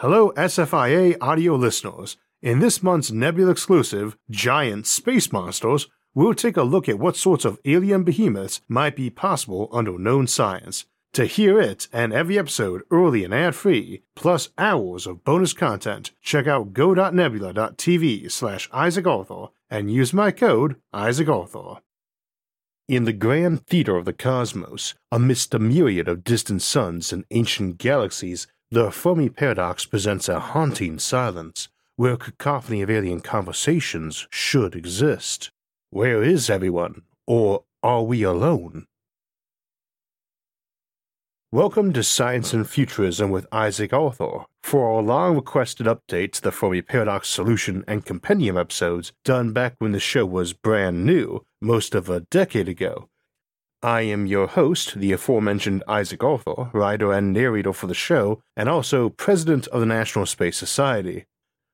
Hello, SFIA audio listeners. In this month's Nebula exclusive, Giant Space Monsters, we'll take a look at what sorts of alien behemoths might be possible under known science. To hear it and every episode early and ad free, plus hours of bonus content, check out go.nebula.tv slash Isaac Arthur and use my code Isaac Arthur. In the grand theater of the cosmos, amidst a myriad of distant suns and ancient galaxies, the Fermi paradox presents a haunting silence where a cacophony of alien conversations should exist. Where is everyone? Or are we alone? Welcome to Science and Futurism with Isaac Arthur for our long requested update to the Fermi Paradox Solution and Compendium episodes done back when the show was brand new, most of a decade ago. I am your host, the aforementioned Isaac Arthur, writer and narrator for the show, and also president of the National Space Society.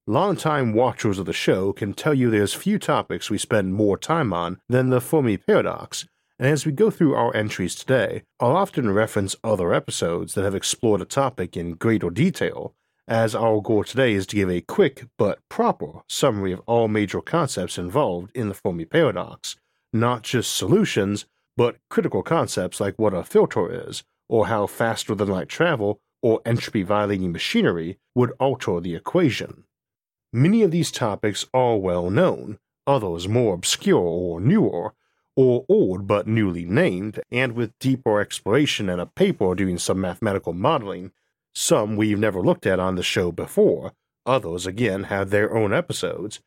Longtime watchers of the show can tell you there's few topics we spend more time on than the Fermi paradox, and as we go through our entries today, I'll often reference other episodes that have explored a topic in greater detail, as our goal today is to give a quick but proper summary of all major concepts involved in the Fermi paradox, not just solutions but critical concepts like what a filter is, or how faster than light travel or entropy violating machinery would alter the equation. Many of these topics are well known, others more obscure or newer, or old but newly named, and with deeper exploration and a paper doing some mathematical modeling. Some we've never looked at on the show before, others again have their own episodes,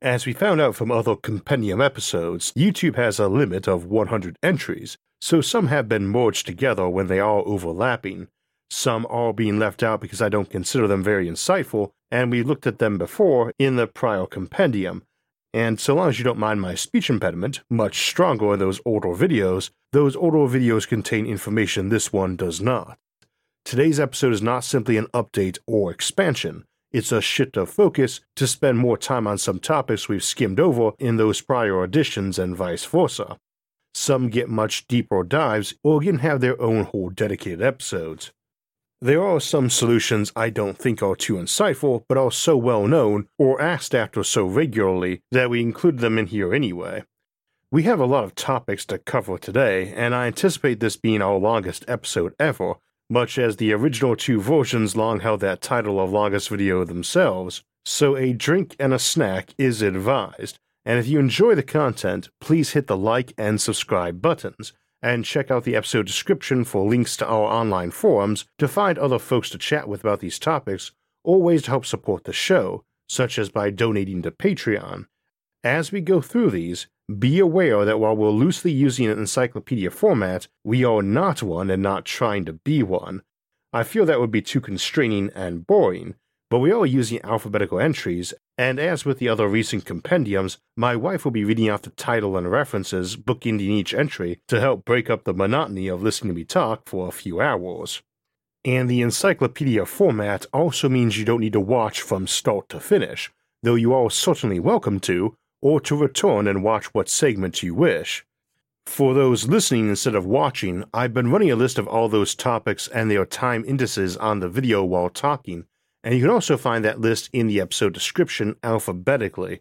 as we found out from other compendium episodes, YouTube has a limit of 100 entries, so some have been merged together when they are overlapping. Some are being left out because I don't consider them very insightful, and we looked at them before in the prior compendium. And so long as you don't mind my speech impediment, much stronger in those older videos, those older videos contain information this one does not. Today's episode is not simply an update or expansion it's a shift of focus to spend more time on some topics we've skimmed over in those prior editions and vice versa. Some get much deeper dives or again have their own whole dedicated episodes. There are some solutions I don't think are too insightful, but are so well known or asked after so regularly that we include them in here anyway. We have a lot of topics to cover today, and I anticipate this being our longest episode ever, much as the original two versions long held that title of longest video themselves, so a drink and a snack is advised. And if you enjoy the content, please hit the like and subscribe buttons, and check out the episode description for links to our online forums to find other folks to chat with about these topics or ways to help support the show, such as by donating to Patreon. As we go through these, be aware that while we're loosely using an encyclopedia format, we are not one and not trying to be one. I feel that would be too constraining and boring, but we are using alphabetical entries, and as with the other recent compendiums, my wife will be reading out the title and references bookending each entry to help break up the monotony of listening to me talk for a few hours. And the encyclopedia format also means you don't need to watch from start to finish, though you are certainly welcome to, or to return and watch what segments you wish. For those listening instead of watching, I've been running a list of all those topics and their time indices on the video while talking, and you can also find that list in the episode description alphabetically.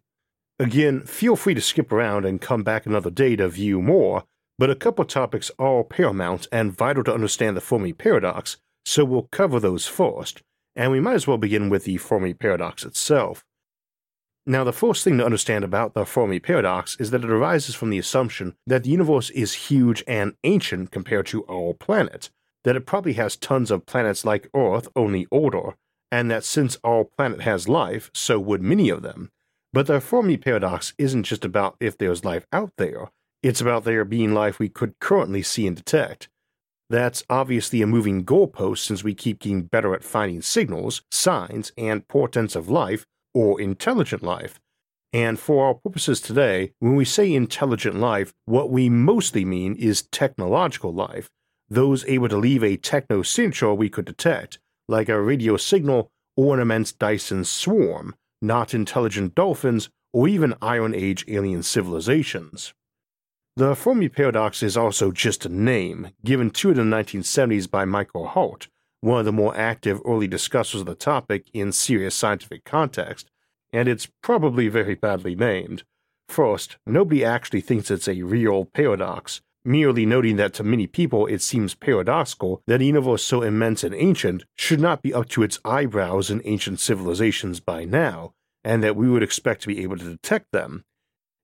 Again, feel free to skip around and come back another day to view more, but a couple topics are paramount and vital to understand the Fermi paradox, so we'll cover those first, and we might as well begin with the Fermi paradox itself. Now, the first thing to understand about the Fermi paradox is that it arises from the assumption that the universe is huge and ancient compared to our planet, that it probably has tons of planets like Earth, only older, and that since our planet has life, so would many of them. But the Fermi paradox isn't just about if there's life out there, it's about there being life we could currently see and detect. That's obviously a moving goalpost since we keep getting better at finding signals, signs, and portents of life or intelligent life. And for our purposes today, when we say intelligent life, what we mostly mean is technological life, those able to leave a techno signature we could detect, like a radio signal or an immense Dyson swarm, not intelligent dolphins or even Iron Age alien civilizations. The Fermi paradox is also just a name, given to it in the 1970s by Michael Hart, one of the more active early discussers of the topic in serious scientific context, and it's probably very badly named. First, nobody actually thinks it's a real paradox, merely noting that to many people it seems paradoxical that a universe so immense and ancient should not be up to its eyebrows in ancient civilizations by now, and that we would expect to be able to detect them.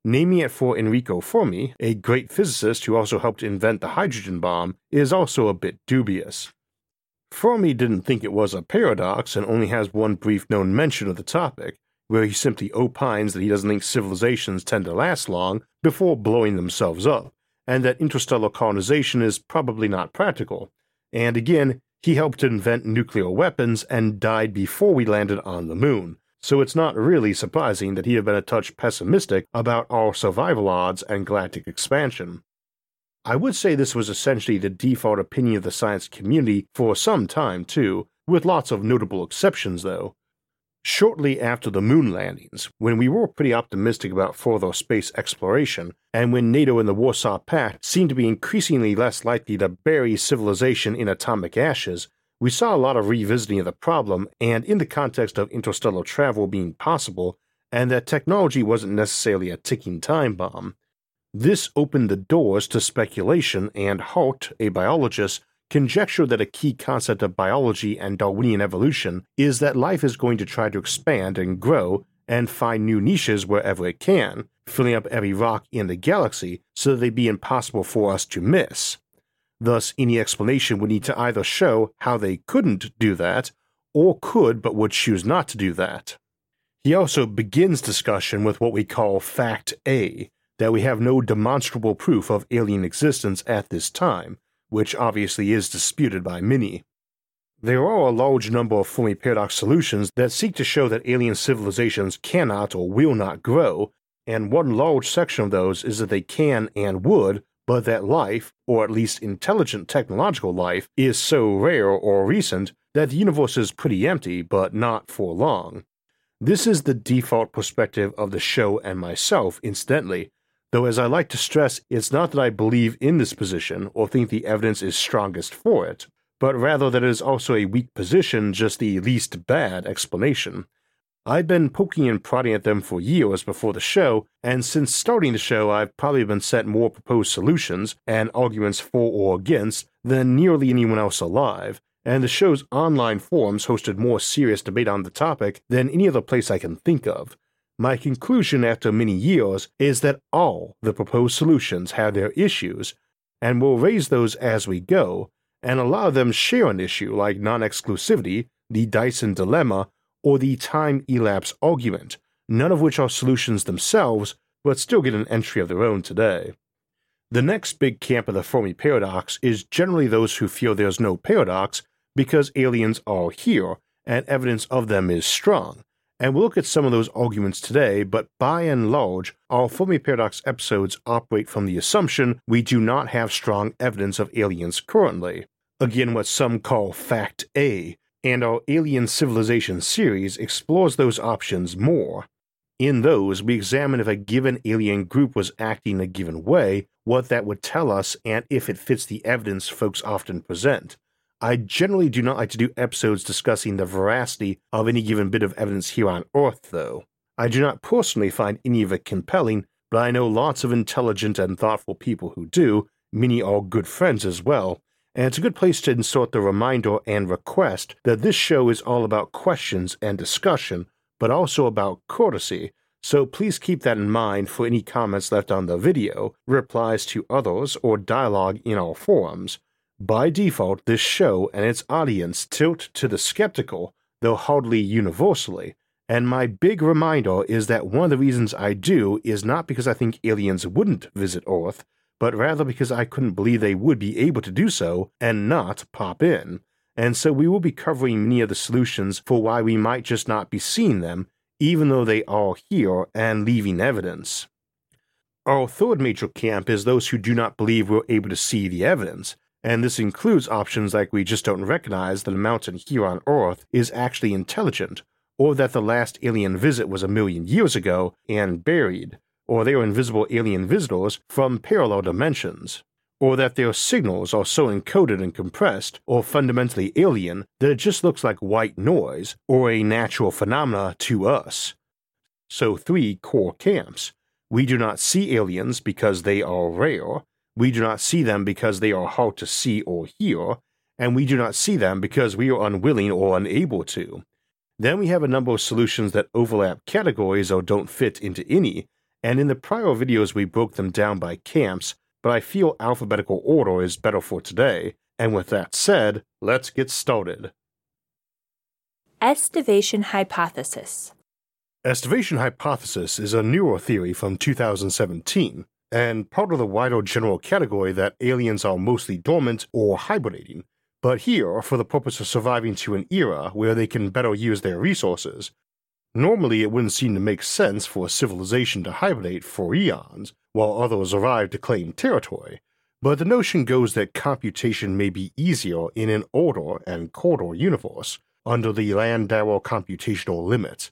Naming it for Enrico Fermi, a great physicist who also helped invent the hydrogen bomb, is also a bit dubious. Fermi didn't think it was a paradox and only has one brief known mention of the topic, where he simply opines that he doesn't think civilizations tend to last long before blowing themselves up, and that interstellar colonization is probably not practical. And again, he helped invent nuclear weapons and died before we landed on the moon, so it's not really surprising that he had been a touch pessimistic about our survival odds and galactic expansion. I would say this was essentially the default opinion of the science community for some time, too, with lots of notable exceptions, though. Shortly after the moon landings, when we were pretty optimistic about further space exploration, and when NATO and the Warsaw Pact seemed to be increasingly less likely to bury civilization in atomic ashes, we saw a lot of revisiting of the problem, and in the context of interstellar travel being possible, and that technology wasn't necessarily a ticking time bomb. This opened the doors to speculation, and Hart, a biologist, conjectured that a key concept of biology and Darwinian evolution is that life is going to try to expand and grow and find new niches wherever it can, filling up every rock in the galaxy so that they be impossible for us to miss. Thus, any explanation would need to either show how they couldn't do that, or could but would choose not to do that. He also begins discussion with what we call Fact A, that we have no demonstrable proof of alien existence at this time, which obviously is disputed by many. There are a large number of Fermi paradox solutions that seek to show that alien civilizations cannot or will not grow, and one large section of those is that they can and would, but that life, or at least intelligent technological life, is so rare or recent that the universe is pretty empty, but not for long. This is the default perspective of the show and myself, incidentally, Though, as I like to stress, it's not that I believe in this position or think the evidence is strongest for it, but rather that it is also a weak position, just the least bad explanation. I've been poking and prodding at them for years before the show, and since starting the show, I've probably been sent more proposed solutions and arguments for or against than nearly anyone else alive, and the show's online forums hosted more serious debate on the topic than any other place I can think of. My conclusion after many years is that all the proposed solutions have their issues, and we'll raise those as we go, and a lot of them share an issue like non exclusivity, the Dyson dilemma, or the time elapse argument, none of which are solutions themselves, but still get an entry of their own today. The next big camp of the Fermi paradox is generally those who feel there's no paradox because aliens are here and evidence of them is strong, and we'll look at some of those arguments today, but by and large, our Fermi Paradox episodes operate from the assumption we do not have strong evidence of aliens currently. Again, what some call Fact A, and our Alien Civilization series explores those options more. In those, we examine if a given alien group was acting a given way, what that would tell us, and if it fits the evidence folks often present. I generally do not like to do episodes discussing the veracity of any given bit of evidence here on Earth, though. I do not personally find any of it compelling, but I know lots of intelligent and thoughtful people who do, many are good friends as well, and it's a good place to insert the reminder and request that this show is all about questions and discussion, but also about courtesy, so please keep that in mind for any comments left on the video, replies to others, or dialogue in our forums. By default, this show and its audience tilt to the skeptical, though hardly universally, and my big reminder is that one of the reasons I do is not because I think aliens wouldn't visit Earth, but rather because I couldn't believe they would be able to do so and not pop in. And so we will be covering many of the solutions for why we might just not be seeing them, even though they are here and leaving evidence. Our third major camp is those who do not believe we're able to see the evidence, and this includes options like we just don't recognize that a mountain here on Earth is actually intelligent, or that the last alien visit was a million years ago and buried, or they are invisible alien visitors from parallel dimensions. or that their signals are so encoded and compressed or fundamentally alien that it just looks like white noise or a natural phenomena to us. So, three core camps. We do not see aliens because they are rare, we do not see them because they are hard to see or hear, and we do not see them because we are unwilling or unable to. Then we have a number of solutions that overlap categories or don't fit into any, and in the prior videos we broke them down by camps, but I feel alphabetical order is better for today, and with that said, let's get started. Estivation hypothesis. Estivation hypothesis is a newer theory from 2017, and part of the wider general category that aliens are mostly dormant or hibernating, but here for the purpose of surviving to an era where they can better use their resources. Normally, it wouldn't seem to make sense for a civilization to hibernate for eons while others arrive to claim territory, but the notion goes that computation may be easier in an older and colder universe under the Landauer computational limit.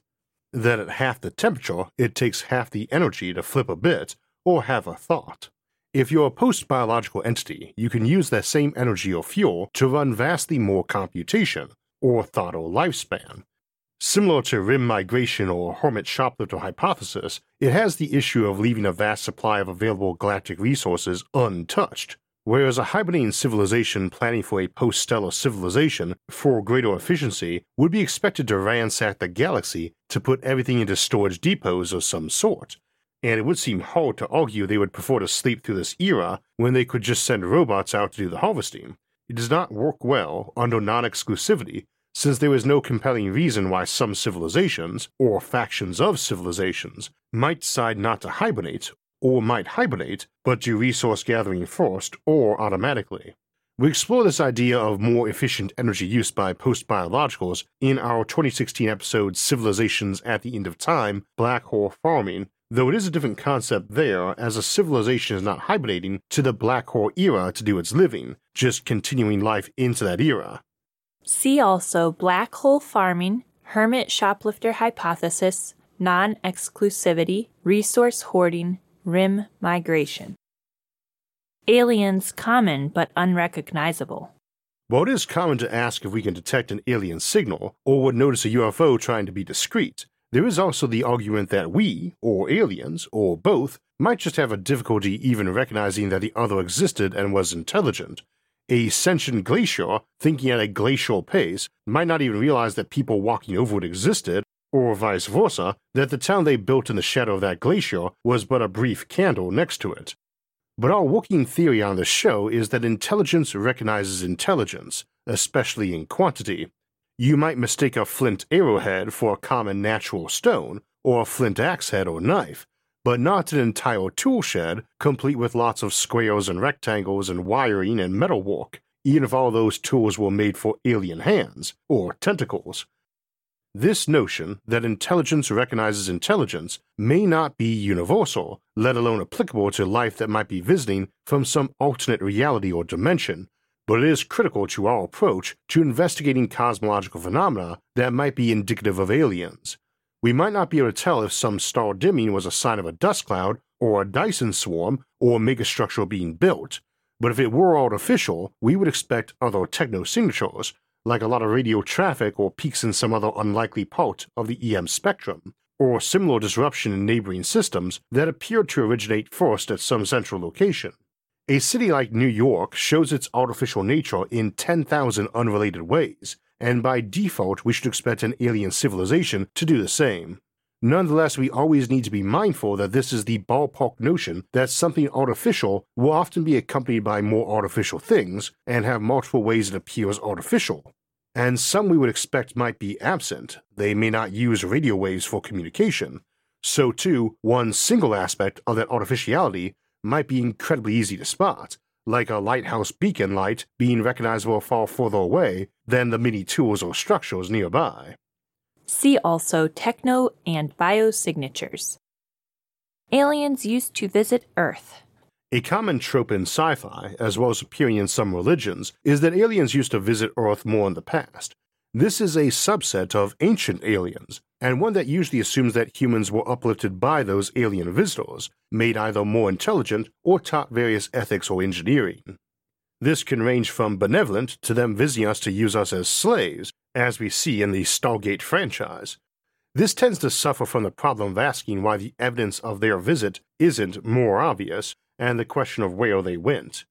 That at half the temperature, it takes half the energy to flip a bit or have a thought. If you're a post biological entity, you can use that same energy or fuel to run vastly more computation, or thought or lifespan. Similar to rim migration or hermit shoplifter hypothesis, it has the issue of leaving a vast supply of available galactic resources untouched. Whereas a hibernating civilization planning for a post stellar civilization for greater efficiency would be expected to ransack the galaxy to put everything into storage depots of some sort, and it would seem hard to argue they would prefer to sleep through this era when they could just send robots out to do the harvesting. It does not work well under non exclusivity, since there is no compelling reason why some civilizations, or factions of civilizations, might decide not to hibernate, or might hibernate, but do resource gathering first or automatically. We explore this idea of more efficient energy use by post biologicals in our 2016 episode Civilizations at the End of Time Black Hole Farming, though it is a different concept there, as a civilization is not hibernating to the black hole era to do its living, just continuing life into that era. See also black hole farming, hermit shoplifter hypothesis, non exclusivity, resource hoarding, rim migration. Aliens common but unrecognizable. While it is common to ask if we can detect an alien signal or would notice a UFO trying to be discreet, there is also the argument that we, or aliens, or both, might just have a difficulty even recognizing that the other existed and was intelligent. A sentient glacier, thinking at a glacial pace, might not even realize that people walking over it existed, or vice versa, that the town they built in the shadow of that glacier was but a brief candle next to it. But our working theory on the show is that intelligence recognizes intelligence, especially in quantity, you might mistake a flint arrowhead for a common natural stone, or a flint axe head or knife, but not an entire tool shed complete with lots of squares and rectangles and wiring and metalwork, even if all those tools were made for alien hands, or tentacles. This notion that intelligence recognizes intelligence may not be universal, let alone applicable to life that might be visiting from some alternate reality or dimension, but it is critical to our approach to investigating cosmological phenomena that might be indicative of aliens. We might not be able to tell if some star dimming was a sign of a dust cloud, or a Dyson swarm, or a megastructure being built, but if it were artificial, we would expect other technosignatures, like a lot of radio traffic or peaks in some other unlikely part of the EM spectrum, or similar disruption in neighboring systems that appeared to originate first at some central location. A city like New York shows its artificial nature in 10,000 unrelated ways, and by default, we should expect an alien civilization to do the same. Nonetheless, we always need to be mindful that this is the ballpark notion that something artificial will often be accompanied by more artificial things and have multiple ways it appears artificial. And some we would expect might be absent. They may not use radio waves for communication. So, too, one single aspect of that artificiality might be incredibly easy to spot, like a lighthouse beacon light being recognizable far further away than the many tools or structures nearby. See also techno and biosignatures. Aliens used to visit Earth. A common trope in sci fi, as well as appearing in some religions, is that aliens used to visit Earth more in the past. This is a subset of ancient aliens, and one that usually assumes that humans were uplifted by those alien visitors, made either more intelligent or taught various ethics or engineering. This can range from benevolent to them visiting us to use us as slaves, as we see in the Stargate franchise. This tends to suffer from the problem of asking why the evidence of their visit isn't more obvious, and the question of where they went.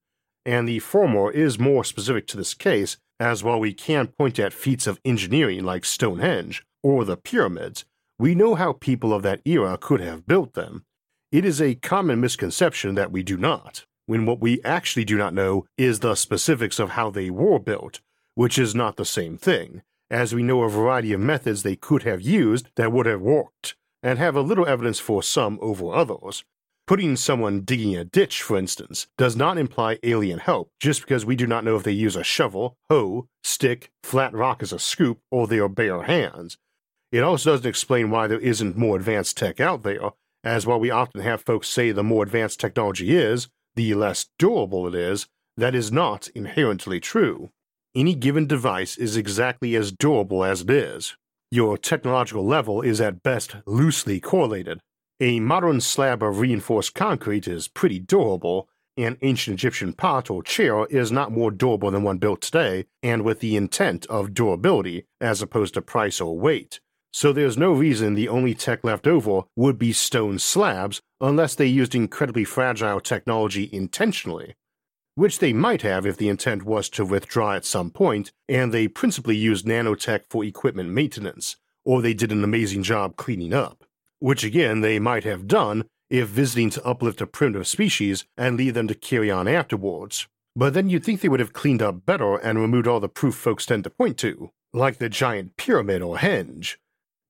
And the former is more specific to this case, as while we can point at feats of engineering like Stonehenge or the pyramids, we know how people of that era could have built them. It is a common misconception that we do not when what we actually do not know is the specifics of how they were built, which is not the same thing, as we know a variety of methods they could have used that would have worked, and have a little evidence for some over others. Putting someone digging a ditch, for instance, does not imply alien help just because we do not know if they use a shovel, hoe, stick, flat rock as a scoop, or their bare hands. It also doesn't explain why there isn't more advanced tech out there, as while we often have folks say the more advanced technology is, the less durable it is, that is not inherently true. Any given device is exactly as durable as it is. Your technological level is at best loosely correlated. A modern slab of reinforced concrete is pretty durable. An ancient Egyptian pot or chair is not more durable than one built today, and with the intent of durability as opposed to price or weight. So there's no reason the only tech left over would be stone slabs unless they used incredibly fragile technology intentionally, which they might have if the intent was to withdraw at some point and they principally used nanotech for equipment maintenance, or they did an amazing job cleaning up, which again they might have done if visiting to uplift a primitive species and leave them to carry on afterwards. But then you'd think they would have cleaned up better and removed all the proof folks tend to point to, like the giant pyramid or henge,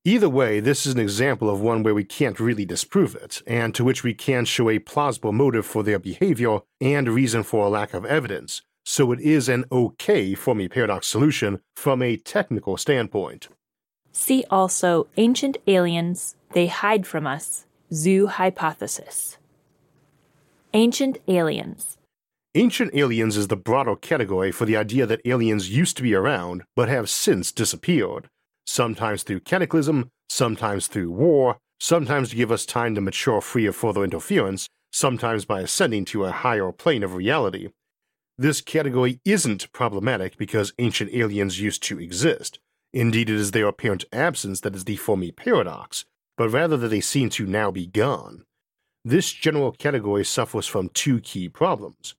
Either way, this is an example of one where we can't really disprove it, and to which we can show a plausible motive for their behavior and reason for a lack of evidence, so it is an okay Fermi paradox solution from a technical standpoint. See also Ancient Aliens, They Hide From Us, Zoo Hypothesis. Ancient Aliens. Ancient aliens is the broader category for the idea that aliens used to be around but have since disappeared sometimes through cataclysm, sometimes through war, sometimes to give us time to mature free of further interference, sometimes by ascending to a higher plane of reality. This category isn't problematic because ancient aliens used to exist. Indeed, it is their apparent absence that is the Fermi paradox, but rather that they seem to now be gone. This general category suffers from two key problems.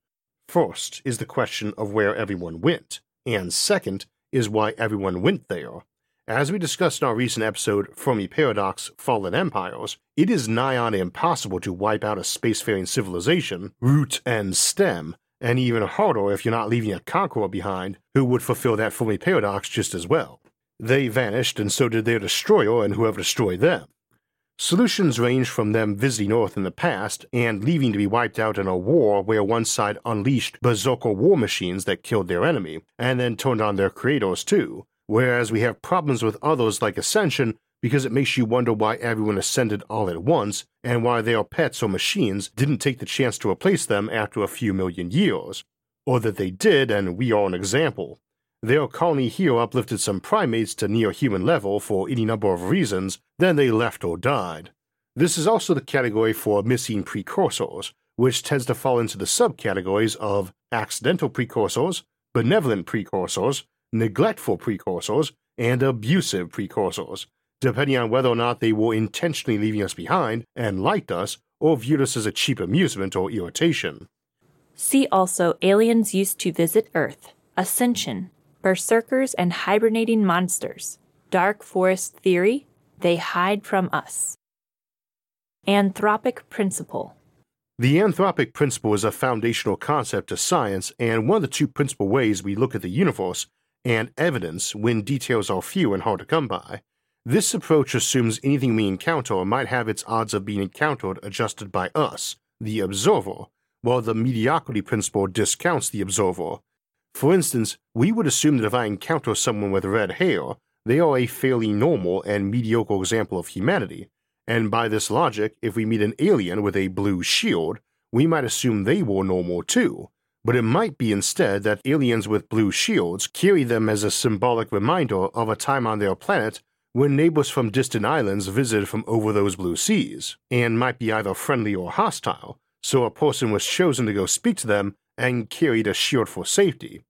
First is the question of where everyone went, and second is why everyone went there. As we discussed in our recent episode, Fermi Paradox Fallen Empires, it is nigh on impossible to wipe out a spacefaring civilization, root and stem, and even harder if you're not leaving a conqueror behind who would fulfill that Fermi Paradox just as well. They vanished, and so did their destroyer and whoever destroyed them. Solutions range from them visiting Earth in the past and leaving to be wiped out in a war where one side unleashed berserker war machines that killed their enemy, and then turned on their creators too, whereas we have problems with others like Ascension because it makes you wonder why everyone ascended all at once and why their pets or machines didn't take the chance to replace them after a few million years. Or that they did, and we are an example. Their colony here uplifted some primates to near human level for any number of reasons, then they left or died. This is also the category for missing precursors, which tends to fall into the subcategories of accidental precursors, benevolent precursors, neglectful precursors, and abusive precursors, depending on whether or not they were intentionally leaving us behind and liked us or viewed us as a cheap amusement or irritation. See also Aliens Used to Visit Earth, Ascension, Berserkers and Hibernating Monsters, Dark Forest Theory, They Hide from Us. Anthropic Principle The anthropic principle is a foundational concept to science and one of the two principal ways we look at the universe and evidence when details are few and hard to come by. This approach assumes anything we encounter might have its odds of being encountered adjusted by us, the observer, while the mediocrity principle discounts the observer. For instance, we would assume that if I encounter someone with red hair, they are a fairly normal and mediocre example of humanity, and by this logic, if we meet an alien with a blue shield, we might assume they were normal too, but it might be instead that aliens with blue shields carry them as a symbolic reminder of a time on their planet when neighbors from distant islands visited from over those blue seas, and might be either friendly or hostile, so a person was chosen to go speak to them and carried a shield for safety.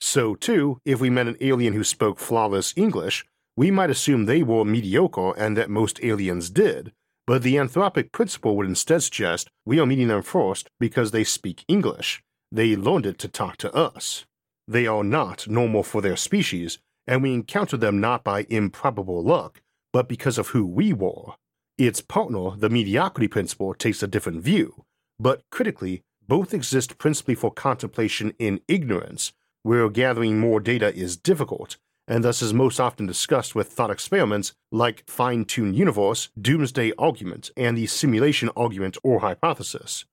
So, too, if we met an alien who spoke flawless English, we might assume they were mediocre and that most aliens did, but the anthropic principle would instead suggest we are meeting them first because they speak English. They learned it to talk to us. They are not normal for their species, and we encounter them not by improbable luck, but because of who we were. Its partner, the mediocrity principle, takes a different view, but critically, both exist principally for contemplation in ignorance, where gathering more data is difficult, and thus is most often discussed with thought experiments like fine tuned universe, doomsday argument, and the simulation argument or hypothesis.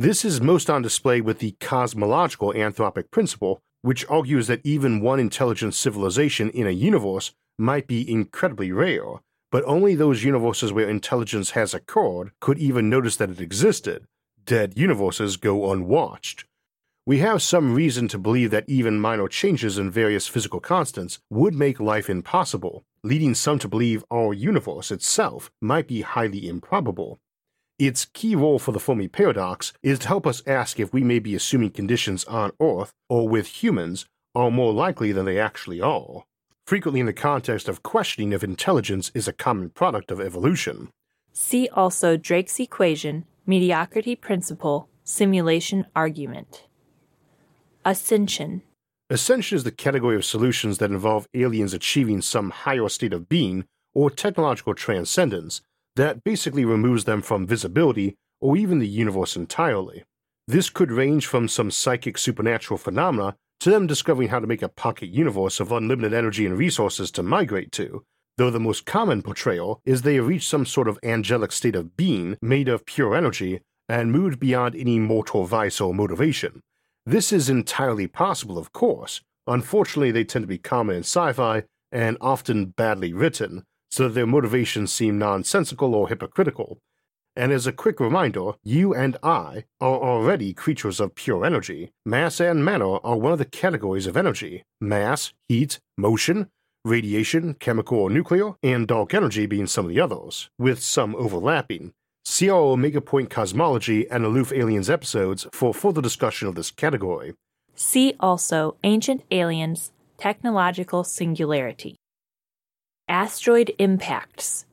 This is most on display with the cosmological anthropic principle, which argues that even one intelligent civilization in a universe might be incredibly rare, but only those universes where intelligence has occurred could even notice that it existed, dead universes go unwatched. We have some reason to believe that even minor changes in various physical constants would make life impossible, leading some to believe our universe itself might be highly improbable. Its key role for the Fermi paradox is to help us ask if we may be assuming conditions on Earth or with humans are more likely than they actually are, frequently in the context of questioning if intelligence is a common product of evolution. See also Drake's equation mediocrity principle, simulation argument. Ascension. Ascension is the category of solutions that involve aliens achieving some higher state of being or technological transcendence that basically removes them from visibility or even the universe entirely. This could range from some psychic supernatural phenomena to them discovering how to make a pocket universe of unlimited energy and resources to migrate to, though the most common portrayal is they reach some sort of angelic state of being made of pure energy and moved beyond any mortal vice or motivation. This is entirely possible, of course. Unfortunately, they tend to be common in sci fi and often badly written, so that their motivations seem nonsensical or hypocritical. And as a quick reminder, you and I are already creatures of pure energy. Mass and matter are one of the categories of energy. Mass, heat, motion, radiation, chemical or nuclear, and dark energy being some of the others, with some overlapping. See our Omega Point Cosmology and Aloof Aliens episodes for further discussion of this category. See also Ancient Aliens Technological Singularity. Asteroid Impacts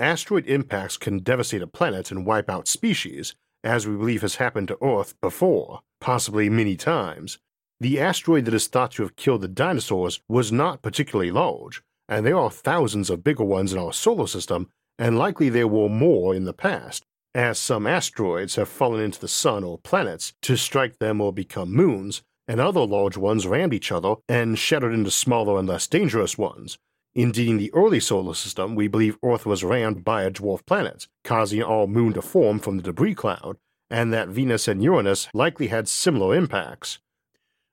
Asteroid impacts can devastate a planet and wipe out species, as we believe has happened to Earth before, possibly many times, the asteroid that is thought to have killed the dinosaurs was not particularly large, and there are thousands of bigger ones in our solar system, and likely there were more in the past, as some asteroids have fallen into the sun or planets to strike them or become moons, and other large ones rammed each other and shattered into smaller and less dangerous ones. Indeed, in the early solar system, we believe Earth was rammed by a dwarf planet, causing our moon to form from the debris cloud, and that Venus and Uranus likely had similar impacts.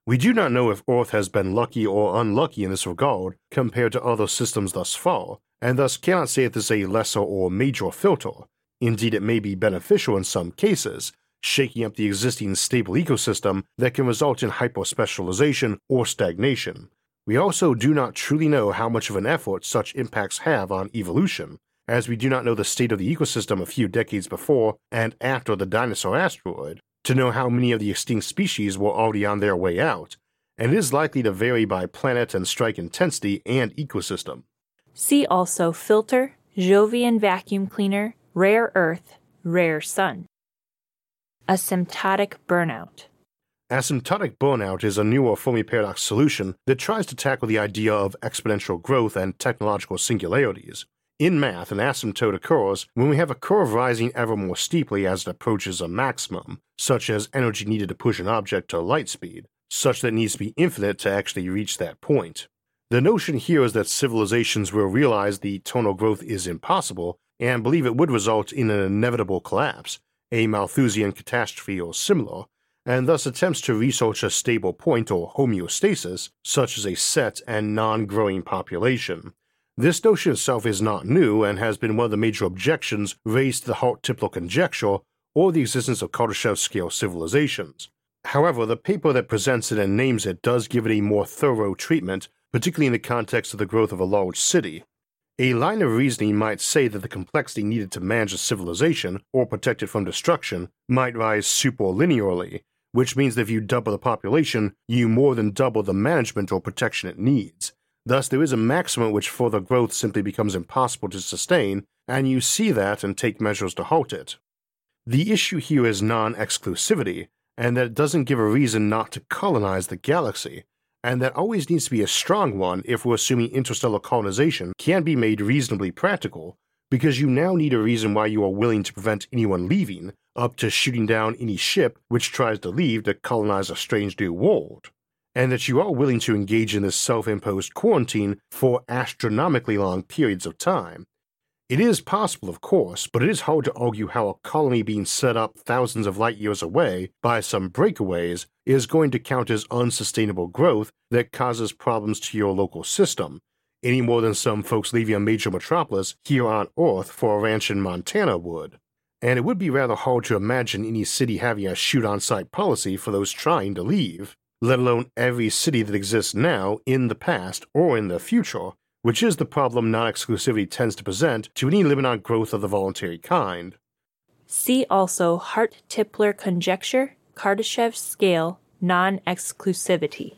We do not know if Earth has been lucky or unlucky in this regard compared to other systems thus far, and thus cannot say if this is a lesser or major filter. Indeed, it may be beneficial in some cases, shaking up the existing stable ecosystem that can result in hyperspecialization or stagnation. We also do not truly know how much of an effort such impacts have on evolution, as we do not know the state of the ecosystem a few decades before and after the dinosaur asteroid to know how many of the extinct species were already on their way out, and it is likely to vary by planet and strike intensity and ecosystem. See also filter, Jovian vacuum cleaner, rare earth, rare sun. Asymptotic burnout. Asymptotic burnout is a newer Fermi paradox solution that tries to tackle the idea of exponential growth and technological singularities. In math, an asymptote occurs when we have a curve rising ever more steeply as it approaches a maximum, such as energy needed to push an object to light speed, such that it needs to be infinite to actually reach that point. The notion here is that civilizations will realize the tonal growth is impossible and believe it would result in an inevitable collapse, a Malthusian catastrophe or similar, and thus attempts to research a stable point or homeostasis, such as a set and non growing population, this notion itself is not new and has been one of the major objections raised to the Hart-Tipler conjecture or the existence of Kardashev scale civilizations. However, the paper that presents it and names it does give it a more thorough treatment, particularly in the context of the growth of a large city. A line of reasoning might say that the complexity needed to manage a civilization or protect it from destruction might rise superlinearly, which means that if you double the population, you more than double the management or protection it needs. Thus, there is a maximum which further growth simply becomes impossible to sustain, and you see that and take measures to halt it. The issue here is non exclusivity, and that it doesn't give a reason not to colonize the galaxy, and that always needs to be a strong one if we're assuming interstellar colonization can be made reasonably practical, because you now need a reason why you are willing to prevent anyone leaving, up to shooting down any ship which tries to leave to colonize a strange new world, and that you are willing to engage in this self imposed quarantine for astronomically long periods of time, it is possible, of course, but it is hard to argue how a colony being set up thousands of light years away by some breakaways is going to count as unsustainable growth that causes problems to your local system, any more than some folks leaving a major metropolis here on Earth for a ranch in Montana would. And it would be rather hard to imagine any city having a shoot on sight policy for those trying to leave, let alone every city that exists now, in the past, or in the future, which is the problem non exclusivity tends to present to any limit on growth of the voluntary kind. See also Hart Tipler conjecture, Kardashev scale, non exclusivity.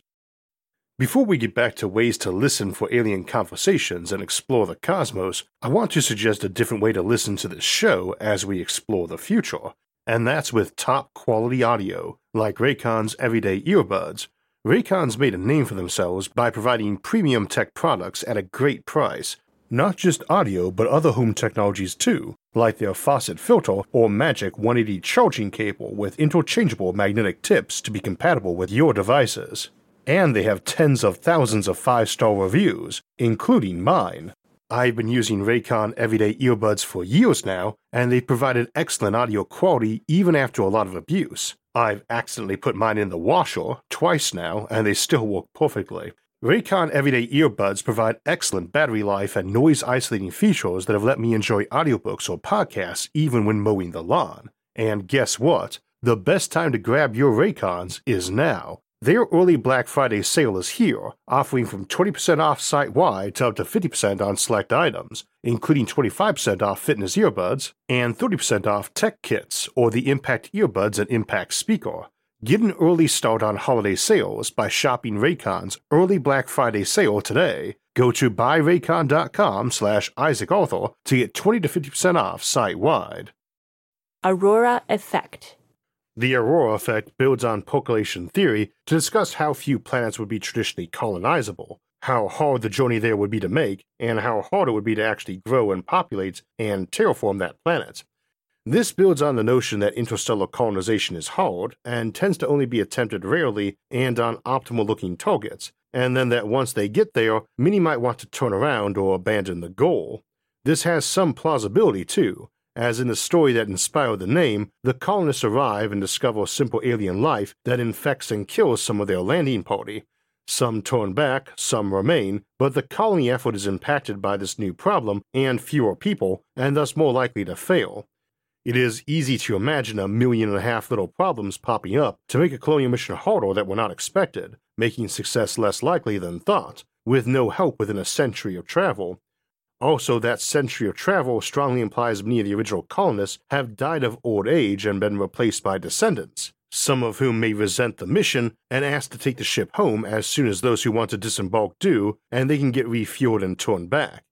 Before we get back to ways to listen for alien conversations and explore the cosmos, I want to suggest a different way to listen to this show as we explore the future, and that's with top quality audio, like Raycon's everyday earbuds, Raycon's made a name for themselves by providing premium tech products at a great price. Not just audio, but other home technologies too, like their faucet filter or Magic 180 charging cable with interchangeable magnetic tips to be compatible with your devices. And they have tens of thousands of five star reviews, including mine. I've been using Raycon everyday earbuds for years now, and they've provided excellent audio quality even after a lot of abuse. I've accidentally put mine in the washer twice now, and they still work perfectly. Raycon Everyday Earbuds provide excellent battery life and noise isolating features that have let me enjoy audiobooks or podcasts even when mowing the lawn. And guess what? The best time to grab your Raycons is now. Their early Black Friday sale is here, offering from 20% off site wide to up to 50% on select items, including 25% off fitness earbuds and 30% off tech kits or the Impact earbuds and Impact speaker. Get an early start on holiday sales by shopping Raycon's early Black Friday sale today. Go to buyraycon.com slash Isaac Arthur to get 20 to 50% off site wide. Aurora Effect the aurora effect builds on percolation theory to discuss how few planets would be traditionally colonizable, how hard the journey there would be to make, and how hard it would be to actually grow and populate and terraform that planet. This builds on the notion that interstellar colonization is hard and tends to only be attempted rarely and on optimal looking targets, and then that once they get there, many might want to turn around or abandon the goal. This has some plausibility too, as in the story that inspired the name, the colonists arrive and discover a simple alien life that infects and kills some of their landing party. Some turn back, some remain, but the colony effort is impacted by this new problem and fewer people, and thus more likely to fail. It is easy to imagine a million and a half little problems popping up to make a colonial mission harder that were not expected, making success less likely than thought, with no help within a century of travel, also, that century of travel strongly implies many of the original colonists have died of old age and been replaced by descendants, some of whom may resent the mission and ask to take the ship home as soon as those who want to disembark do, and they can get refueled and turned back.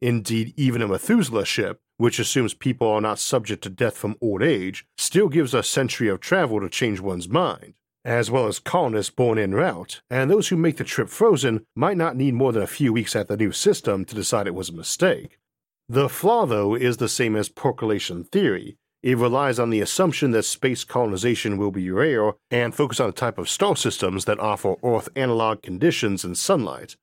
Indeed, even a Methuselah ship, which assumes people are not subject to death from old age, still gives a century of travel to change one's mind as well as colonists born en route, and those who make the trip frozen might not need more than a few weeks at the new system to decide it was a mistake. The flaw, though, is the same as percolation theory. It relies on the assumption that space colonization will be rare and focus on the type of star systems that offer Earth analog conditions and sunlight.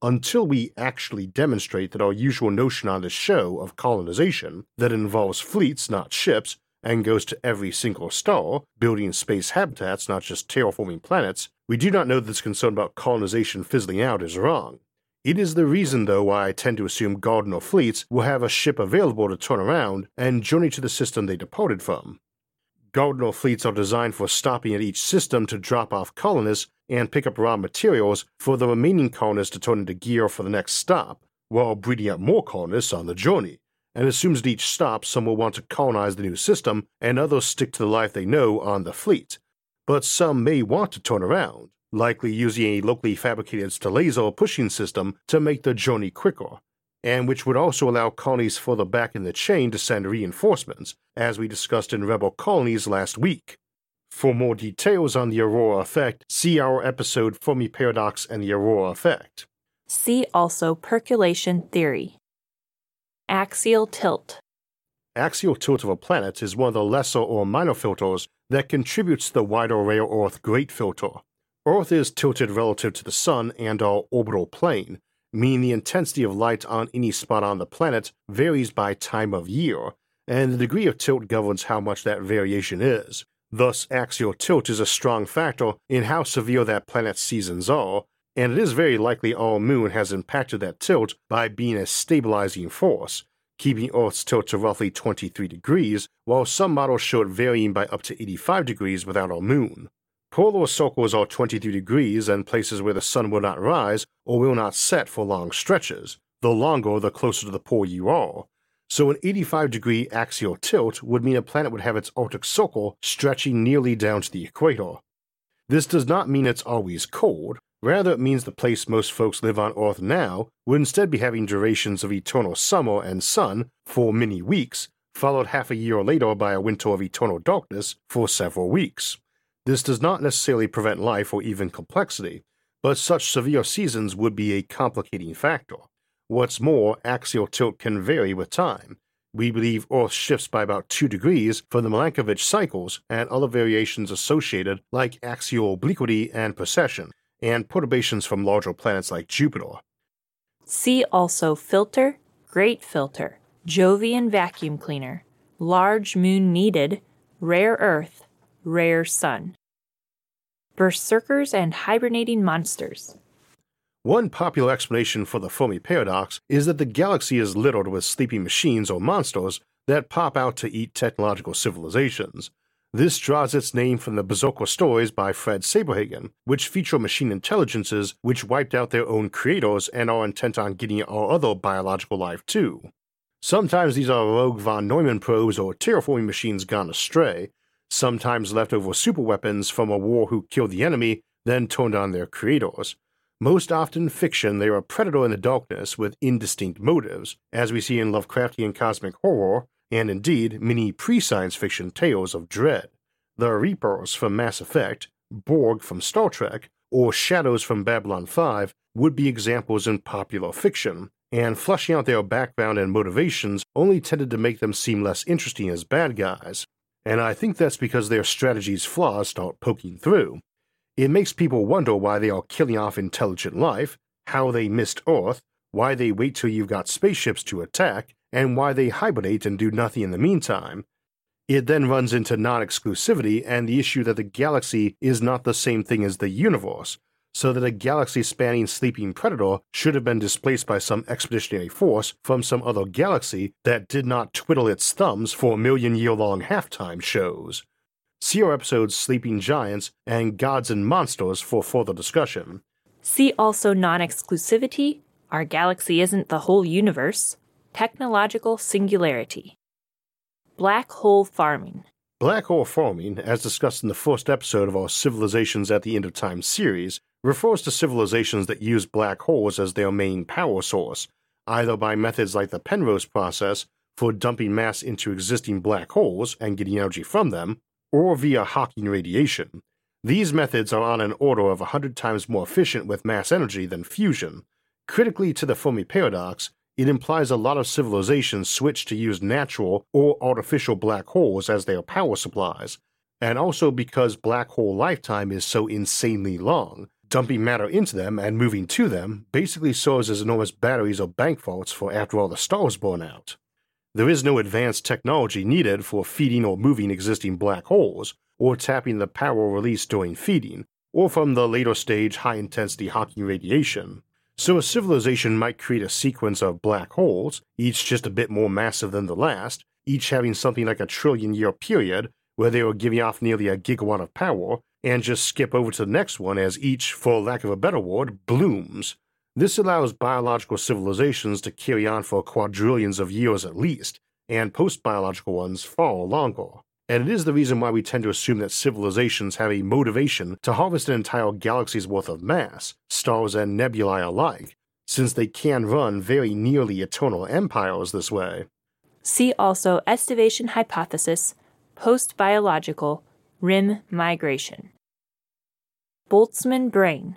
Until we actually demonstrate that our usual notion on this show of colonization, that involves fleets, not ships, and goes to every single star, building space habitats, not just terraforming planets, we do not know that this concern about colonization fizzling out is wrong. It is the reason, though, why I tend to assume Gardner fleets will have a ship available to turn around and journey to the system they departed from. Gardner fleets are designed for stopping at each system to drop off colonists and pick up raw materials for the remaining colonists to turn into gear for the next stop, while breeding up more colonists on the journey, and assumes at each stop some will want to colonize the new system and others stick to the life they know on the fleet. But some may want to turn around, likely using a locally fabricated Stellaser pushing system to make the journey quicker, and which would also allow colonies further back in the chain to send reinforcements, as we discussed in Rebel Colonies last week. For more details on the Aurora effect, see our episode Fermi Paradox and the Aurora effect. See also percolation theory. Axial tilt. Axial tilt of a planet is one of the lesser or minor filters that contributes to the wider rare Earth great filter. Earth is tilted relative to the Sun and our orbital plane, meaning the intensity of light on any spot on the planet varies by time of year, and the degree of tilt governs how much that variation is. Thus, axial tilt is a strong factor in how severe that planet's seasons are, and it is very likely our moon has impacted that tilt by being a stabilizing force, keeping Earth's tilt to roughly 23 degrees, while some models show it varying by up to 85 degrees without our moon. Polar circles are 23 degrees and places where the sun will not rise or will not set for long stretches, the longer the closer to the pole you are, so an 85 degree axial tilt would mean a planet would have its Arctic Circle stretching nearly down to the equator. This does not mean it's always cold, rather, it means the place most folks live on Earth now would instead be having durations of eternal summer and sun for many weeks, followed half a year later by a winter of eternal darkness for several weeks. This does not necessarily prevent life or even complexity, but such severe seasons would be a complicating factor. What's more, axial tilt can vary with time. We believe Earth shifts by about 2 degrees for the Milankovitch cycles and other variations associated like axial obliquity and precession, and perturbations from larger planets like Jupiter. See also filter, great filter, Jovian vacuum cleaner, large moon needed, rare earth, rare sun. Berserkers and hibernating monsters. One popular explanation for the Fermi paradox is that the galaxy is littered with sleeping machines or monsters that pop out to eat technological civilizations. This draws its name from the Berserker stories by Fred Saberhagen, which feature machine intelligences which wiped out their own creators and are intent on getting our other biological life too. Sometimes these are rogue von Neumann probes or terraforming machines gone astray, sometimes leftover superweapons from a war who killed the enemy, then turned on their creators. Most often fiction, they are a predator in the darkness with indistinct motives, as we see in Lovecraftian cosmic horror, and indeed many pre science fiction tales of dread. The Reapers from Mass Effect, Borg from Star Trek, or Shadows from Babylon 5 would be examples in popular fiction, and fleshing out their background and motivations only tended to make them seem less interesting as bad guys. And I think that's because their strategy's flaws start poking through. It makes people wonder why they are killing off intelligent life, how they missed Earth, why they wait till you've got spaceships to attack, and why they hibernate and do nothing in the meantime. It then runs into non exclusivity and the issue that the galaxy is not the same thing as the universe, so that a galaxy spanning sleeping predator should have been displaced by some expeditionary force from some other galaxy that did not twiddle its thumbs for million year long halftime shows. See our episodes Sleeping Giants and Gods and Monsters for further discussion. See also non exclusivity, our galaxy isn't the whole universe, technological singularity. Black hole farming. Black hole farming, as discussed in the first episode of our Civilizations at the End of Time series, refers to civilizations that use black holes as their main power source, either by methods like the Penrose process for dumping mass into existing black holes and getting energy from them, or via Hawking radiation. These methods are on an order of 100 times more efficient with mass energy than fusion. Critically to the Fermi paradox, it implies a lot of civilizations switch to use natural or artificial black holes as their power supplies, and also because black hole lifetime is so insanely long, dumping matter into them and moving to them basically serves as enormous batteries or bank vaults for after all the stars burn out. There is no advanced technology needed for feeding or moving existing black holes, or tapping the power released during feeding, or from the later stage high intensity Hawking radiation. So a civilization might create a sequence of black holes, each just a bit more massive than the last, each having something like a trillion year period where they were giving off nearly a gigawatt of power, and just skip over to the next one as each, for lack of a better word, blooms. This allows biological civilizations to carry on for quadrillions of years at least, and post biological ones far longer. And it is the reason why we tend to assume that civilizations have a motivation to harvest an entire galaxy's worth of mass, stars and nebulae alike, since they can run very nearly eternal empires this way. See also estivation hypothesis, post biological, rim migration. Boltzmann brain.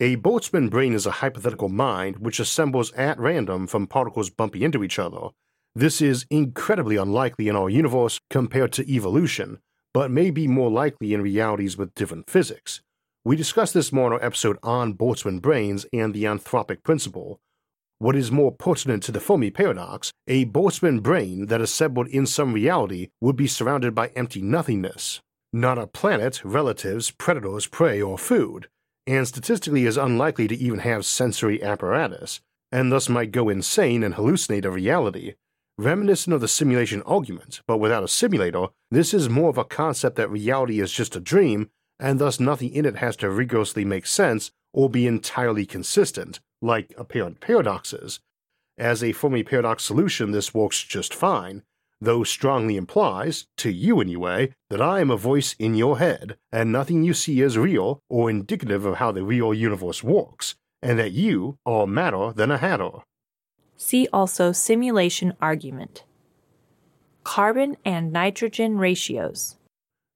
A Boltzmann brain is a hypothetical mind which assembles at random from particles bumping into each other. This is incredibly unlikely in our universe compared to evolution, but may be more likely in realities with different physics. We discussed this more in our episode on Boltzmann brains and the anthropic principle. What is more pertinent to the Fermi paradox, a Boltzmann brain that assembled in some reality would be surrounded by empty nothingness. Not a planet, relatives, predators, prey, or food and statistically is unlikely to even have sensory apparatus, and thus might go insane and hallucinate a reality. Reminiscent of the simulation argument, but without a simulator, this is more of a concept that reality is just a dream, and thus nothing in it has to rigorously make sense or be entirely consistent, like apparent paradoxes. As a Fermi paradox solution, this works just fine, though strongly implies, to you anyway, that I am a voice in your head, and nothing you see is real or indicative of how the real universe works, and that you are matter than a hatter. See also simulation argument. Carbon and nitrogen ratios.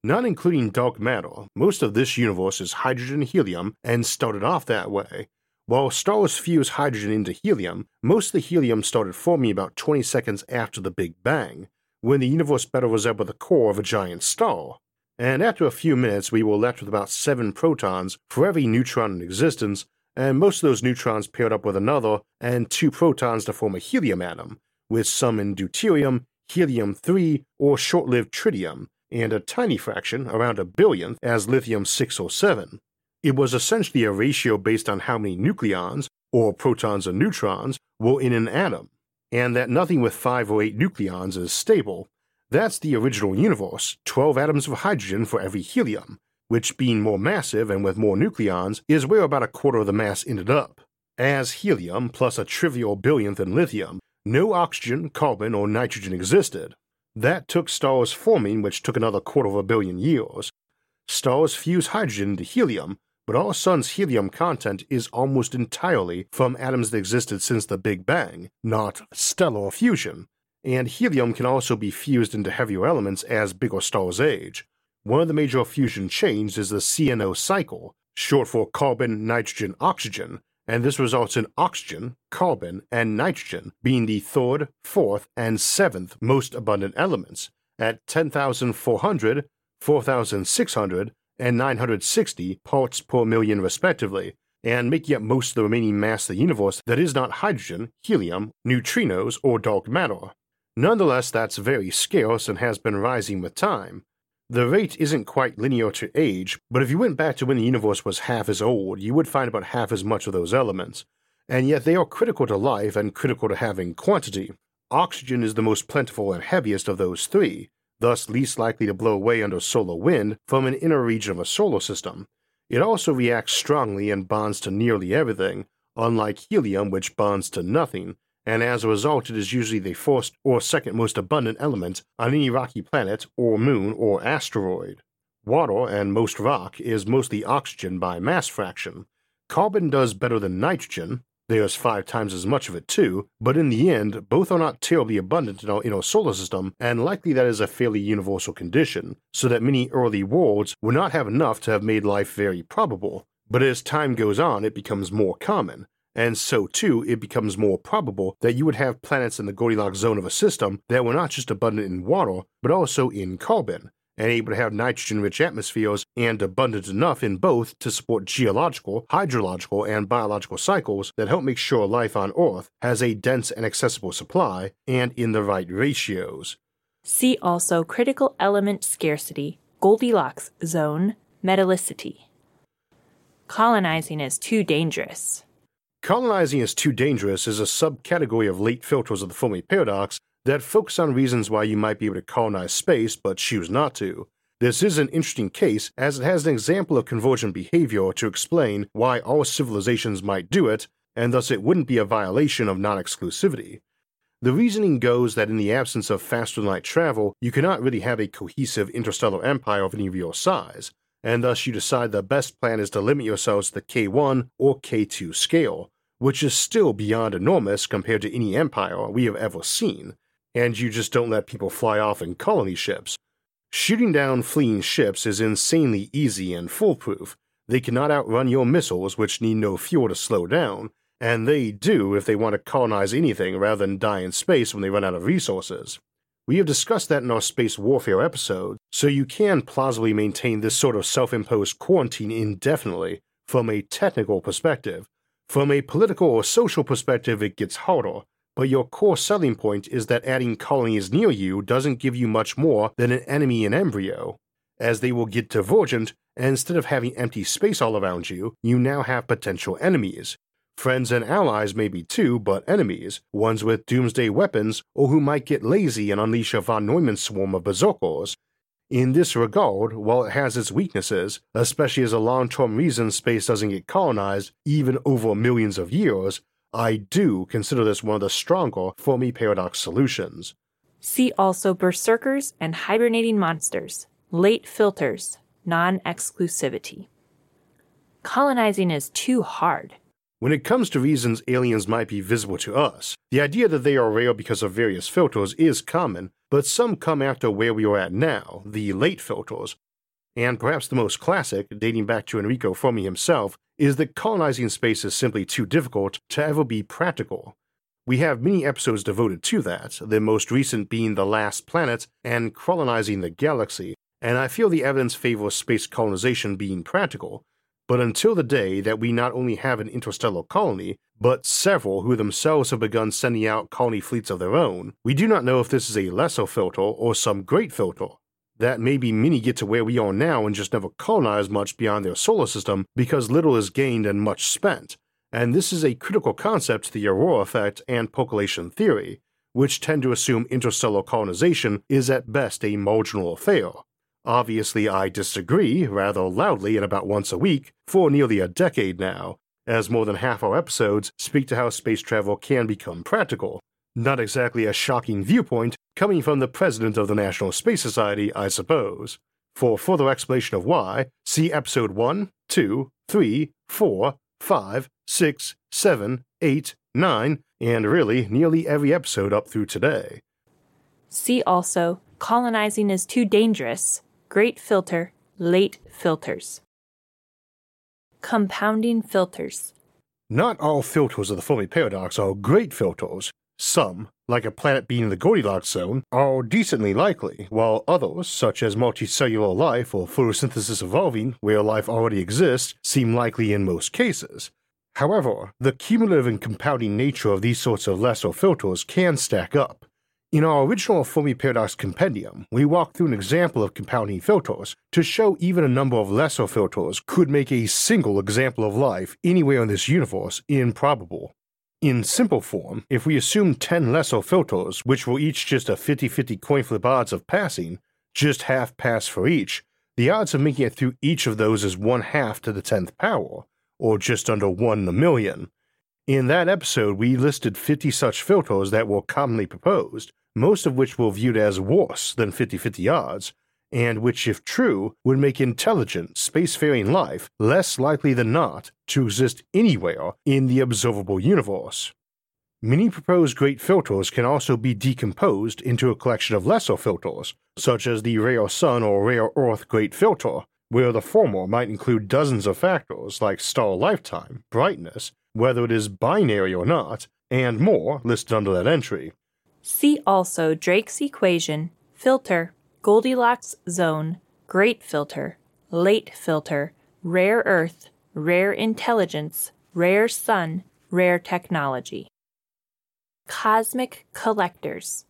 Not including dark matter, most of this universe is hydrogen helium and started off that way. While stars fuse hydrogen into helium, most of the helium started forming about 20 seconds after the Big Bang, when the universe better resembled the core of a giant star. And after a few minutes, we were left with about seven protons for every neutron in existence, and most of those neutrons paired up with another, and two protons to form a helium atom, with some in deuterium, helium 3, or short lived tritium, and a tiny fraction, around a billionth, as lithium 6 or 7. It was essentially a ratio based on how many nucleons, or protons and neutrons, were in an atom, and that nothing with 5 or 8 nucleons is stable. That's the original universe 12 atoms of hydrogen for every helium, which, being more massive and with more nucleons, is where about a quarter of the mass ended up. As helium plus a trivial billionth in lithium, no oxygen, carbon, or nitrogen existed. That took stars forming, which took another quarter of a billion years. Stars fuse hydrogen into helium, but our sun's helium content is almost entirely from atoms that existed since the Big Bang, not stellar fusion, and helium can also be fused into heavier elements as bigger stars age. One of the major fusion chains is the CNO cycle, short for carbon, nitrogen, oxygen, and this results in oxygen, carbon, and nitrogen being the third, fourth, and seventh most abundant elements at 10,400, 4,600, and 960 parts per million respectively, and making up most of the remaining mass of the universe that is not hydrogen, helium, neutrinos, or dark matter. Nonetheless, that's very scarce and has been rising with time. The rate isn't quite linear to age, but if you went back to when the universe was half as old, you would find about half as much of those elements. And yet they are critical to life and critical to having quantity. Oxygen is the most plentiful and heaviest of those three, thus least likely to blow away under solar wind from an inner region of a solar system. It also reacts strongly and bonds to nearly everything, unlike helium, which bonds to nothing, and as a result, it is usually the first or second most abundant element on any rocky planet or moon or asteroid. Water and most rock is mostly oxygen by mass fraction. Carbon does better than nitrogen, there's five times as much of it too, but in the end, both are not terribly abundant in our, solar system, and likely that is a fairly universal condition, so that many early worlds would not have enough to have made life very probable. But as time goes on, it becomes more common, and so too it becomes more probable that you would have planets in the Goldilocks zone of a system that were not just abundant in water, but also in carbon, and able to have nitrogen rich atmospheres and abundant enough in both to support geological, hydrological, and biological cycles that help make sure life on Earth has a dense and accessible supply and in the right ratios. See also critical element scarcity, Goldilocks zone, metallicity. Colonizing is too dangerous. Colonizing is too dangerous is a subcategory of late filters of the Fermi paradox that focus on reasons why you might be able to colonize space but choose not to. This is an interesting case as it has an example of convergent behavior to explain why all civilizations might do it, and thus it wouldn't be a violation of non exclusivity. The reasoning goes that in the absence of faster than light travel, you cannot really have a cohesive interstellar empire of any real size, and thus you decide the best plan is to limit yourselves to the K1 or K2 scale, which is still beyond enormous compared to any empire we have ever seen, and you just don't let people fly off in colony ships. Shooting down fleeing ships is insanely easy and foolproof. They cannot outrun your missiles, which need no fuel to slow down, and they do if they want to colonize anything rather than die in space when they run out of resources. We have discussed that in our space warfare episode, so you can plausibly maintain this sort of self imposed quarantine indefinitely from a technical perspective. From a political or social perspective, it gets harder, but your core selling point is that adding colonies near you doesn't give you much more than an enemy in embryo. As they will get divergent, and instead of having empty space all around you, you now have potential enemies, Friends and allies maybe too, but enemies, ones with doomsday weapons, or who might get lazy and unleash a von Neumann swarm of berserkers. In this regard, while it has its weaknesses, especially as a long term reason space doesn't get colonized even over millions of years, I do consider this one of the stronger Fermi Paradox solutions. See also Berserkers and Hibernating Monsters, Late Filters, Non Exclusivity. Colonizing is too hard. When it comes to reasons aliens might be visible to us, the idea that they are rare because of various filters is common, but some come after where we are at now, the late filters. And perhaps the most classic, dating back to Enrico Fermi himself, is that colonizing space is simply too difficult to ever be practical. We have many episodes devoted to that, the most recent being The Last Planet and Colonizing the Galaxy, and I feel the evidence favors space colonization being practical, but until the day that we not only have an interstellar colony, but several who themselves have begun sending out colony fleets of their own, we do not know if this is a lesser filter or some great filter. That maybe many get to where we are now and just never colonize much beyond their solar system because little is gained and much spent. And this is a critical concept to the Aurora effect and percolation theory, which tend to assume interstellar colonization is at best a marginal affair. Obviously, I disagree rather loudly and about once a week for nearly a decade now, as more than half our episodes speak to how space travel can become practical. Not exactly a shocking viewpoint coming from the president of the National Space Society, I suppose. For further explanation of why, see episode 1, 2, 3, 4, 5, 6, 7, 8, 9, and really nearly every episode up through today. See also Colonizing is Too Dangerous Great filter, late filters. Compounding filters. Not all filters of the Fermi paradox are great filters. Some, like a planet being in the Goldilocks zone, are decently likely, while others, such as multicellular life or photosynthesis evolving where life already exists, seem likely in most cases. However, the cumulative and compounding nature of these sorts of lesser filters can stack up. In our original Fermi Paradox compendium, we walked through an example of compounding filters to show even a number of lesser filters could make a single example of life anywhere in this universe improbable. In simple form, if we assume 10 lesser filters, which were each just a 50 50 coin flip odds of passing, just half pass for each, the odds of making it through each of those is 1 half to the 10th power, or just under 1 in a million. In that episode, we listed 50 such filters that were commonly proposed, most of which were viewed as worse than 50 50 odds, and which, if true, would make intelligent, spacefaring life less likely than not to exist anywhere in the observable universe. Many proposed great filters can also be decomposed into a collection of lesser filters, such as the rare sun or rare earth great filter, where the former might include dozens of factors like star lifetime, brightness, whether it is binary or not, and more listed under that entry. See also Drake's equation, filter, Goldilocks zone, great filter, late filter, rare earth, rare intelligence, rare sun, rare technology. Cosmic collectors.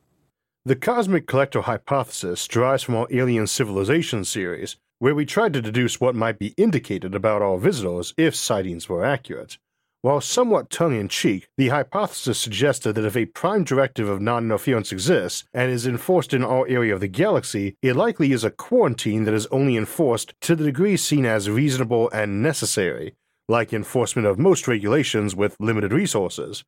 The cosmic collector hypothesis derives from our alien civilization series, where we tried to deduce what might be indicated about our visitors if sightings were accurate. While somewhat tongue in cheek, the hypothesis suggested that if a prime directive of non interference exists and is enforced in our area of the galaxy, it likely is a quarantine that is only enforced to the degree seen as reasonable and necessary, like enforcement of most regulations with limited resources.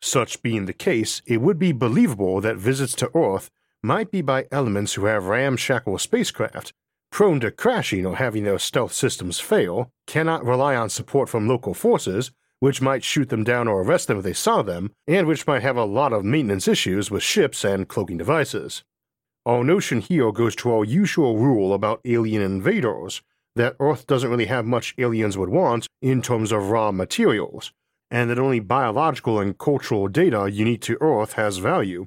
Such being the case, it would be believable that visits to Earth might be by elements who have ramshackle spacecraft, prone to crashing or having their stealth systems fail, cannot rely on support from local forces, which might shoot them down or arrest them if they saw them, and which might have a lot of maintenance issues with ships and cloaking devices. Our notion here goes to our usual rule about alien invaders that Earth doesn't really have much aliens would want in terms of raw materials, and that only biological and cultural data unique to Earth has value.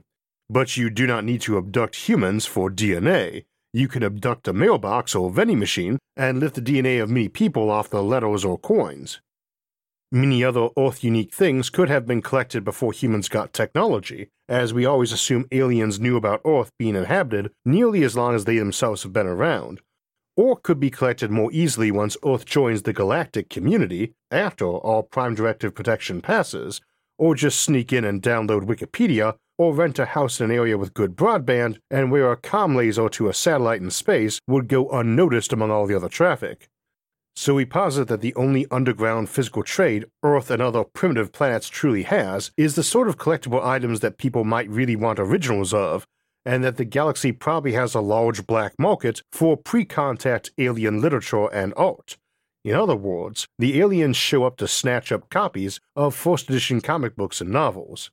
But you do not need to abduct humans for DNA. You can abduct a mailbox or vending machine and lift the DNA of many people off the letters or coins. Many other Earth unique things could have been collected before humans got technology, as we always assume aliens knew about Earth being inhabited nearly as long as they themselves have been around, or could be collected more easily once Earth joins the galactic community after all Prime Directive protection passes, or just sneak in and download Wikipedia, or rent a house in an area with good broadband and where a com laser to a satellite in space would go unnoticed among all the other traffic. So we posit that the only underground physical trade Earth and other primitive planets truly has is the sort of collectible items that people might really want originals of, and that the galaxy probably has a large black market for pre contact alien literature and art. In other words, the aliens show up to snatch up copies of first edition comic books and novels.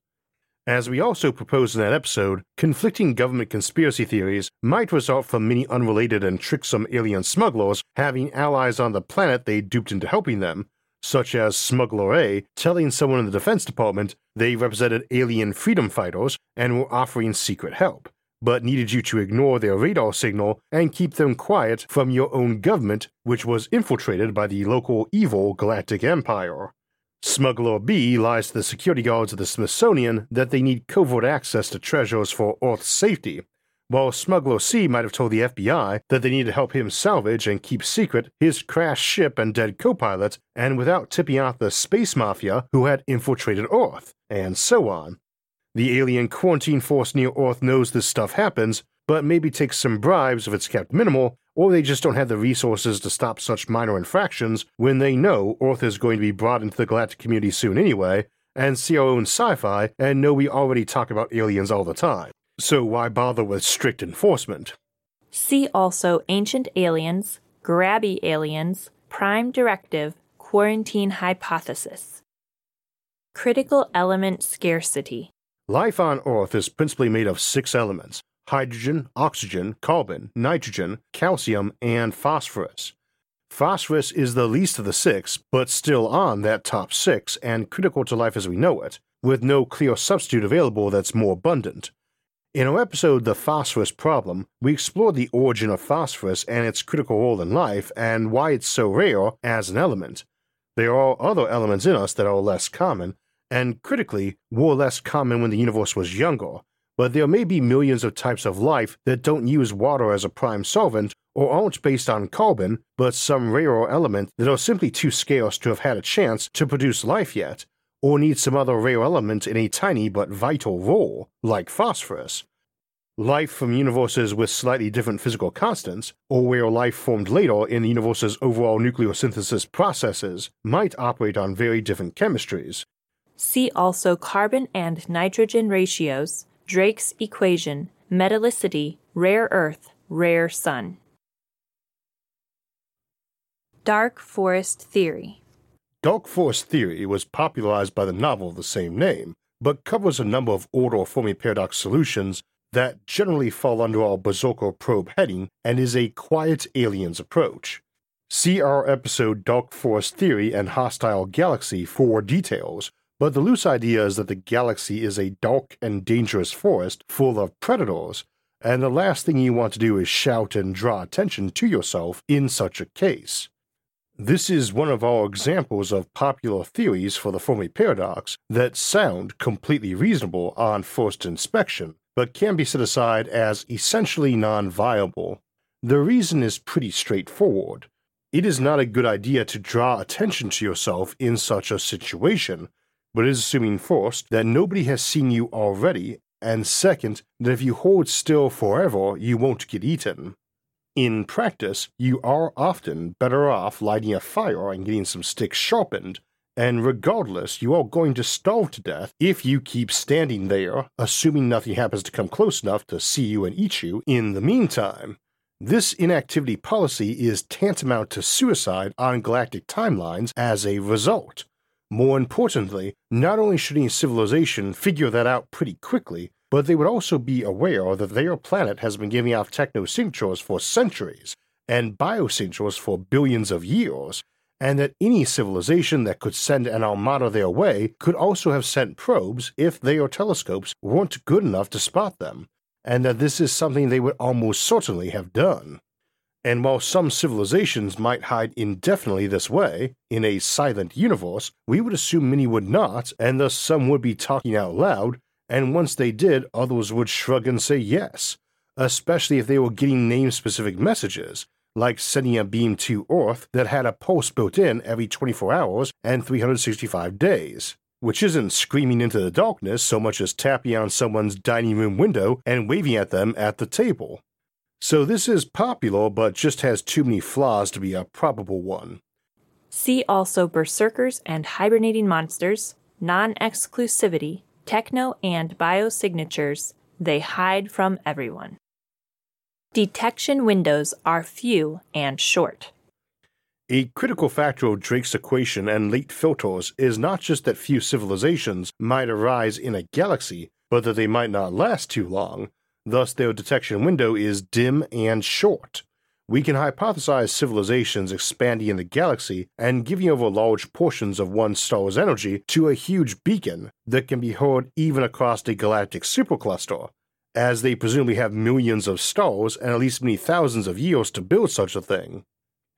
As we also proposed in that episode, conflicting government conspiracy theories might result from many unrelated and tricksome alien smugglers having allies on the planet they duped into helping them, such as Smuggler A telling someone in the Defense Department they represented alien freedom fighters and were offering secret help, but needed you to ignore their radar signal and keep them quiet from your own government, which was infiltrated by the local evil Galactic Empire. Smuggler B lies to the security guards of the Smithsonian that they need covert access to treasures for Earth's safety, while Smuggler C might have told the FBI that they need to help him salvage and keep secret his crashed ship and dead co pilot, and without tipping off the space mafia who had infiltrated Earth, and so on. The alien quarantine force near Earth knows this stuff happens, but maybe takes some bribes if it's kept minimal, or they just don't have the resources to stop such minor infractions when they know Earth is going to be brought into the galactic community soon anyway, and see our own sci fi and know we already talk about aliens all the time. So why bother with strict enforcement? See also Ancient Aliens, Grabby Aliens, Prime Directive, Quarantine Hypothesis. Critical Element Scarcity. Life on Earth is principally made of six elements hydrogen, oxygen, carbon, nitrogen, calcium, and phosphorus. Phosphorus is the least of the six, but still on that top six and critical to life as we know it, with no clear substitute available that's more abundant. In our episode, The Phosphorus Problem, we explored the origin of phosphorus and its critical role in life and why it's so rare as an element. There are other elements in us that are less common, and critically, were less common when the universe was younger, but there may be millions of types of life that don't use water as a prime solvent or aren't based on carbon, but some rarer element that are simply too scarce to have had a chance to produce life yet, or need some other rare element in a tiny but vital role, like phosphorus. Life from universes with slightly different physical constants, or where life formed later in the universe's overall nucleosynthesis processes, might operate on very different chemistries. See also carbon and nitrogen ratios, Drake's equation, metallicity, rare earth, rare sun. Dark Forest Theory Dark Forest Theory was popularized by the novel of the same name, but covers a number of order Fermi paradox solutions that generally fall under our Berserker probe heading and is a quiet aliens approach. See our episode Dark Forest Theory and Hostile Galaxy for details, but the loose idea is that the galaxy is a dark and dangerous forest full of predators, and the last thing you want to do is shout and draw attention to yourself in such a case. This is one of our examples of popular theories for the Fermi paradox that sound completely reasonable on first inspection, but can be set aside as essentially non viable. The reason is pretty straightforward. It is not a good idea to draw attention to yourself in such a situation, but it is assuming first that nobody has seen you already, and second, that if you hold still forever, you won't get eaten. In practice, you are often better off lighting a fire and getting some sticks sharpened, and regardless, you are going to starve to death if you keep standing there, assuming nothing happens to come close enough to see you and eat you in the meantime. This inactivity policy is tantamount to suicide on galactic timelines as a result. More importantly, not only should any civilization figure that out pretty quickly, but they would also be aware that their planet has been giving off technosignatures for centuries and biosignatures for billions of years, and that any civilization that could send an armada their way could also have sent probes if their telescopes weren't good enough to spot them, and that this is something they would almost certainly have done. And while some civilizations might hide indefinitely this way, in a silent universe, we would assume many would not, and thus some would be talking out loud, and once they did, others would shrug and say yes, especially if they were getting name specific messages, like sending a beam to Earth that had a pulse built in every 24 hours and 365 days, which isn't screaming into the darkness so much as tapping on someone's dining room window and waving at them at the table. So this is popular, but just has too many flaws to be a probable one. See also Berserkers and Hibernating Monsters, Non Exclusivity, Techno and Biosignatures. They hide from everyone. Detection windows are few and short. A critical factor of Drake's equation and late filters is not just that few civilizations might arise in a galaxy, but that they might not last too long, thus, their detection window is dim and short. We can hypothesize civilizations expanding in the galaxy and giving over large portions of one star's energy to a huge beacon that can be heard even across a galactic supercluster, as they presumably have millions of stars and at least many thousands of years to build such a thing.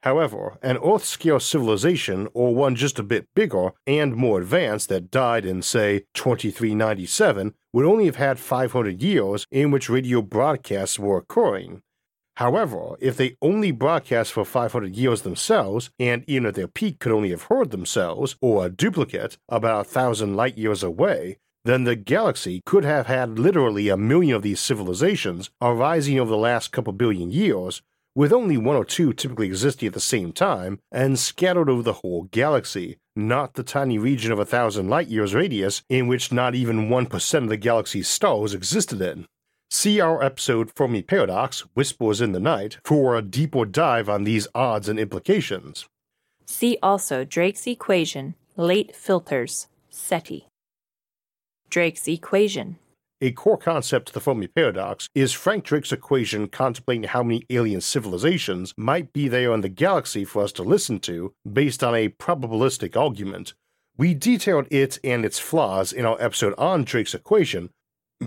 However, an Earth scale civilization, or one just a bit bigger and more advanced that died in, say, 2397, would only have had 500 years in which radio broadcasts were occurring. However, if they only broadcast for 500 years themselves, and even at their peak could only have heard themselves, or a duplicate, about a thousand light years away, then the galaxy could have had literally a million of these civilizations arising over the last couple billion years, with only one or two typically existing at the same time, and scattered over the whole galaxy, not the tiny region of a thousand light years radius in which not even 1% of the galaxy's stars existed in. See our episode Fermi Paradox, Whispers in the Night, for a deeper dive on these odds and implications. See also Drake's equation, late filters, SETI. Drake's equation. A core concept to the Fermi paradox is Frank Drake's equation contemplating how many alien civilizations might be there in the galaxy for us to listen to based on a probabilistic argument. We detailed it and its flaws in our episode on Drake's equation,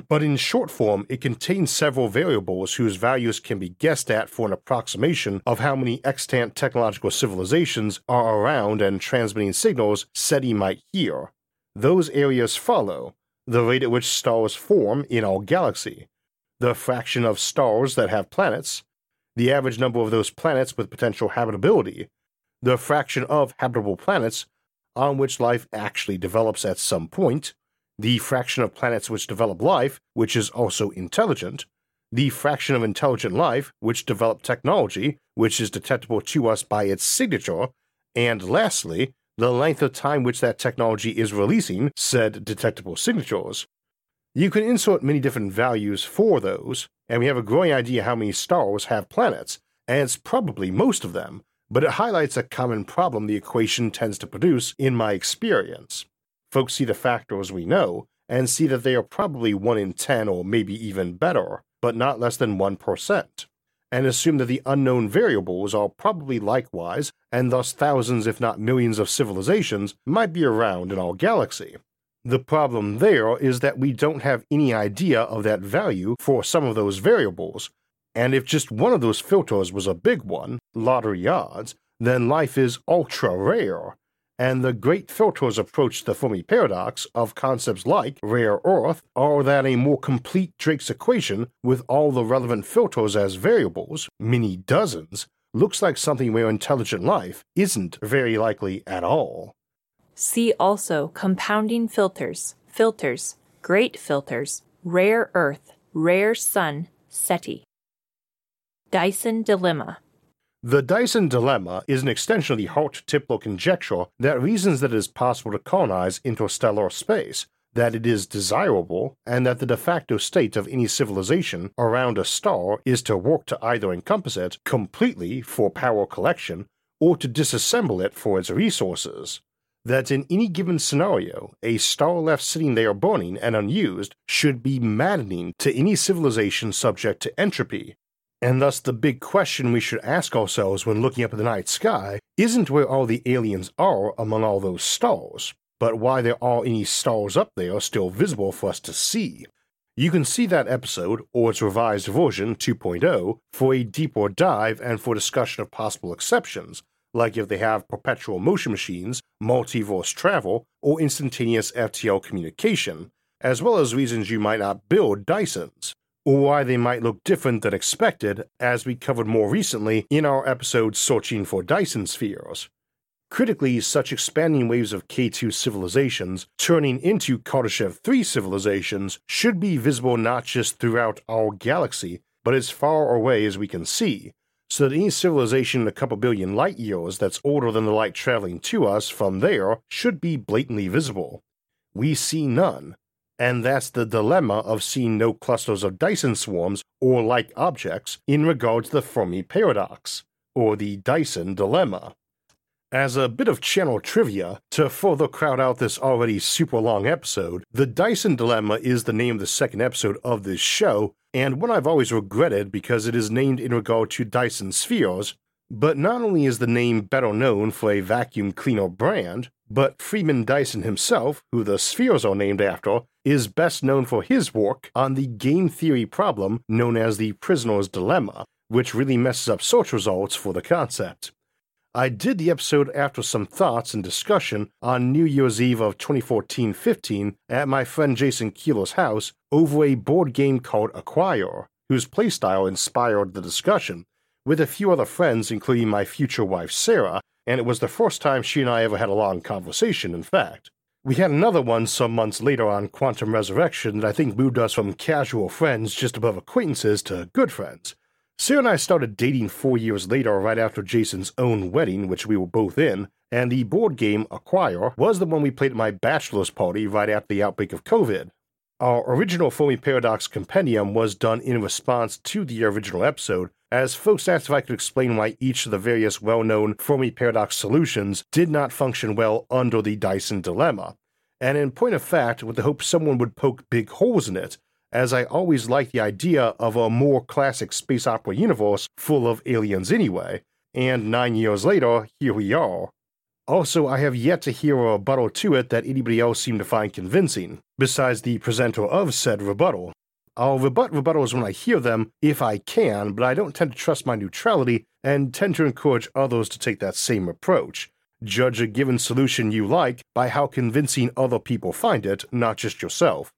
but in short form, it contains several variables whose values can be guessed at for an approximation of how many extant technological civilizations are around and transmitting signals SETI might hear. Those areas follow the rate at which stars form in our galaxy, the fraction of stars that have planets, the average number of those planets with potential habitability, the fraction of habitable planets on which life actually develops at some point, the fraction of planets which develop life, which is also intelligent, the fraction of intelligent life which develop technology, which is detectable to us by its signature, and lastly, the length of time which that technology is releasing said detectable signatures. You can insert many different values for those, and we have a growing idea how many stars have planets, and it's probably most of them, but it highlights a common problem the equation tends to produce in my experience. Folks see the factors we know and see that they are probably 1 in 10 or maybe even better, but not less than 1% and assume that the unknown variables are probably likewise, and thus thousands, if not millions, of civilizations might be around in our galaxy. The problem there is that we don't have any idea of that value for some of those variables, and if just one of those filters was a big one, lottery odds, then life is ultra rare, and the great filters approach the Fermi paradox of concepts like rare earth are that a more complete Drake's equation with all the relevant filters as variables, many dozens, looks like something where intelligent life isn't very likely at all. See also compounding filters, filters, great filters, rare earth, rare sun, SETI. Dyson Dilemma. The Dyson Dilemma is an extension of the Hart-Tipler conjecture that reasons that it is possible to colonize interstellar space, that it is desirable, and that the de facto state of any civilization around a star is to work to either encompass it completely for power collection or to disassemble it for its resources. That in any given scenario, a star left sitting there burning and unused should be maddening to any civilization subject to entropy, and thus, the big question we should ask ourselves when looking up at the night sky isn't where all the aliens are among all those stars, but why there are any stars up there still visible for us to see. You can see that episode, or its revised version 2.0, for a deeper dive and for discussion of possible exceptions, like if they have perpetual motion machines, multiverse travel, or instantaneous FTL communication, as well as reasons you might not build Dysons or why they might look different than expected, as we covered more recently in our episode Searching for Dyson Spheres. Critically, such expanding waves of K2 civilizations turning into Kardashev 3 civilizations should be visible not just throughout our galaxy, but as far away as we can see, so that any civilization a couple billion light years that's older than the light traveling to us from there should be blatantly visible. We see none, and that's the dilemma of seeing no clusters of Dyson swarms or like objects in regard to the Fermi paradox, or the Dyson dilemma. As a bit of channel trivia, to further crowd out this already super long episode, the Dyson Dilemma is the name of the second episode of this show, and one I've always regretted because it is named in regard to Dyson spheres, but not only is the name better known for a vacuum cleaner brand, but Freeman Dyson himself, who the spheres are named after, is best known for his work on the game theory problem known as the prisoner's dilemma, which really messes up search results for the concept. I did the episode after some thoughts and discussion on New Year's Eve of 2014 15 at my friend Jason Keeler's house over a board game called Acquire, whose playstyle inspired the discussion, with a few other friends, including my future wife Sarah, and it was the first time she and I ever had a long conversation, in fact. We had another one some months later on Quantum Resurrection that I think moved us from casual friends just above acquaintances to good friends. Sarah and I started dating four years later, right after Jason's own wedding, which we were both in, and the board game Acquire was the one we played at my bachelor's party right after the outbreak of COVID. Our original Fermi Paradox compendium was done in response to the original episode, as folks asked if I could explain why each of the various well known Fermi paradox solutions did not function well under the Dyson dilemma. And in point of fact, with the hope someone would poke big holes in it, as I always liked the idea of a more classic space opera universe full of aliens anyway, and nine years later, here we are. Also, I have yet to hear a rebuttal to it that anybody else seemed to find convincing, besides the presenter of said rebuttal. I'll rebut rebuttals when I hear them, if I can, but I don't tend to trust my neutrality and tend to encourage others to take that same approach. Judge a given solution you like by how convincing other people find it, not just yourself.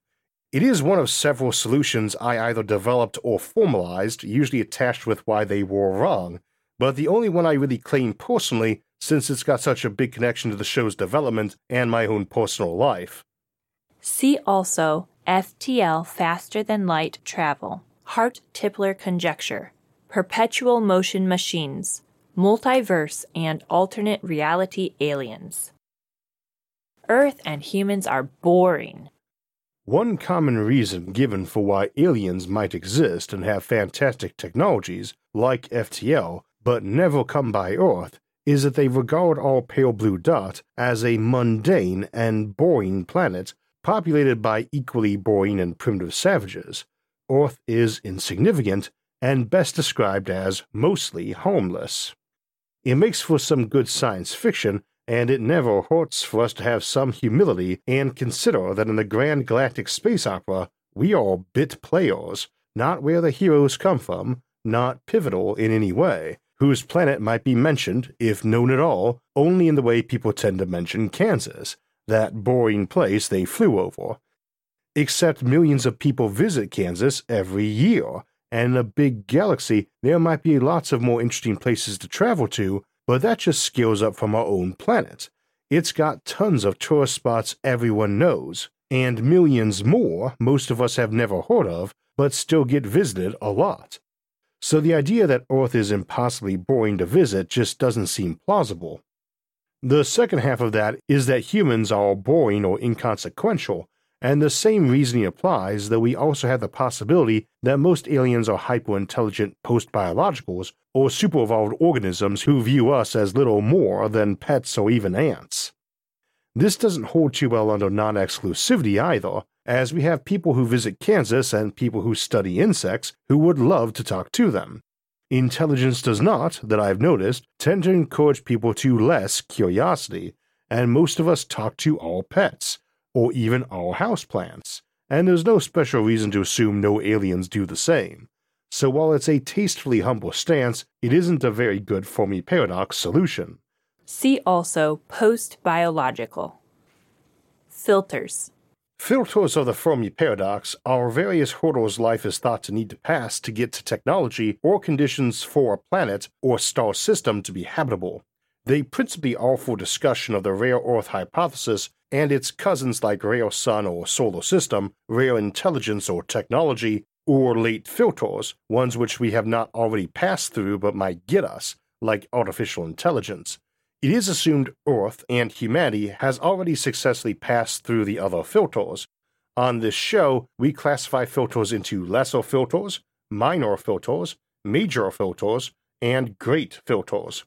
It is one of several solutions I either developed or formalized, usually attached with why they were wrong, but the only one I really claim personally since it's got such a big connection to the show's development and my own personal life. See also FTL faster than light travel, Hart Tipler conjecture, perpetual motion machines, multiverse and alternate reality aliens. Earth and humans are boring. One common reason given for why aliens might exist and have fantastic technologies, like FTL, but never come by Earth, is that they regard our pale blue dot as a mundane and boring planet populated by equally boring and primitive savages, Earth is insignificant and best described as mostly harmless. It makes for some good science fiction, and it never hurts for us to have some humility and consider that in the grand galactic space opera, we are bit players, not where the heroes come from, not pivotal in any way, whose planet might be mentioned, if known at all, only in the way people tend to mention Kansas, that boring place they flew over. Except millions of people visit Kansas every year, and in a big galaxy, there might be lots of more interesting places to travel to, but that just scales up from our own planet. It's got tons of tourist spots everyone knows, and millions more most of us have never heard of, but still get visited a lot. So the idea that Earth is impossibly boring to visit just doesn't seem plausible. The second half of that is that humans are boring or inconsequential, and the same reasoning applies, though we also have the possibility that most aliens are hyper-intelligent post-biologicals or super-evolved organisms who view us as little more than pets or even ants. This doesn't hold too well under non-exclusivity either, as we have people who visit Kansas and people who study insects who would love to talk to them. Intelligence does not, that I've noticed, tend to encourage people to less curiosity, and most of us talk to all pets, or even all houseplants, and there's no special reason to assume no aliens do the same. So while it's a tastefully humble stance, it isn't a very good Fermi paradox solution. See also post biological. Filters. Filters of the Fermi paradox are various hurdles life is thought to need to pass to get to technology or conditions for a planet or star system to be habitable. They principally are for discussion of the rare Earth hypothesis and its cousins like rare sun or solar system, rare intelligence or technology, or late filters, ones which we have not already passed through but might get us, like artificial intelligence. It is assumed Earth and humanity has already successfully passed through the other filters. On this show, we classify filters into lesser filters, minor filters, major filters, and great filters.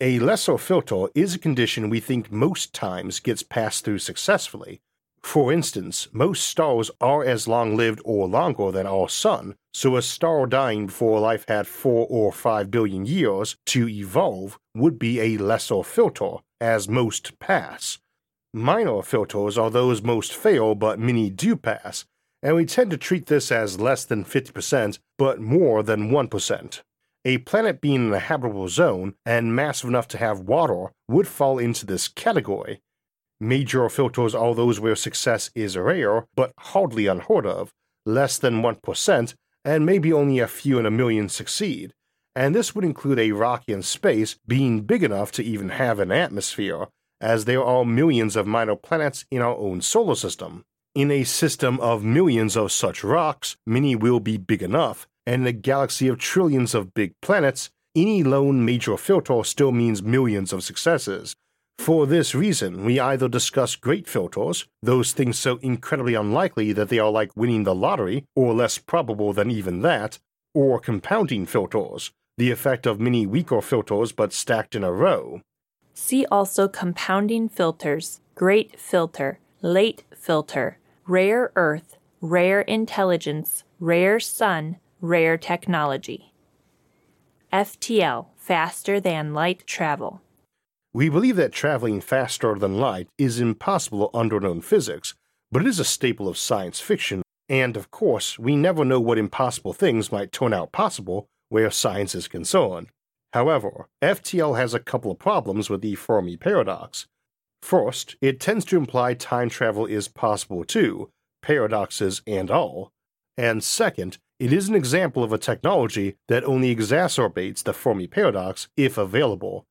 A lesser filter is a condition we think most times gets passed through successfully. For instance, most stars are as long lived or longer than our Sun, so a star dying before life had 4 or 5 billion years to evolve would be a lesser filter, as most pass. Minor filters are those most fail but many do pass, and we tend to treat this as less than 50% but more than 1%. A planet being in a habitable zone and massive enough to have water would fall into this category. Major filters are those where success is rare but hardly unheard of, less than 1%, and maybe only a few in a million succeed. And this would include a rock in space being big enough to even have an atmosphere, as there are millions of minor planets in our own solar system. In a system of millions of such rocks, many will be big enough and in a galaxy of trillions of big planets, any lone major filter still means millions of successes. For this reason, we either discuss great filters, those things so incredibly unlikely that they are like winning the lottery, or less probable than even that, or compounding filters, the effect of many weaker filters but stacked in a row. See also compounding filters, great filter, late filter, rare earth, rare intelligence, rare sun, rare technology. FTL, faster than light travel. We believe that traveling faster than light is impossible under known physics, but it is a staple of science fiction, and of course, we never know what impossible things might turn out possible where science is concerned. However, FTL has a couple of problems with the Fermi paradox. First, it tends to imply time travel is possible too, paradoxes and all. And second, it is an example of a technology that only exacerbates the Fermi paradox if available.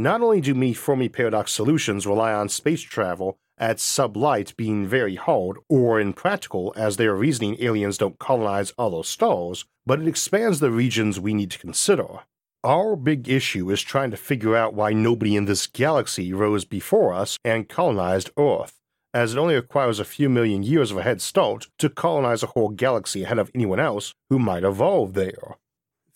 Not only do many Fermi paradox solutions rely on space travel at sublight being very hard or impractical as they are reasoning aliens don't colonize other stars, but it expands the regions we need to consider. Our big issue is trying to figure out why nobody in this galaxy rose before us and colonized Earth as it only requires a few million years of a head start to colonize a whole galaxy ahead of anyone else who might evolve there.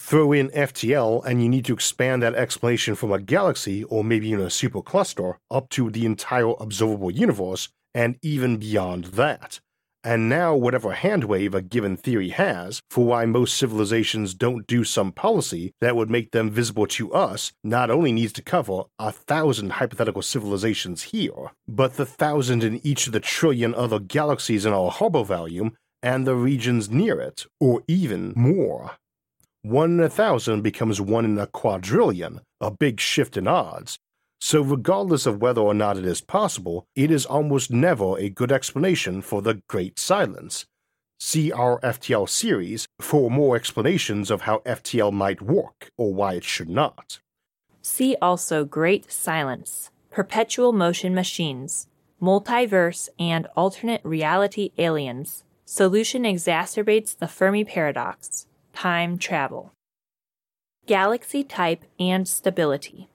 Throw in FTL, and you need to expand that explanation from a galaxy, or maybe even a supercluster, up to the entire observable universe, and even beyond that. And now, whatever handwave a given theory has for why most civilizations don't do some policy that would make them visible to us not only needs to cover a thousand hypothetical civilizations here, but the thousand in each of the trillion other galaxies in our Hubble volume and the regions near it, or even more. One in a thousand becomes one in a quadrillion, a big shift in odds, so, regardless of whether or not it is possible, it is almost never a good explanation for the Great Silence. See our FTL series for more explanations of how FTL might work or why it should not. See also Great Silence, Perpetual Motion Machines, Multiverse and Alternate Reality Aliens. Solution exacerbates the Fermi paradox. Time travel. Galaxy type and stability.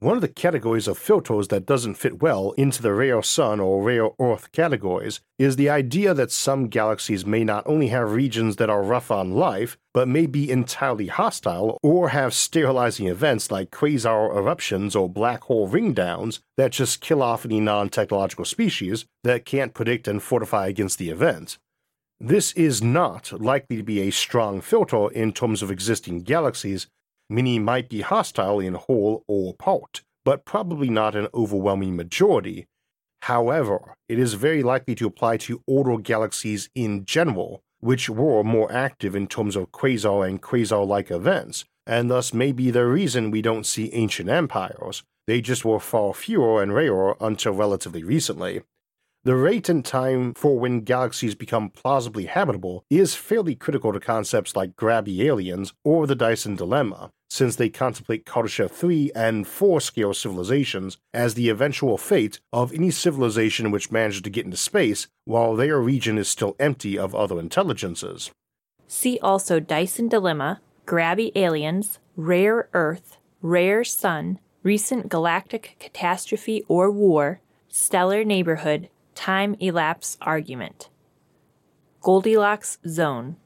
One of the categories of filters that doesn't fit well into the rare sun or rare earth categories is the idea that some galaxies may not only have regions that are rough on life, but may be entirely hostile or have sterilizing events like quasar eruptions or black hole ring downs that just kill off any non technological species that can't predict and fortify against the event. This is not likely to be a strong filter in terms of existing galaxies Many might be hostile in whole or part, but probably not an overwhelming majority. However, it is very likely to apply to older galaxies in general, which were more active in terms of quasar and quasar like events, and thus may be the reason we don't see ancient empires. They just were far fewer and rarer until relatively recently. The rate and time for when galaxies become plausibly habitable is fairly critical to concepts like grabby aliens or the Dyson dilemma, since they contemplate Kardashev 3 and 4 scale civilizations as the eventual fate of any civilization which manages to get into space while their region is still empty of other intelligences. See also Dyson dilemma, grabby aliens, rare Earth, rare Sun, recent galactic catastrophe or war, stellar neighborhood, time elapse argument. Goldilocks zone.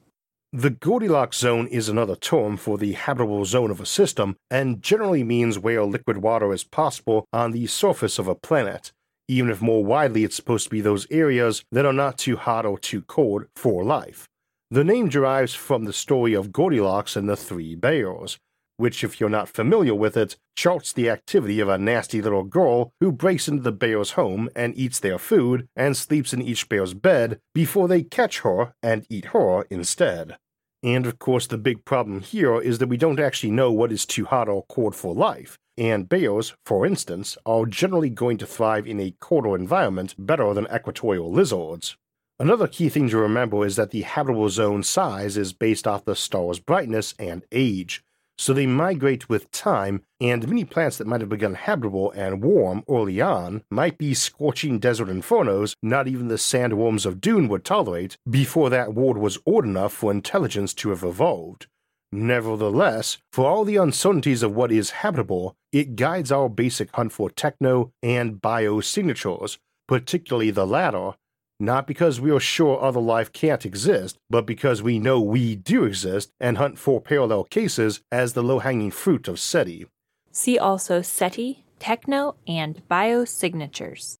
The Goldilocks zone is another term for the habitable zone of a system and generally means where liquid water is possible on the surface of a planet, even if more widely it's supposed to be those areas that are not too hot or too cold for life. The name derives from the story of Goldilocks and the Three Bears, which, if you're not familiar with it, charts the activity of a nasty little girl who breaks into the bear's home and eats their food and sleeps in each bear's bed before they catch her and eat her instead. And of course, the big problem here is that we don't actually know what is too hot or cold for life, and bears, for instance, are generally going to thrive in a colder environment better than equatorial lizards. Another key thing to remember is that the habitable zone size is based off the star's brightness and age, so they migrate with time, and many plants that might have begun habitable and warm early on might be scorching desert infernos not even the sandworms of Dune would tolerate before that world was old enough for intelligence to have evolved. Nevertheless, for all the uncertainties of what is habitable, it guides our basic hunt for techno and biosignatures, particularly the latter, not because we are sure other life can't exist, but because we know we do exist and hunt for parallel cases as the low hanging fruit of SETI. See also SETI, Techno, and Biosignatures.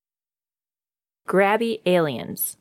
Grabby Aliens.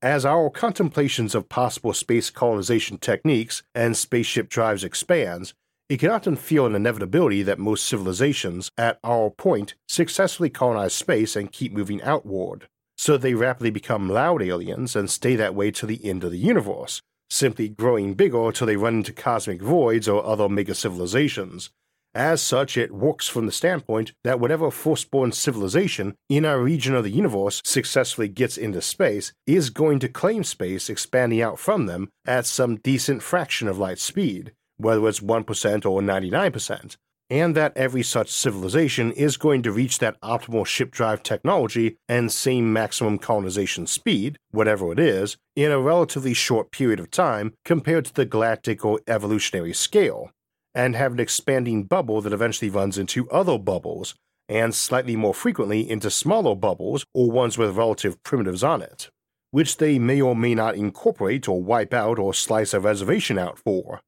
As our contemplations of possible space colonization techniques and spaceship drives expands, it can often feel an inevitability that most civilizations, at our point, successfully colonize space and keep moving outward so they rapidly become loud aliens and stay that way to the end of the universe, simply growing bigger till they run into cosmic voids or other mega civilizations. As such, it works from the standpoint that whatever firstborn civilization in our region of the universe successfully gets into space is going to claim space expanding out from them at some decent fraction of light speed, whether it's 1% or 99%, and that every such civilization is going to reach that optimal ship drive technology and same maximum colonization speed, whatever it is, in a relatively short period of time compared to the galactic or evolutionary scale, and have an expanding bubble that eventually runs into other bubbles, and slightly more frequently into smaller bubbles or ones with relative primitives on it, which they may or may not incorporate or wipe out or slice a reservation out for.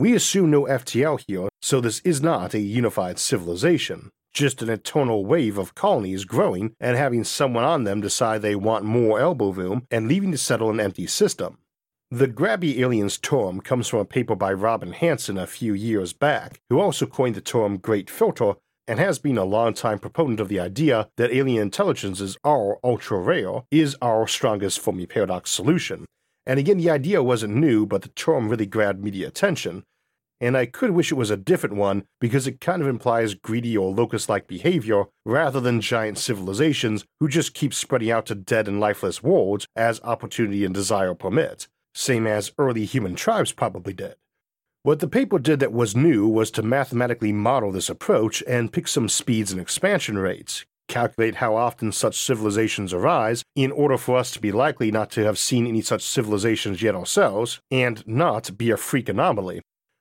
We assume no FTL here, so this is not a unified civilization, just an eternal wave of colonies growing and having someone on them decide they want more elbow room and leaving to settle an empty system. The grabby aliens term comes from a paper by Robin Hanson a few years back, who also coined the term Great Filter and has been a long-time proponent of the idea that alien intelligences are ultra rare is our strongest Fermi paradox solution. And again, the idea wasn't new, but the term really grabbed media attention, and I could wish it was a different one because it kind of implies greedy or locust like behavior rather than giant civilizations who just keep spreading out to dead and lifeless worlds as opportunity and desire permit, same as early human tribes probably did. What the paper did that was new was to mathematically model this approach and pick some speeds and expansion rates, calculate how often such civilizations arise in order for us to be likely not to have seen any such civilizations yet ourselves, and not be a freak anomaly,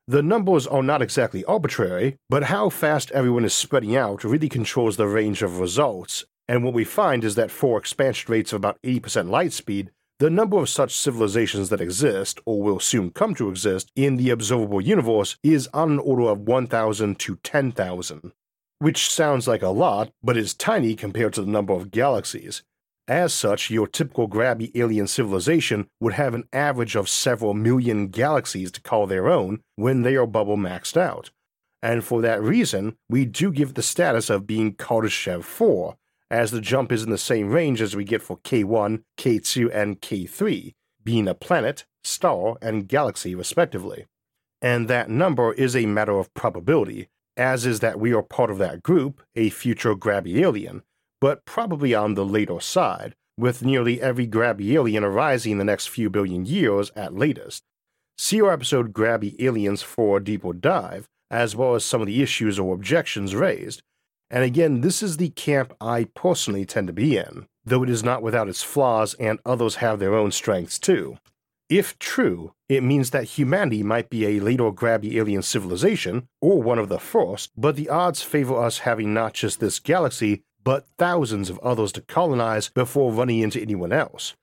The numbers are not exactly arbitrary, but how fast everyone is spreading out really controls the range of results, and what we find is that for expansion rates of about 80% light speed, the number of such civilizations that exist, or will soon come to exist, in the observable universe is on an order of 1,000 to 10,000, which sounds like a lot, but is tiny compared to the number of galaxies. As such, your typical grabby alien civilization would have an average of several million galaxies to call their own when they are bubble maxed out. And for that reason, we do give the status of being Kardashev 4, as the jump is in the same range as we get for K1, K2, and K3, being a planet, star, and galaxy respectively. And that number is a matter of probability, as is that we are part of that group, a future grabby alien, but probably on the later side, with nearly every grabby alien arising in the next few billion years at latest. See our episode Grabby Aliens for a deeper dive, as well as some of the issues or objections raised, and again, this is the camp I personally tend to be in, though it is not without its flaws and others have their own strengths too. If true, it means that humanity might be a later grabby alien civilization, or one of the first, but the odds favor us having not just this galaxy, but thousands of others to colonize before running into anyone else.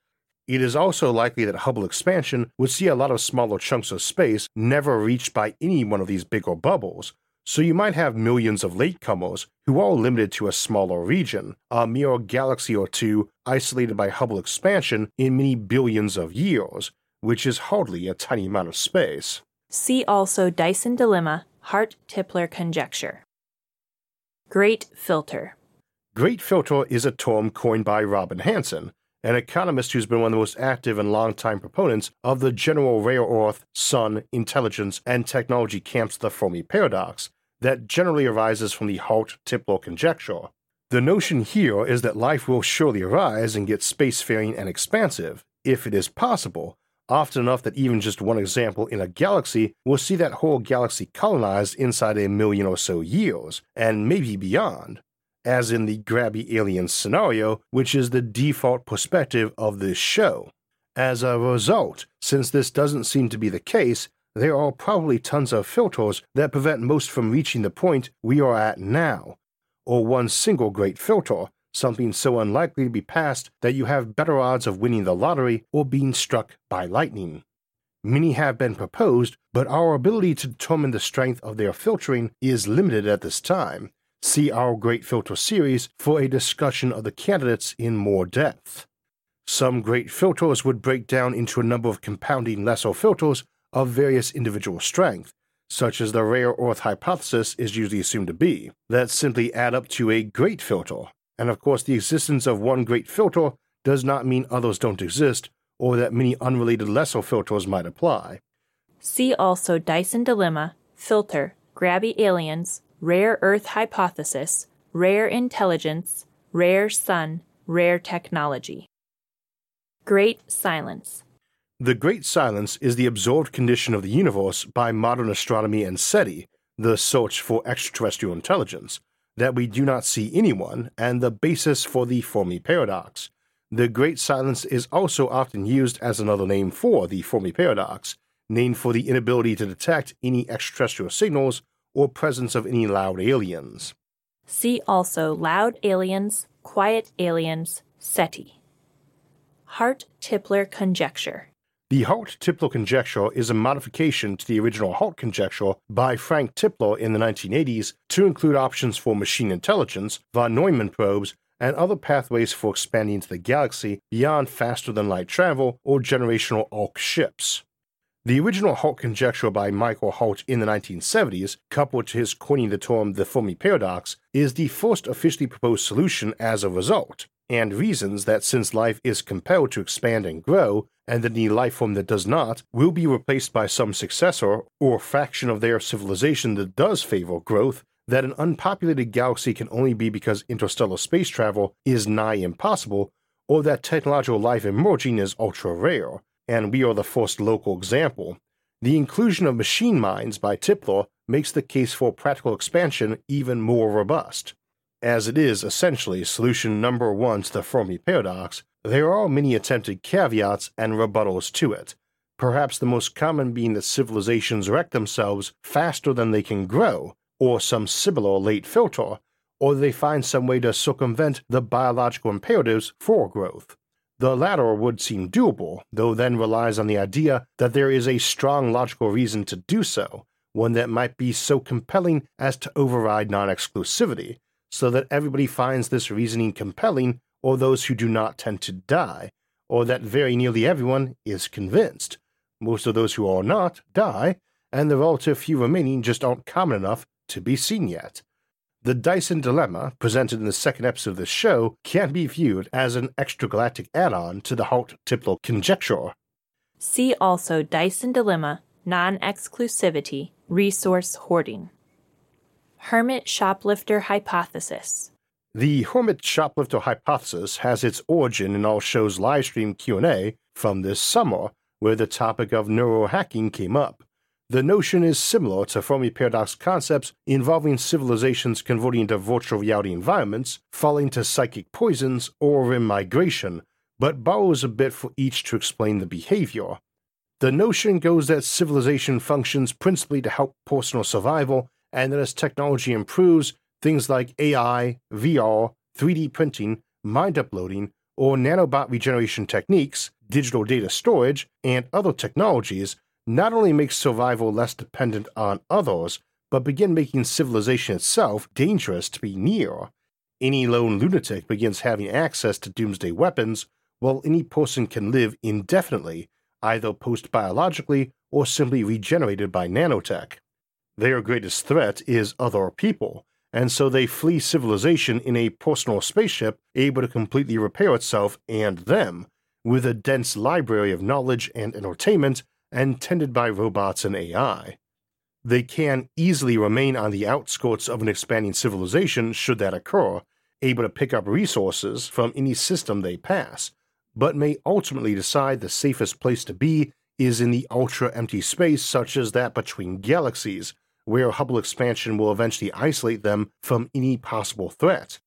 It is also likely that Hubble expansion would see a lot of smaller chunks of space never reached by any one of these bigger bubbles, so you might have millions of latecomers who are limited to a smaller region, a mere galaxy or two isolated by Hubble expansion in many billions of years, which is hardly a tiny amount of space. See also Dyson Dilemma, Hart Tipler Conjecture. Great Filter. Great filter is a term coined by Robin Hanson, an economist who's been one of the most active and long-time proponents of the general rare earth, sun, intelligence, and technology camps the Fermi paradox, that generally arises from the Hart-Tipler conjecture. The notion here is that life will surely arise and get spacefaring and expansive, if it is possible, often enough that even just one example in a galaxy will see that whole galaxy colonized inside a million or so years, and maybe beyond, as in the grabby alien scenario, which is the default perspective of this show. As a result, since this doesn't seem to be the case, there are probably tons of filters that prevent most from reaching the point we are at now, or one single great filter, something so unlikely to be passed that you have better odds of winning the lottery or being struck by lightning. Many have been proposed, but our ability to determine the strength of their filtering is limited at this time. See our Great Filter series for a discussion of the candidates in more depth. Some great filters would break down into a number of compounding lesser filters of various individual strength, such as the rare earth hypothesis is usually assumed to be, that simply add up to a great filter. And of course, the existence of one great filter does not mean others don't exist, or that many unrelated lesser filters might apply. See also Dyson Dilemma, Filter, Grabby Aliens, Rare Earth Hypothesis, Rare Intelligence, Rare Sun, Rare Technology. Great Silence. The Great Silence is the observed condition of the universe by modern astronomy and SETI, the search for extraterrestrial intelligence, that we do not see anyone, and the basis for the Fermi paradox. The Great Silence is also often used as another name for the Fermi paradox, named for the inability to detect any extraterrestrial signals or presence of any loud aliens. See also Loud Aliens, Quiet Aliens, SETI. Hart Tipler Conjecture. The Hart-Tipler conjecture is a modification to the original Hart conjecture by Frank Tipler in the 1980s to include options for machine intelligence, von Neumann probes, and other pathways for expanding into the galaxy beyond faster than light travel or generational arc ships. The original Hart conjecture by Michael Hart in the 1970s, coupled to his coining the term the Fermi paradox, is the first officially proposed solution as a result, and reasons that since life is compelled to expand and grow, and that any life form that does not will be replaced by some successor or fraction of their civilization that does favor growth, that an unpopulated galaxy can only be because interstellar space travel is nigh impossible, or that technological life emerging is ultra rare, and we are the first local example. The inclusion of machine minds by Tipler makes the case for practical expansion even more robust. As it is essentially solution number one to the Fermi paradox, there are many attempted caveats and rebuttals to it, perhaps the most common being that civilizations wreck themselves faster than they can grow, or some similar late filter, or they find some way to circumvent the biological imperatives for growth. The latter would seem doable, though then relies on the idea that there is a strong logical reason to do so, one that might be so compelling as to override non exclusivity, so that everybody finds this reasoning compelling, or those who do not tend to die, or that very nearly everyone is convinced. Most of those who are not die, and the relative few remaining just aren't common enough to be seen yet. The Dyson Dilemma, presented in the second episode of this show, can be viewed as an extragalactic add on to the Hart-Tipler conjecture. See also Dyson Dilemma, non exclusivity, resource hoarding. Hermit shoplifter hypothesis. The Hermit shoplifter hypothesis has its origin in our show's livestream Q&A from this summer, where the topic of neurohacking came up. The notion is similar to Fermi paradox concepts involving civilizations converting to virtual reality environments, falling to psychic poisons, or rim migration, but borrows a bit for each to explain the behavior. The notion goes that civilization functions principally to help personal survival, and that as technology improves, things like AI, VR, 3D printing, mind uploading, or nanobot regeneration techniques, digital data storage, and other technologies not only makes survival less dependent on others, but begin making civilization itself dangerous to be near. Any lone lunatic begins having access to doomsday weapons, while any person can live indefinitely either post biologically or simply regenerated by nanotech. Their greatest threat is other people, and so they flee civilization in a personal spaceship able to completely repair itself and them, with a dense library of knowledge and entertainment and tended by robots and AI. They can easily remain on the outskirts of an expanding civilization should that occur, able to pick up resources from any system they pass, but may ultimately decide the safest place to be is in the ultra empty space such as that between galaxies, where Hubble expansion will eventually isolate them from any possible threat.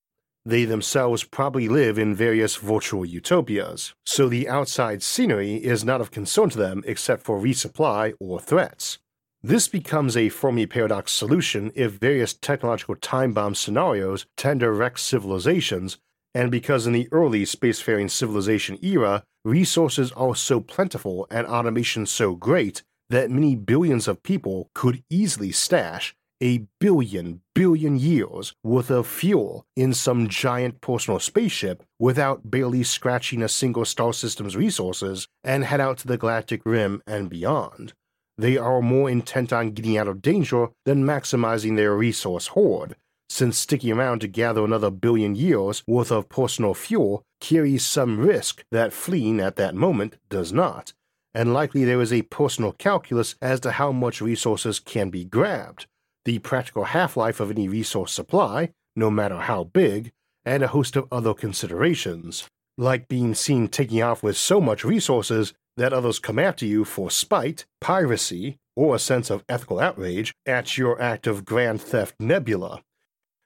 They themselves probably live in various virtual utopias, so the outside scenery is not of concern to them except for resupply or threats. This becomes a Fermi paradox solution if various technological time bomb scenarios tend to wreck civilizations and because in the early spacefaring civilization era, resources are so plentiful and automation so great that many billions of people could easily stash a billion billion years worth of fuel in some giant personal spaceship without barely scratching a single star system's resources and head out to the galactic rim and beyond. They are more intent on getting out of danger than maximizing their resource hoard, since sticking around to gather another billion years worth of personal fuel carries some risk that fleeing at that moment does not, and likely there is a personal calculus as to how much resources can be grabbed, the practical half life of any resource supply, no matter how big, and a host of other considerations, like being seen taking off with so much resources that others come after you for spite, piracy, or a sense of ethical outrage at your act of grand theft nebula.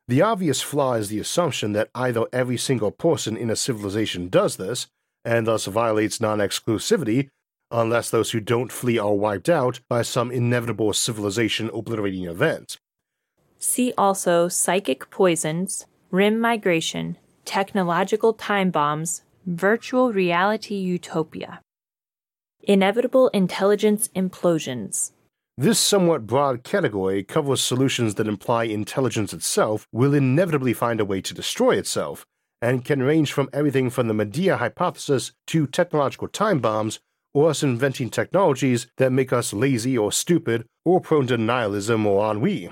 The obvious flaw is the assumption that either every single person in a civilization does this, and thus violates non exclusivity, unless those who don't flee are wiped out by some inevitable civilization obliterating event. See also psychic poisons, rim migration, technological time bombs, virtual reality utopia. Inevitable intelligence implosions. This somewhat broad category covers solutions that imply intelligence itself will inevitably find a way to destroy itself, and can range from everything from the Medea hypothesis to technological time bombs, or us inventing technologies that make us lazy or stupid or prone to nihilism or ennui.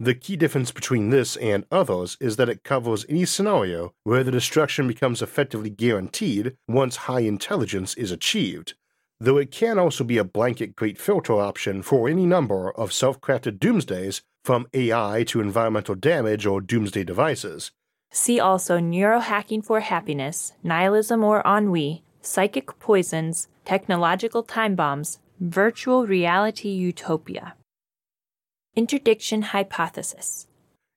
The key difference between this and others is that it covers any scenario where the destruction becomes effectively guaranteed once high intelligence is achieved, though it can also be a blanket great filter option for any number of self crafted doomsdays from AI to environmental damage or doomsday devices. See also neurohacking for happiness, nihilism or ennui, psychic poisons, technological time bombs, virtual reality utopia. Interdiction hypothesis.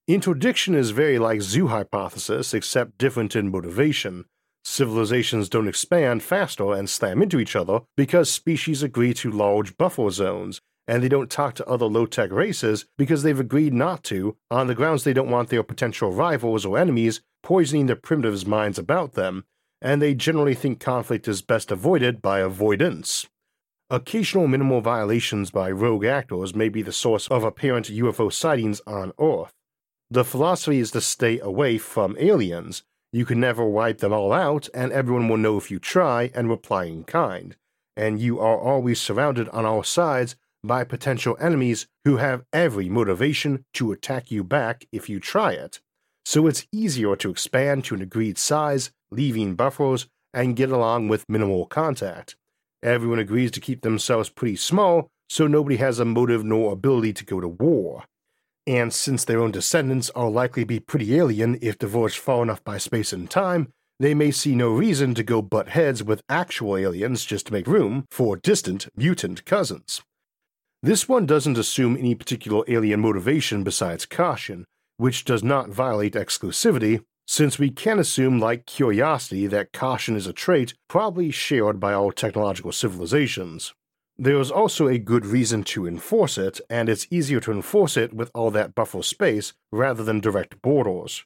Interdiction is very like zoo hypothesis, except different in motivation. Civilizations don't expand faster and slam into each other because species agree to large buffer zones, and they don't talk to other low tech races because they've agreed not to on the grounds they don't want their potential rivals or enemies poisoning the primitives' minds about them, and they generally think conflict is best avoided by avoidance. Occasional minimal violations by rogue actors may be the source of apparent UFO sightings on Earth. The philosophy is to stay away from aliens. You can never wipe them all out, and everyone will know if you try and reply in kind. And you are always surrounded on all sides by potential enemies who have every motivation to attack you back if you try it. So it's easier to expand to an agreed size, leaving buffers, and get along with minimal contact. Everyone agrees to keep themselves pretty small, so nobody has a motive nor ability to go to war. And since their own descendants are likely to be pretty alien if divorced far enough by space and time, they may see no reason to go butt heads with actual aliens just to make room for distant mutant cousins. This one doesn't assume any particular alien motivation besides caution, which does not violate exclusivity, since we can assume, like curiosity, that caution is a trait probably shared by all technological civilizations. There is also a good reason to enforce it, and it's easier to enforce it with all that buffer space rather than direct borders.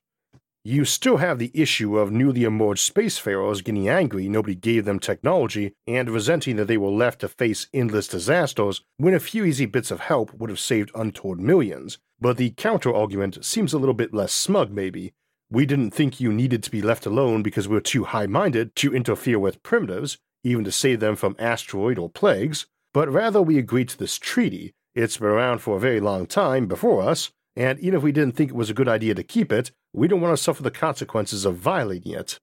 You still have the issue of newly emerged spacefarers getting angry nobody gave them technology and resenting that they were left to face endless disasters when a few easy bits of help would have saved untold millions. But the counter argument seems a little bit less smug, maybe, we didn't think you needed to be left alone because we are too high minded to interfere with primitives, even to save them from asteroid or plagues, but rather we agreed to this treaty. It's been around for a very long time before us, and even if we didn't think it was a good idea to keep it, we don't want to suffer the consequences of violating it.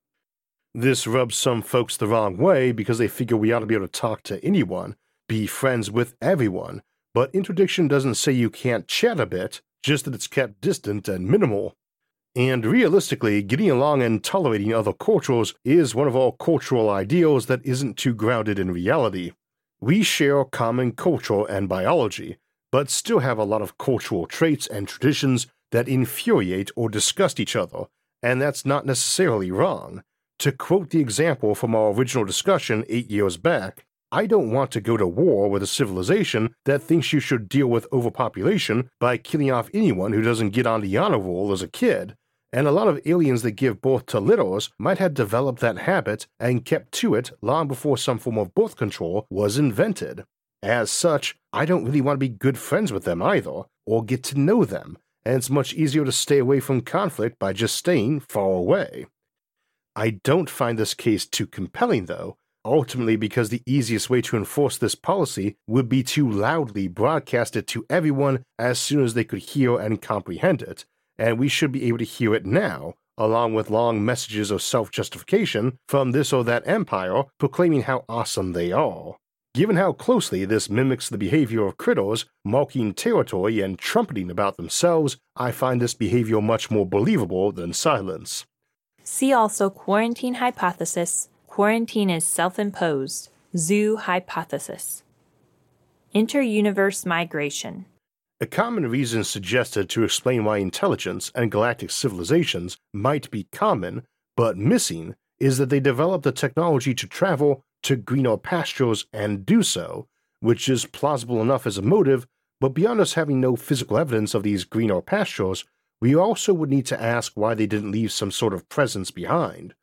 This rubs some folks the wrong way because they figure we ought to be able to talk to anyone, be friends with everyone, but interdiction doesn't say you can't chat a bit, just that it's kept distant and minimal. And realistically, getting along and tolerating other cultures is one of our cultural ideals that isn't too grounded in reality. We share common culture and biology, but still have a lot of cultural traits and traditions that infuriate or disgust each other, and that's not necessarily wrong. To quote the example from our original discussion eight years back, I don't want to go to war with a civilization that thinks you should deal with overpopulation by killing off anyone who doesn't get on the honor roll as a kid, and a lot of aliens that give birth to littles might have developed that habit and kept to it long before some form of birth control was invented. As such, I don't really want to be good friends with them either, or get to know them, and it's much easier to stay away from conflict by just staying far away. I don't find this case too compelling, though, ultimately because the easiest way to enforce this policy would be to loudly broadcast it to everyone as soon as they could hear and comprehend it, and we should be able to hear it now, along with long messages of self justification from this or that empire proclaiming how awesome they are. Given how closely this mimics the behavior of critters marking territory and trumpeting about themselves, I find this behavior much more believable than silence. See also quarantine hypothesis. Quarantine is self imposed. Zoo hypothesis. Inter-universe migration. A common reason suggested to explain why intelligence and galactic civilizations might be common, but missing, is that they developed the technology to travel to greener pastures and do so, which is plausible enough as a motive, but beyond us having no physical evidence of these greener pastures, we also would need to ask why they didn't leave some sort of presence behind.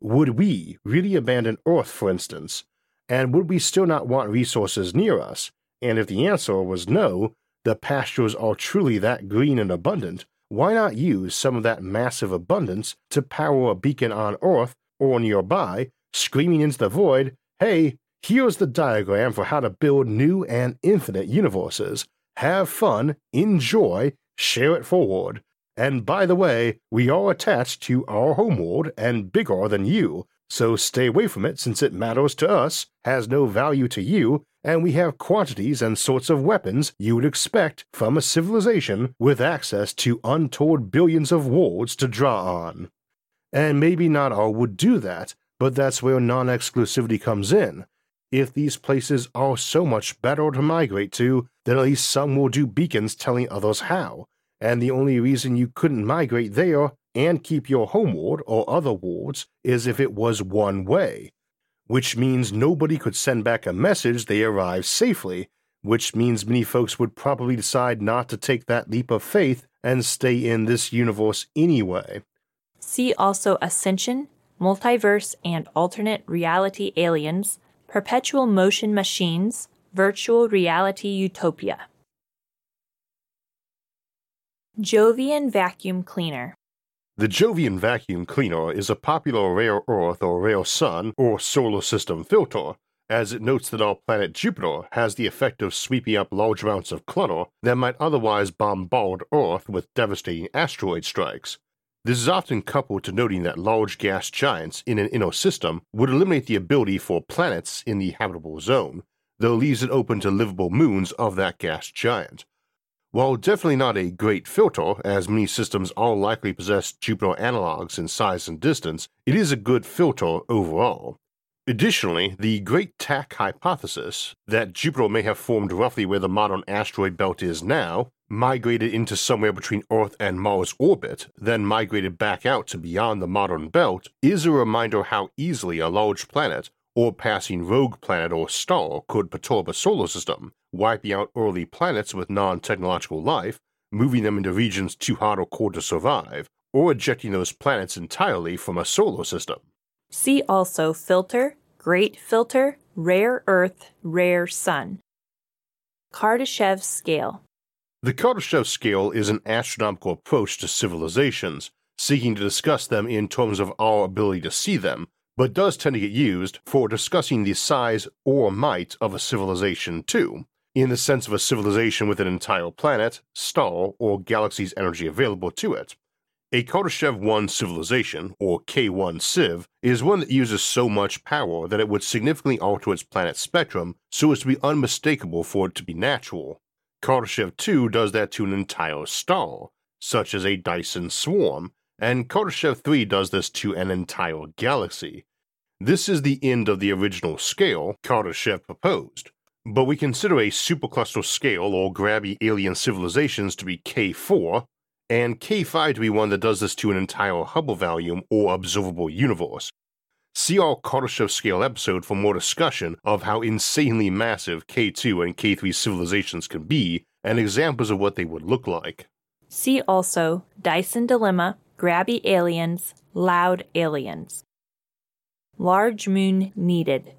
Would we really abandon Earth, for instance? And would we still not want resources near us? And if the answer was no, the pastures are truly that green and abundant, why not use some of that massive abundance to power a beacon on Earth or nearby, screaming into the void, hey, here's the diagram for how to build new and infinite universes. Have fun, enjoy, share it forward. And by the way, we are attached to our homeworld and bigger than you, so stay away from it since it matters to us, has no value to you, and we have quantities and sorts of weapons you would expect from a civilization with access to untold billions of worlds to draw on. And maybe not all would do that, but that's where non exclusivity comes in. If these places are so much better to migrate to, then at least some will do beacons telling others how, and the only reason you couldn't migrate there and keep your homeworld or other worlds is if it was one way, which means nobody could send back a message they arrived safely, which means many folks would probably decide not to take that leap of faith and stay in this universe anyway. See also Ascension, Multiverse and Alternate Reality Aliens, Perpetual Motion Machines, Virtual Reality Utopia. Jovian Vacuum Cleaner. The Jovian vacuum cleaner is a popular rare earth or rare sun or solar system filter, as it notes that our planet Jupiter has the effect of sweeping up large amounts of clutter that might otherwise bombard Earth with devastating asteroid strikes. This is often coupled to noting that large gas giants in an inner system would eliminate the ability for planets in the habitable zone, though leaves it open to livable moons of that gas giant. While definitely not a great filter, as many systems all likely possess Jupiter analogs in size and distance, it is a good filter overall. Additionally, the Grand Tack hypothesis that Jupiter may have formed roughly where the modern asteroid belt is now, migrated into somewhere between Earth and Mars orbit, then migrated back out to beyond the modern belt, is a reminder how easily a large planet or passing rogue planet or star could perturb a solar system, wiping out early planets with non technological life, moving them into regions too hot or cold to survive, or ejecting those planets entirely from a solar system. See also Filter, Great Filter, Rare Earth, Rare Sun. Kardashev Scale. The Kardashev scale is an astronomical approach to civilizations, seeking to discuss them in terms of our ability to see them, but does tend to get used for discussing the size or might of a civilization too, in the sense of a civilization with an entire planet, star, or galaxy's energy available to it. A Kardashev 1 civilization, or K1 Civ, is one that uses so much power that it would significantly alter its planet spectrum so as to be unmistakable for it to be natural. Kardashev 2 does that to an entire star, such as a Dyson swarm, and Kardashev 3 does this to an entire galaxy. This is the end of the original scale Kardashev proposed, but we consider a supercluster scale or grabby alien civilizations to be K4, and K5 to be one that does this to an entire Hubble volume or observable universe. See our Kardashev scale episode for more discussion of how insanely massive K2 and K3 civilizations can be and examples of what they would look like. See also Dyson Dilemma, Grabby Aliens, Loud Aliens. Large Moon Needed.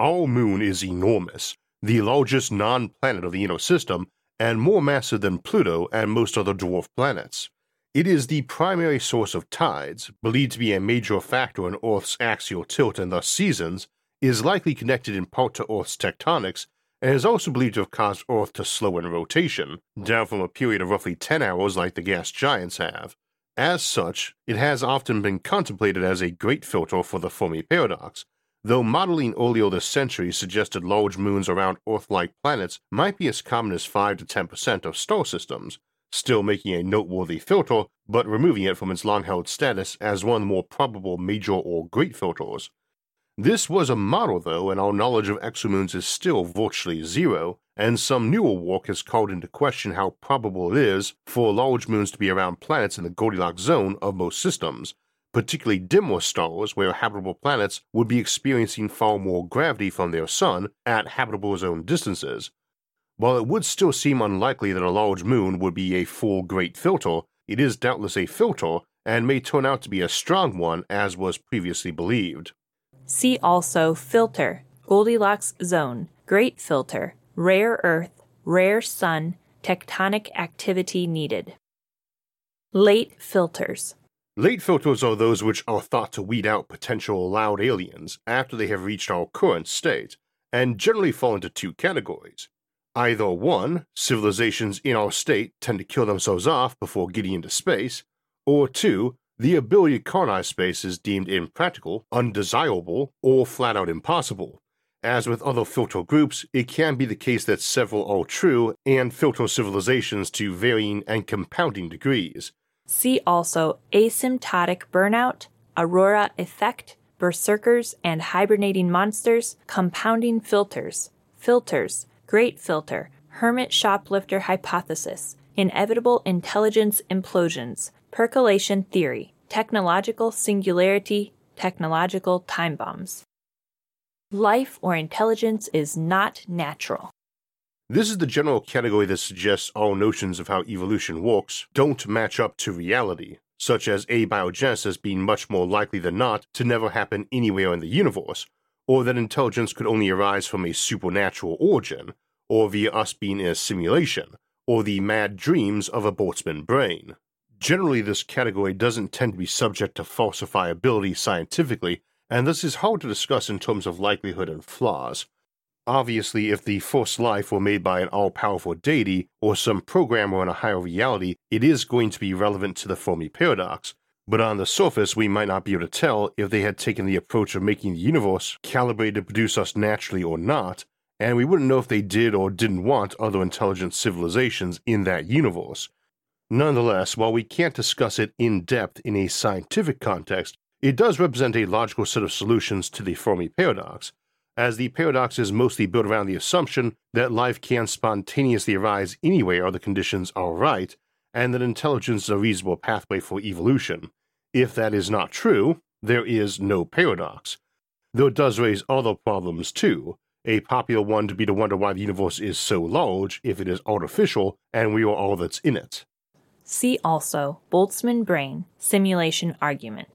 Our moon is enormous, the largest non planet of the inner system, and more massive than Pluto and most other dwarf planets. It is the primary source of tides, believed to be a major factor in Earth's axial tilt and thus seasons, is likely connected in part to Earth's tectonics, and is also believed to have caused Earth to slow in rotation, down from a period of roughly 10 hours like the gas giants have. As such, it has often been contemplated as a great filter for the Fermi paradox, though modeling earlier this century suggested large moons around Earth like planets might be as common as 5 to 10% of star systems, still making a noteworthy filter, but removing it from its long held status as one of the more probable major or great filters. This was a model, though, and our knowledge of exomoons is still virtually zero, and some newer work has called into question how probable it is for large moons to be around planets in the Goldilocks zone of most systems, particularly dimmer stars where habitable planets would be experiencing far more gravity from their sun at habitable zone distances, while it would still seem unlikely that a large moon would be a full great filter, it is doubtless a filter and may turn out to be a strong one as was previously believed. See also Filter, Goldilocks Zone, Great Filter, Rare Earth, Rare Sun, Tectonic Activity Needed. Late Filters. Late filters are those which are thought to weed out potential loud aliens after they have reached our current state, and generally fall into two categories Either one, civilizations in our state tend to kill themselves off before getting into space, or two, the ability to colonize space is deemed impractical, undesirable, or flat out impossible. As with other filter groups, it can be the case that several are true and filter civilizations to varying and compounding degrees. See also asymptotic burnout, aurora effect, berserkers and hibernating monsters, compounding filters, filters, Great Filter, Hermit Shoplifter Hypothesis, Inevitable Intelligence Implosions, Percolation theory, technological singularity, technological time bombs. Life or intelligence is not natural. This is the general category that suggests all notions of how evolution works don't match up to reality, such as abiogenesis being much more likely than not to never happen anywhere in the universe, or that intelligence could only arise from a supernatural origin, or via us being in a simulation, or the mad dreams of a Boltzmann brain. Generally, this category doesn't tend to be subject to falsifiability scientifically, and this is hard to discuss in terms of likelihood and flaws. Obviously, if the first life were made by an all powerful deity or some programmer in a higher reality, it is going to be relevant to the Fermi paradox. But on the surface, we might not be able to tell if they had taken the approach of making the universe calibrated to produce us naturally or not, and we wouldn't know if they did or didn't want other intelligent civilizations in that universe. Nonetheless, while we can't discuss it in depth in a scientific context, it does represent a logical set of solutions to the Fermi paradox, as the paradox is mostly built around the assumption that life can spontaneously arise anywhere or the conditions are right, and that intelligence is a reasonable pathway for evolution. If that is not true, there is no paradox. Though it does raise other problems too, a popular one to be to wonder why the universe is so large if it is artificial and we are all that's in it. See also Boltzmann brain simulation argument.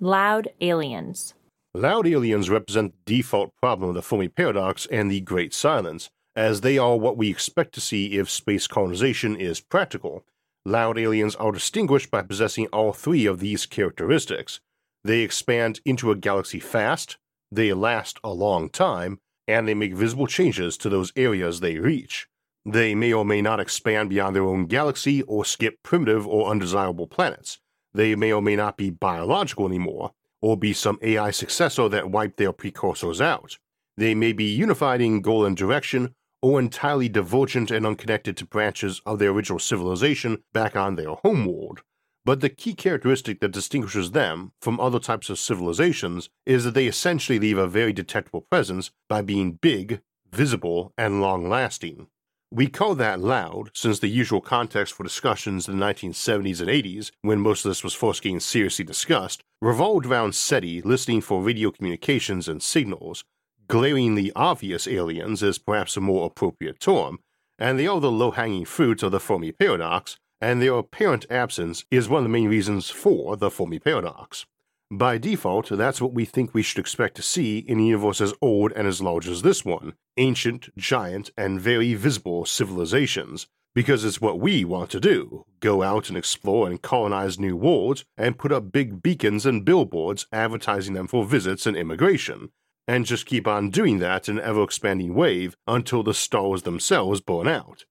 Loud aliens. Loud aliens represent the default problem of the Fermi paradox and the Great Silence, as they are what we expect to see if space colonization is practical. Loud aliens are distinguished by possessing all three of these characteristics. They expand into a galaxy fast, they last a long time, and they make visible changes to those areas they reach. They may or may not expand beyond their own galaxy or skip primitive or undesirable planets. They may or may not be biological anymore, or be some AI successor that wiped their precursors out. They may be unified in goal and direction, or entirely divergent and unconnected to branches of their original civilization back on their homeworld. But the key characteristic that distinguishes them from other types of civilizations is that they essentially leave a very detectable presence by being big, visible, and long lasting. We call that loud, since the usual context for discussions in the 1970s and 80s, when most of this was first getting seriously discussed, revolved around SETI listening for radio communications and signals. Glaringly obvious aliens is perhaps a more appropriate term, and the low hanging fruit of the Fermi paradox, and their apparent absence is one of the main reasons for the Fermi paradox. By default, that's what we think we should expect to see in a universe as old and as large as this one ancient, giant, and very visible civilizations, because it's what we want to do go out and explore and colonize new worlds and put up big beacons and billboards advertising them for visits and immigration, and just keep on doing that in an ever expanding wave until the stars themselves burn out.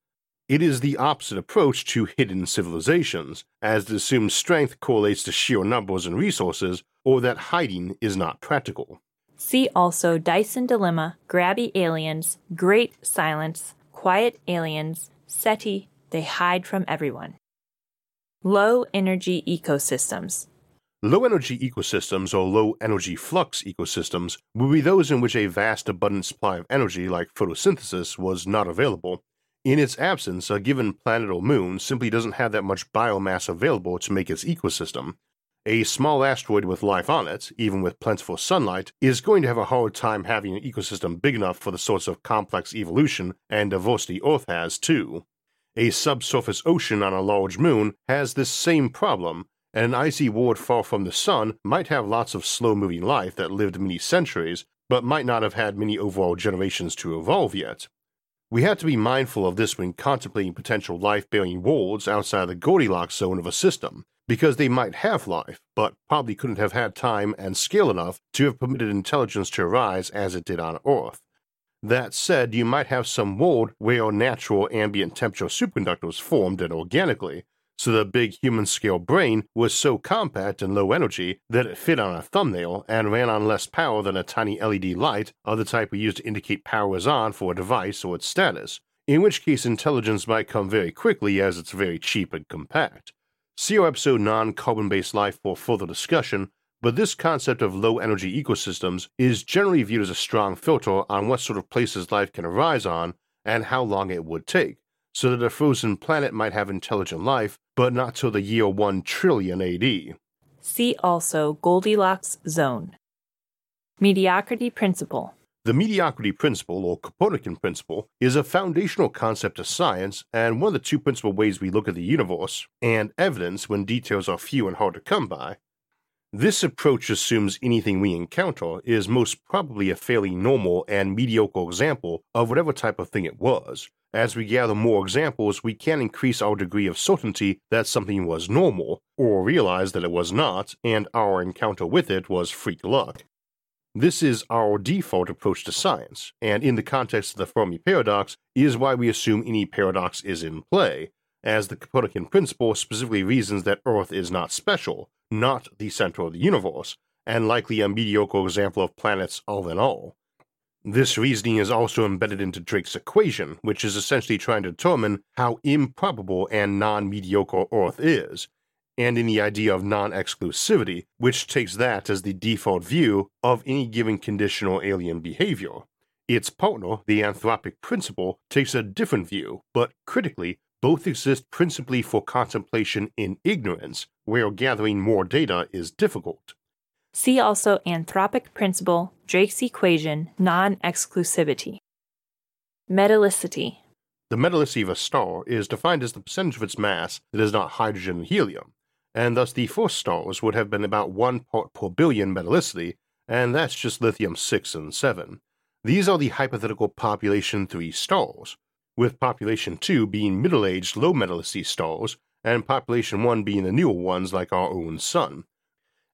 It is the opposite approach to hidden civilizations, as the assumed strength correlates to sheer numbers and resources, or that hiding is not practical. See also Dyson Dilemma, Grabby Aliens, Great Silence, Quiet Aliens, SETI, They Hide from Everyone. Low Energy Ecosystems. Low energy ecosystems or low energy flux ecosystems would be those in which a vast abundant supply of energy like photosynthesis was not available in its absence, a given planet or moon simply doesn't have that much biomass available to make its ecosystem. A small asteroid with life on it, even with plentiful sunlight, is going to have a hard time having an ecosystem big enough for the sorts of complex evolution and diversity Earth has, too. A subsurface ocean on a large moon has this same problem, and an icy world far from the sun might have lots of slow moving life that lived many centuries, but might not have had many overall generations to evolve yet. We have to be mindful of this when contemplating potential life bearing worlds outside the Goldilocks zone of a system, because they might have life, but probably couldn't have had time and scale enough to have permitted intelligence to arise as it did on Earth. That said, you might have some world where natural ambient temperature superconductors formed and organically, so the big human scale brain was so compact and low energy that it fit on a thumbnail and ran on less power than a tiny LED light of the type we use to indicate power is on for a device or its status, in which case intelligence might come very quickly as it's very cheap and compact. See our episode Non Carbon Based Life for further discussion, but this concept of low energy ecosystems is generally viewed as a strong filter on what sort of places life can arise on and how long it would take so that a frozen planet might have intelligent life, but not till the year 1 trillion AD. See also Goldilocks zone. Mediocrity principle. The mediocrity principle, or Copernican principle, is a foundational concept of science and one of the two principal ways we look at the universe and evidence when details are few and hard to come by. This approach assumes anything we encounter is most probably a fairly normal and mediocre example of whatever type of thing it was. As we gather more examples, we can increase our degree of certainty that something was normal, or realize that it was not, and our encounter with it was freak luck. This is our default approach to science, and in the context of the Fermi paradox, is why we assume any paradox is in play, as the Copernican principle specifically reasons that Earth is not special, not the center of the universe, and likely a mediocre example of planets all in all. This reasoning is also embedded into Drake's equation, which is essentially trying to determine how improbable and non mediocre Earth is, and in the idea of non exclusivity, which takes that as the default view of any given conditional alien behavior. Its partner, the anthropic principle, takes a different view, but critically, both exist principally for contemplation in ignorance, where gathering more data is difficult. See also anthropic principle, Drake's equation, non exclusivity. Metallicity. The metallicity of a star is defined as the percentage of its mass that is not hydrogen and helium, and thus the first stars would have been about 1 part per billion metallicity, and that's just lithium 6 and 7. These are the hypothetical population 3 stars, with population 2 being middle aged low metallicity stars, and population 1 being the newer ones like our own Sun.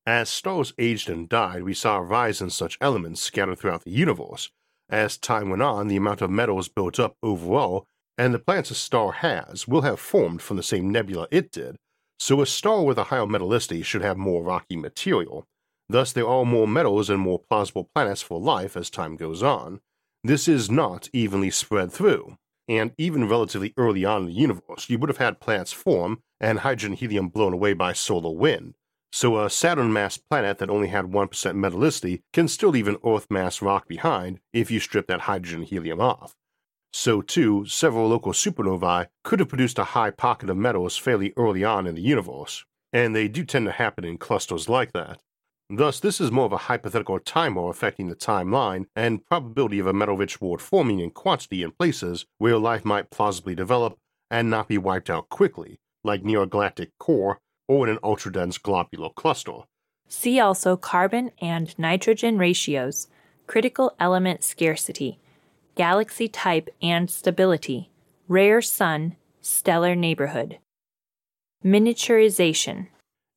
As stars aged and died, we saw a rise in such elements scattered throughout the universe. As time went on, the amount of metals built up overall, and the planets a star has, will have formed from the same nebula it did, so a star with a higher metallicity should have more rocky material. Thus, there are more metals and more plausible planets for life as time goes on. This is not evenly spread through, and even relatively early on in the universe, you would have had planets form and hydrogen helium blown away by solar wind. So a Saturn mass planet that only had 1% metallicity can still leave an Earth mass rock behind if you strip that hydrogen helium off. So, too, several local supernovae could have produced a high pocket of metals fairly early on in the universe, and they do tend to happen in clusters like that. Thus, this is more of a hypothetical timer affecting the timeline and probability of a metal-rich world forming in quantity in places where life might plausibly develop and not be wiped out quickly, like near galactic core or in an ultra-dense globular cluster. See also carbon and nitrogen ratios, critical element scarcity, galaxy type and stability, rare sun, stellar neighborhood. Miniaturization.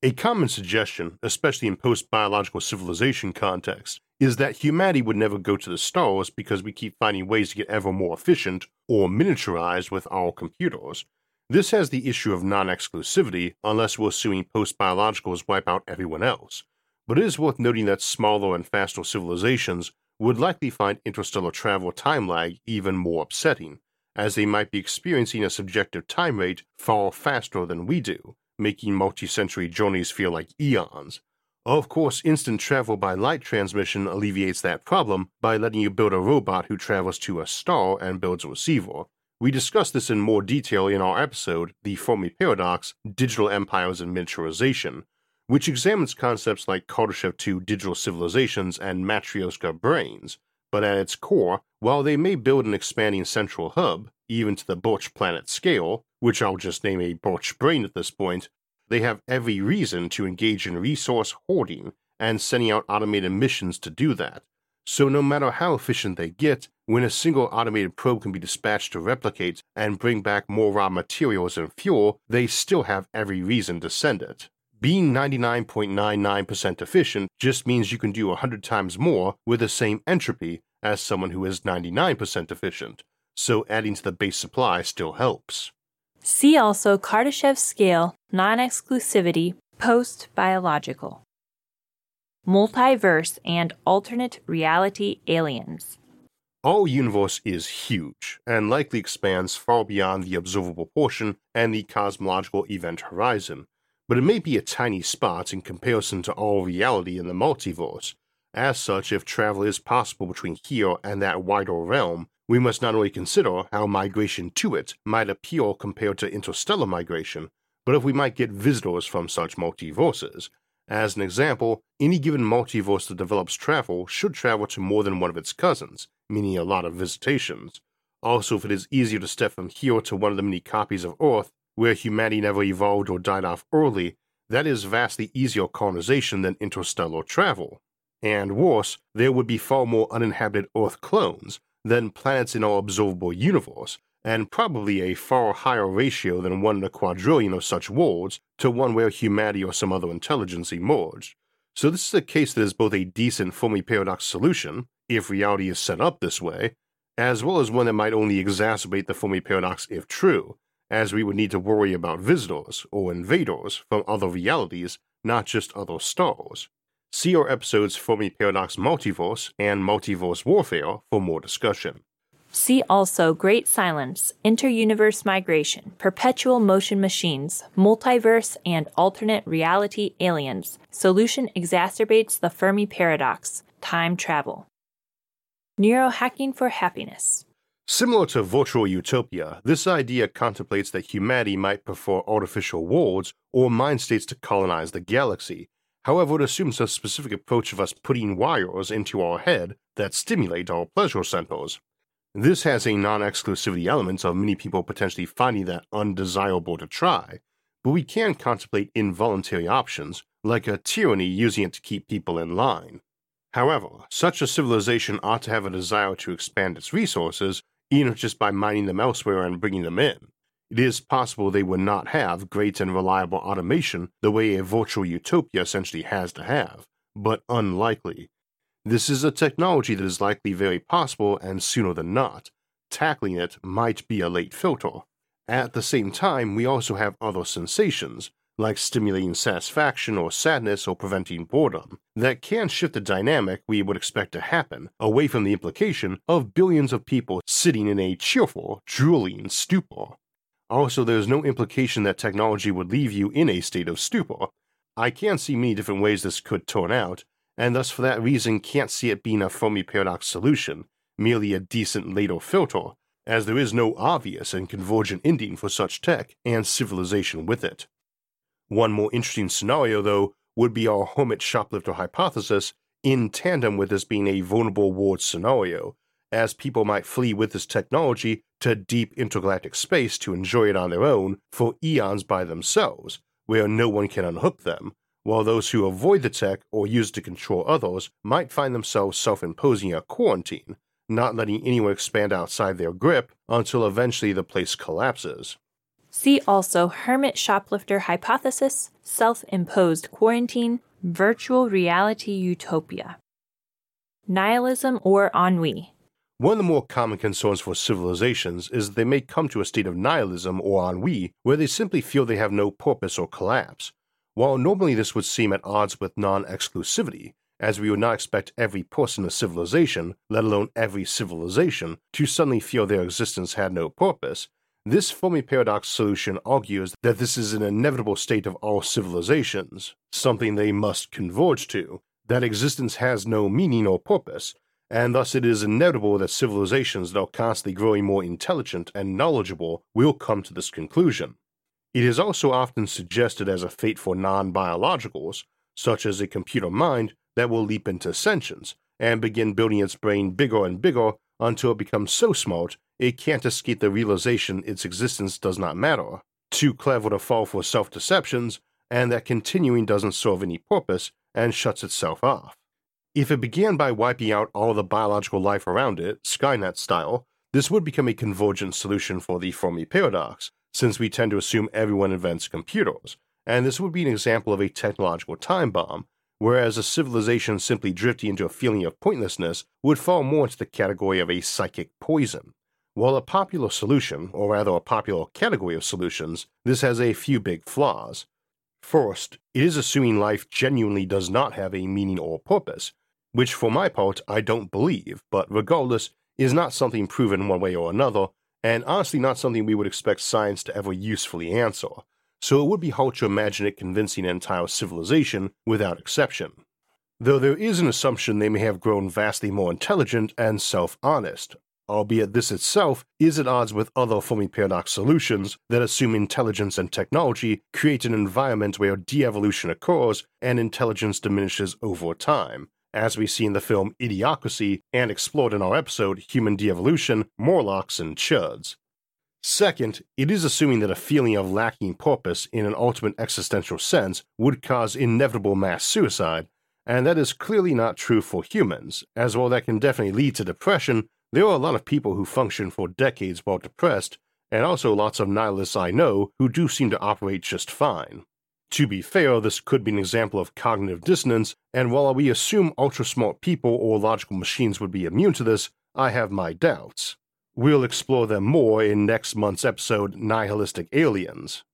A common suggestion, especially in post biological civilization contexts, is that humanity would never go to the stars because we keep finding ways to get ever more efficient or miniaturized with our computers. This has the issue of non exclusivity unless we're assuming post biologicals wipe out everyone else. But it is worth noting that smaller and faster civilizations would likely find interstellar travel time lag even more upsetting, as they might be experiencing a subjective time rate far faster than we do making multi century journeys feel like eons. Of course, instant travel by light transmission alleviates that problem by letting you build a robot who travels to a star and builds a receiver. We discussed this in more detail in our episode, The Fermi Paradox Digital Empires and Miniaturization, which examines concepts like Kardashev 2 digital civilizations and Matryoshka brains. But at its core, while they may build an expanding central hub, even to the Birch planet scale, which I'll just name a Birch brain at this point, they have every reason to engage in resource hoarding and sending out automated missions to do that. So, no matter how efficient they get, when a single automated probe can be dispatched to replicate and bring back more raw materials and fuel, they still have every reason to send it. Being 99.99% efficient just means you can do 100 times more with the same entropy as someone who is 99% efficient, so adding to the base supply still helps. See also Kardashev scale, non exclusivity, post biological. Multiverse and alternate reality aliens. Our universe is huge and likely expands far beyond the observable portion and the cosmological event horizon, but it may be a tiny spot in comparison to all reality in the multiverse, As such, if travel is possible between here and that wider realm, we must not only consider how migration to it might appeal compared to interstellar migration, but if we might get visitors from such multiverses. As an example, any given multiverse that develops travel should travel to more than one of its cousins, meaning a lot of visitations. Also, if it is easier to step from here to one of the many copies of Earth, where humanity never evolved or died off early, that is vastly easier colonization than interstellar travel. And worse, there would be far more uninhabited Earth clones than planets in our observable universe, and probably a far higher ratio than one in a quadrillion of such worlds to one where humanity or some other intelligence emerged. So this is a case that is both a decent Fermi paradox solution, if reality is set up this way, as well as one that might only exacerbate the Fermi paradox if true, as we would need to worry about visitors or invaders from other realities, not just other stars. See our episodes Fermi Paradox Multiverse and Multiverse Warfare for more discussion. See also Great Silence, Interuniverse Migration, Perpetual Motion Machines, Multiverse and Alternate Reality Aliens. Solution exacerbates the Fermi Paradox, Time Travel. Neurohacking for Happiness. Similar to virtual utopia, this idea contemplates that humanity might prefer artificial worlds or mind states to colonize the galaxy. However, it assumes a specific approach of us putting wires into our head that stimulate our pleasure centers. This has a non exclusivity element of many people potentially finding that undesirable to try, but we can contemplate involuntary options, like a tyranny using it to keep people in line. However, such a civilization ought to have a desire to expand its resources even just by mining them elsewhere and bringing them in. It is possible they would not have great and reliable automation the way a virtual utopia essentially has to have, but unlikely. This is a technology that is likely very possible, and sooner than not, tackling it might be a late filter. At the same time, we also have other sensations, like stimulating satisfaction or sadness or preventing boredom, that can shift the dynamic we would expect to happen away from the implication of billions of people sitting in a cheerful, drooling stupor. Also, there's no implication that technology would leave you in a state of stupor. I can see many different ways this could turn out, and thus for that reason can't see it being a Fermi paradox solution, merely a decent later filter, as there is no obvious and convergent ending for such tech and civilization with it. One more interesting scenario, though, would be our hermit shoplifter hypothesis in tandem with this being a vulnerable world scenario, as people might flee with this technology to deep intergalactic space to enjoy it on their own for eons by themselves, where no one can unhook them, while those who avoid the tech or use it to control others might find themselves self imposing a quarantine, not letting anyone expand outside their grip until eventually the place collapses. See also Hermit Shoplifter Hypothesis, Self Imposed Quarantine, Virtual Reality Utopia. Nihilism or Ennui. One of the more common concerns for civilizations is that they may come to a state of nihilism or ennui where they simply feel they have no purpose or collapse. While normally this would seem at odds with non exclusivity, as we would not expect every person a civilization, let alone every civilization, to suddenly feel their existence had no purpose, this Fermi paradox solution argues that this is an inevitable state of all civilizations, something they must converge to, that existence has no meaning or purpose, and thus it is inevitable that civilizations that are constantly growing more intelligent and knowledgeable will come to this conclusion. It is also often suggested as a fate for non biologicals, such as a computer mind that will leap into sentience and begin building its brain bigger and bigger until it becomes so smart it can't escape the realization its existence does not matter, too clever to fall for self deceptions, and that continuing doesn't serve any purpose and shuts itself off. If it began by wiping out all the biological life around it, Skynet style, this would become a convergent solution for the Fermi paradox, since we tend to assume everyone invents computers, and this would be an example of a technological time bomb, whereas a civilization simply drifting into a feeling of pointlessness would fall more into the category of a psychic poison. While a popular solution, or rather a popular category of solutions, this has a few big flaws. First, it is assuming life genuinely does not have a meaning or purpose, which for my part I don't believe, but regardless, is not something proven one way or another, and honestly not something we would expect science to ever usefully answer, so it would be hard to imagine it convincing an entire civilization without exception. though there is an assumption they may have grown vastly more intelligent and self honest, albeit this itself is at odds with other Fermi paradox solutions that assume intelligence and technology create an environment where de evolution occurs and intelligence diminishes over time, as we see in the film Idiocracy and explored in our episode Human De Evolution, Morlocks and Chuds. Second, it is assuming that a feeling of lacking purpose in an ultimate existential sense would cause inevitable mass suicide, and that is clearly not true for humans, as while that can definitely lead to depression, there are a lot of people who function for decades while depressed, and also lots of nihilists I know who do seem to operate just fine. To be fair, this could be an example of cognitive dissonance, and while we assume ultra smart people or logical machines would be immune to this, I have my doubts. We'll explore them more in next month's episode, Nihilistic Aliens.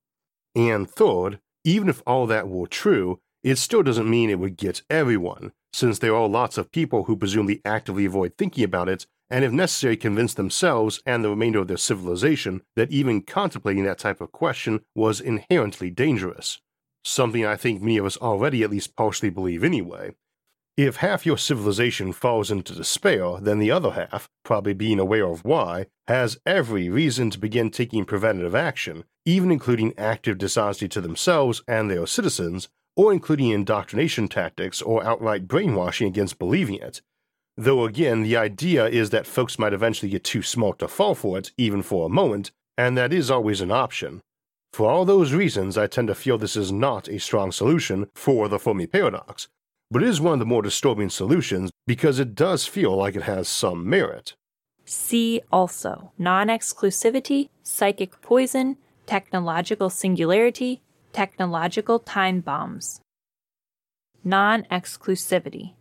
And third, even if all that were true, it still doesn't mean it would get everyone, since there are lots of people who presumably actively avoid thinking about it, and if necessary convince themselves and the remainder of their civilization that even contemplating that type of question was inherently dangerous. Something I think many of us already at least partially believe anyway, if half your civilization falls into despair, then the other half, probably being aware of why, has every reason to begin taking preventative action, even including active dishonesty to themselves and their citizens, or including indoctrination tactics or outright brainwashing against believing it. Though again, the idea is that folks might eventually get too smart to fall for it, even for a moment, and that is always an option. For all those reasons, I tend to feel this is not a strong solution for the Fermi paradox, but it is one of the more disturbing solutions because it does feel like it has some merit. See also non exclusivity, psychic poison, technological singularity, technological time bombs. Non exclusivity.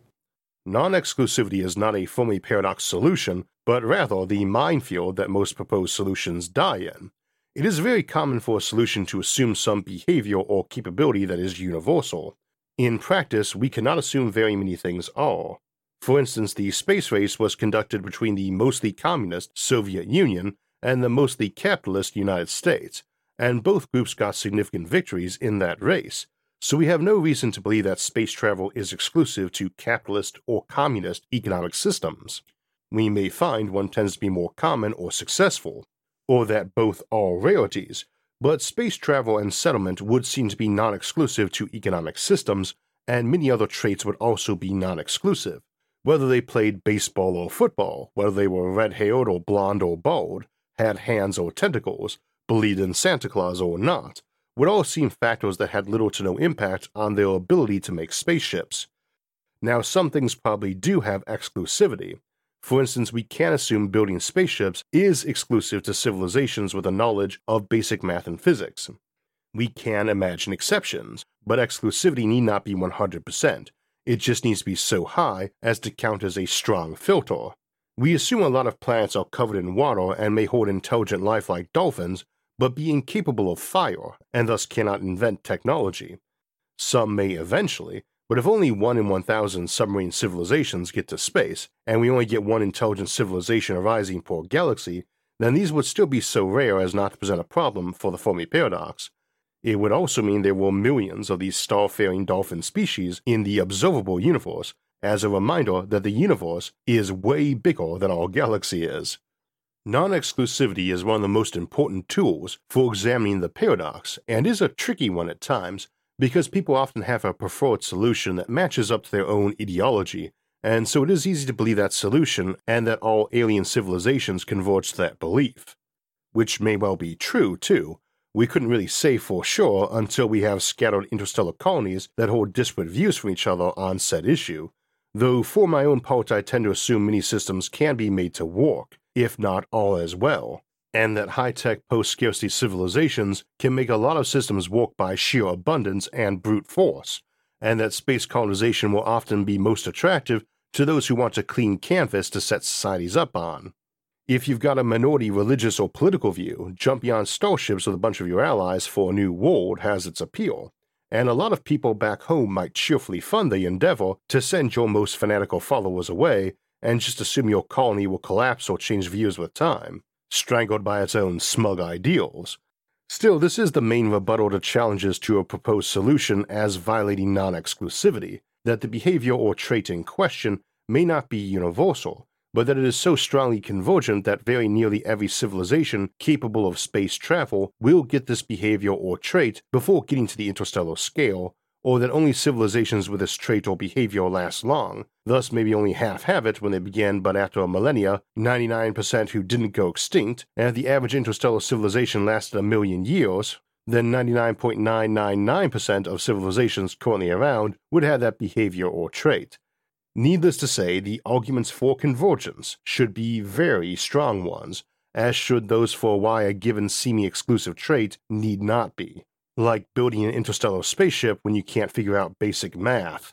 Non exclusivity is not a Fermi paradox solution, but rather the minefield that most proposed solutions die in. It is very common for a solution to assume some behavior or capability that is universal. In practice, we cannot assume very many things are. For instance, the space race was conducted between the mostly communist Soviet Union and the mostly capitalist United States, and both groups got significant victories in that race, so we have no reason to believe that space travel is exclusive to capitalist or communist economic systems. We may find one tends to be more common or successful, or that both are rarities, but space travel and settlement would seem to be non exclusive to economic systems, and many other traits would also be non exclusive. Whether they played baseball or football, whether they were red haired or blond or bald, had hands or tentacles, believed in Santa Claus or not, would all seem factors that had little to no impact on their ability to make spaceships. Now, some things probably do have exclusivity, for instance, we can assume building spaceships is exclusive to civilizations with a knowledge of basic math and physics. We can imagine exceptions, but exclusivity need not be 100%. It just needs to be so high as to count as a strong filter. We assume a lot of planets are covered in water and may hold intelligent life like dolphins, but be incapable of fire and thus cannot invent technology. Some may eventually, but if only 1 in 1,000 submarine civilizations get to space, and we only get one intelligent civilization arising per galaxy, then these would still be so rare as not to present a problem for the Fermi paradox. It would also mean there were millions of these star-faring dolphin species in the observable universe, as a reminder that the universe is way bigger than our galaxy is. Non exclusivity is one of the most important tools for examining the paradox and is a tricky one at times because people often have a preferred solution that matches up to their own ideology, and so it is easy to believe that solution and that all alien civilizations converge to that belief. Which may well be true, too. We couldn't really say for sure until we have scattered interstellar colonies that hold disparate views from each other on said issue, though for my own part I tend to assume many systems can be made to work, if not all as well and that high tech post scarcity civilizations can make a lot of systems work by sheer abundance and brute force, and that space colonization will often be most attractive to those who want a clean canvas to set societies up on. If you've got a minority religious or political view, jumping on starships with a bunch of your allies for a new world has its appeal, and a lot of people back home might cheerfully fund the endeavor to send your most fanatical followers away and just assume your colony will collapse or change views with time strangled by its own smug ideals. Still, this is the main rebuttal to challenges to a proposed solution as violating non exclusivity, that the behavior or trait in question may not be universal, but that it is so strongly convergent that very nearly every civilization capable of space travel will get this behavior or trait before getting to the interstellar scale, or that only civilizations with this trait or behavior last long, thus maybe only half have it when they begin, but after a millennia, 99% who didn't go extinct, and the average interstellar civilization lasted a million years, then 99.999% of civilizations currently around would have that behavior or trait. Needless to say, the arguments for convergence should be very strong ones, as should those for why a given semi exclusive trait need not be, like building an interstellar spaceship when you can't figure out basic math.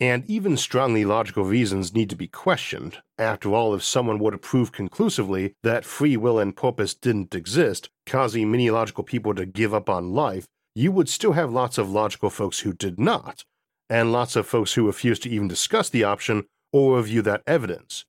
And even strongly logical reasons need to be questioned. After all, if someone were to prove conclusively that free will and purpose didn't exist, causing many logical people to give up on life, you would still have lots of logical folks who did not, and lots of folks who refused to even discuss the option or review that evidence.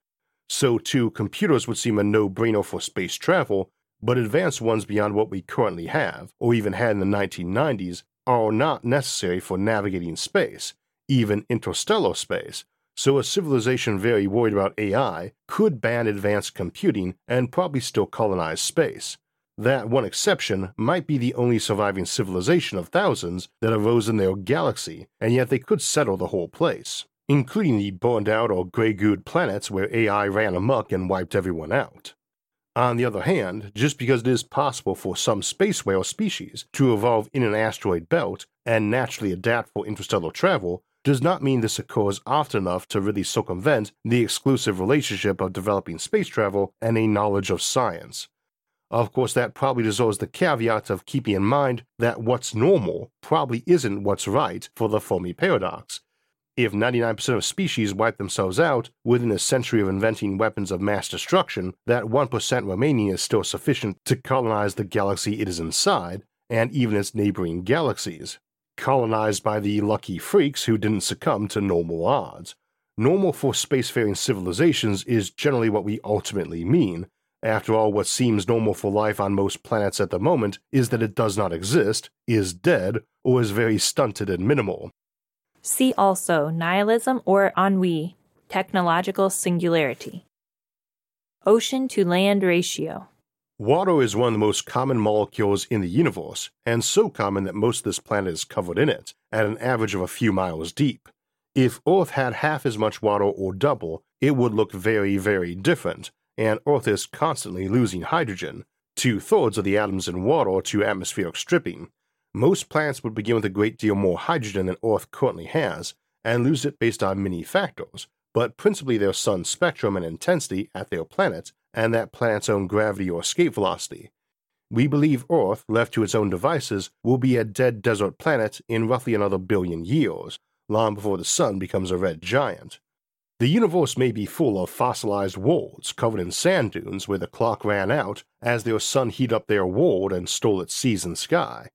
So, too, computers would seem a no brainer for space travel, but advanced ones beyond what we currently have, or even had in the 1990s, are not necessary for navigating space, even interstellar space. So, a civilization very worried about AI could ban advanced computing and probably still colonize space. That one exception might be the only surviving civilization of thousands that arose in their galaxy, and yet they could settle the whole place, including the burned out or grey gooed planets where AI ran amok and wiped everyone out. On the other hand, just because it is possible for some space whale species to evolve in an asteroid belt and naturally adapt for interstellar travel does not mean this occurs often enough to really circumvent the exclusive relationship of developing space travel and a knowledge of science. Of course, that probably deserves the caveat of keeping in mind that what's normal probably isn't what's right for the Fermi paradox. If 99% of species wipe themselves out within a century of inventing weapons of mass destruction, that 1% remaining is still sufficient to colonize the galaxy it is inside, and even its neighboring galaxies. Colonized by the lucky freaks who didn't succumb to normal odds. Normal for spacefaring civilizations is generally what we ultimately mean, after all, what seems normal for life on most planets at the moment is that it does not exist, is dead, or is very stunted and minimal. See also nihilism or ennui, technological singularity. Ocean to land ratio. Water is one of the most common molecules in the universe, and so common that most of this planet is covered in it, at an average of a few miles deep. If Earth had half as much water or double, it would look very, very different, and Earth is constantly losing hydrogen, two thirds of the atoms in water to atmospheric stripping. Most planets would begin with a great deal more hydrogen than Earth currently has, and lose it based on many factors, but principally their sun's spectrum and intensity at their planet, and that planet's own gravity or escape velocity. We believe Earth, left to its own devices, will be a dead desert planet in roughly another billion years, long before the sun becomes a red giant. The universe may be full of fossilized worlds covered in sand dunes where the clock ran out as their sun heated up their world and stole its seas and sky.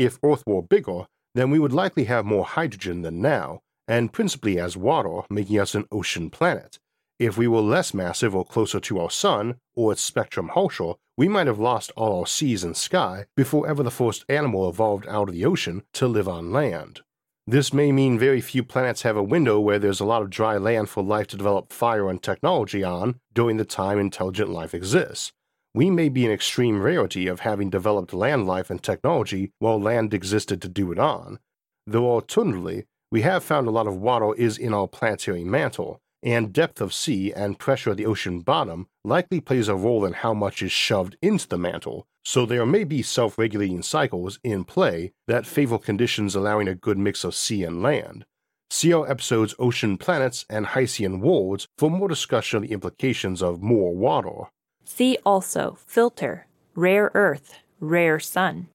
If Earth were bigger, then we would likely have more hydrogen than now, and principally as water, making us an ocean planet. If we were less massive or closer to our sun, or its spectrum harsher, we might have lost all our seas and sky before ever the first animal evolved out of the ocean to live on land. This may mean very few planets have a window where there's a lot of dry land for life to develop fire and technology on during the time intelligent life exists. We may be an extreme rarity of having developed land life and technology while land existed to do it on, though alternatively, we have found a lot of water is in our planetary mantle, and depth of sea and pressure at the ocean bottom likely plays a role in how much is shoved into the mantle, so there may be self regulating cycles in play that favor conditions allowing a good mix of sea and land. See our episodes Ocean Planets and Hycean Worlds for more discussion of the implications of more water. See also Filter, Rare Earth, Rare Sun.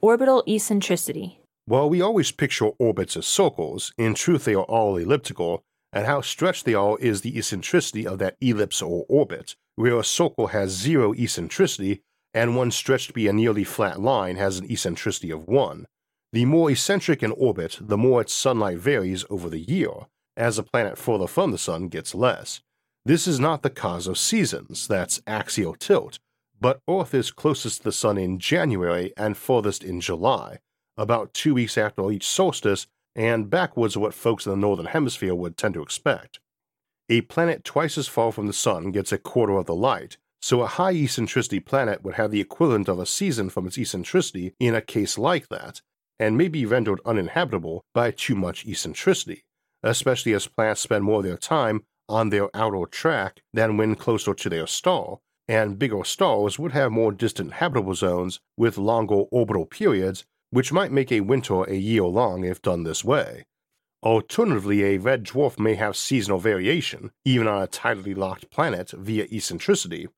Orbital eccentricity. While we always picture orbits as circles, in truth they are all elliptical, and how stretched they are is the eccentricity of that ellipse or orbit, where a circle has zero eccentricity and one stretched to be a nearly flat line has an eccentricity of 1. The more eccentric an orbit, the more its sunlight varies over the year, as a planet further from the sun gets less. This is not the cause of seasons, that's axial tilt, but Earth is closest to the sun in January and furthest in July, about two weeks after each solstice, and backwards of what folks in the Northern Hemisphere would tend to expect. A planet twice as far from the Sun gets a quarter of the light, so a high eccentricity planet would have the equivalent of a season from its eccentricity in a case like that, and may be rendered uninhabitable by too much eccentricity, especially as planets spend more of their time on their outer track than when closer to their star, and bigger stars would have more distant habitable zones with longer orbital periods, which might make a winter a year long if done this way. Alternatively, a red dwarf may have seasonal variation, even on a tidally locked planet, via eccentricity.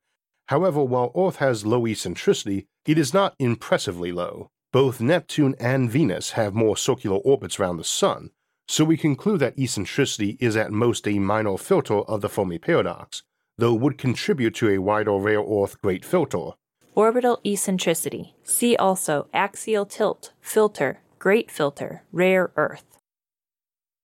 However, while Earth has low eccentricity, it is not impressively low. Both Neptune and Venus have more circular orbits around the Sun, so we conclude that eccentricity is at most a minor filter of the Fermi paradox, though would contribute to a wider rare Earth great filter. Orbital eccentricity. See also axial tilt, filter, great filter, rare Earth.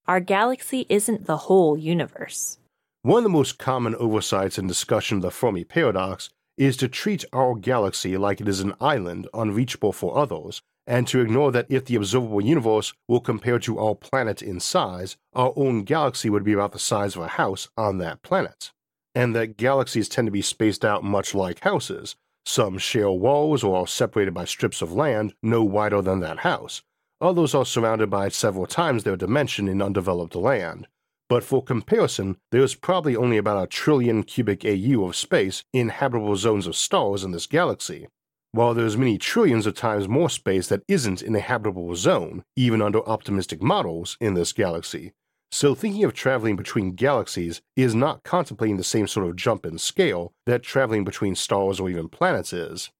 Our galaxy isn't the whole universe. One of the most common oversights in discussion of the Fermi paradox is to treat our galaxy like it is an island unreachable for others, and to ignore that if the observable universe were compared to our planet in size, our own galaxy would be about the size of a house on that planet. And that galaxies tend to be spaced out much like houses. Some share walls or are separated by strips of land no wider than that house, Others are surrounded by several times their dimension in undeveloped land. But for comparison, there is probably only about a trillion cubic AU of space in habitable zones of stars in this galaxy, while there's many trillions of times more space that isn't in a habitable zone, even under optimistic models, in this galaxy. So thinking of traveling between galaxies is not contemplating the same sort of jump in scale that traveling between stars or even planets is.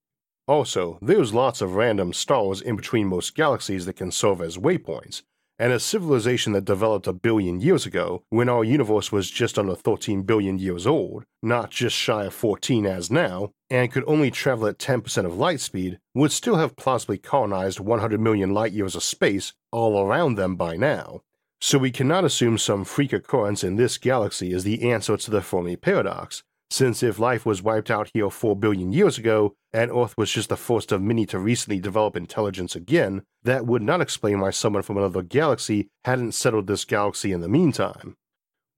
Also, there's lots of random stars in between most galaxies that can serve as waypoints, and a civilization that developed a billion years ago, when our universe was just under 13 billion years old, not just shy of 14 as now, and could only travel at 10% of light speed, would still have plausibly colonized 100 million light years of space all around them by now. So we cannot assume some freak occurrence in this galaxy is the answer to the Fermi paradox, since if life was wiped out here 4 billion years ago, and Earth was just the first of many to recently develop intelligence again, that would not explain why someone from another galaxy hadn't settled this galaxy in the meantime.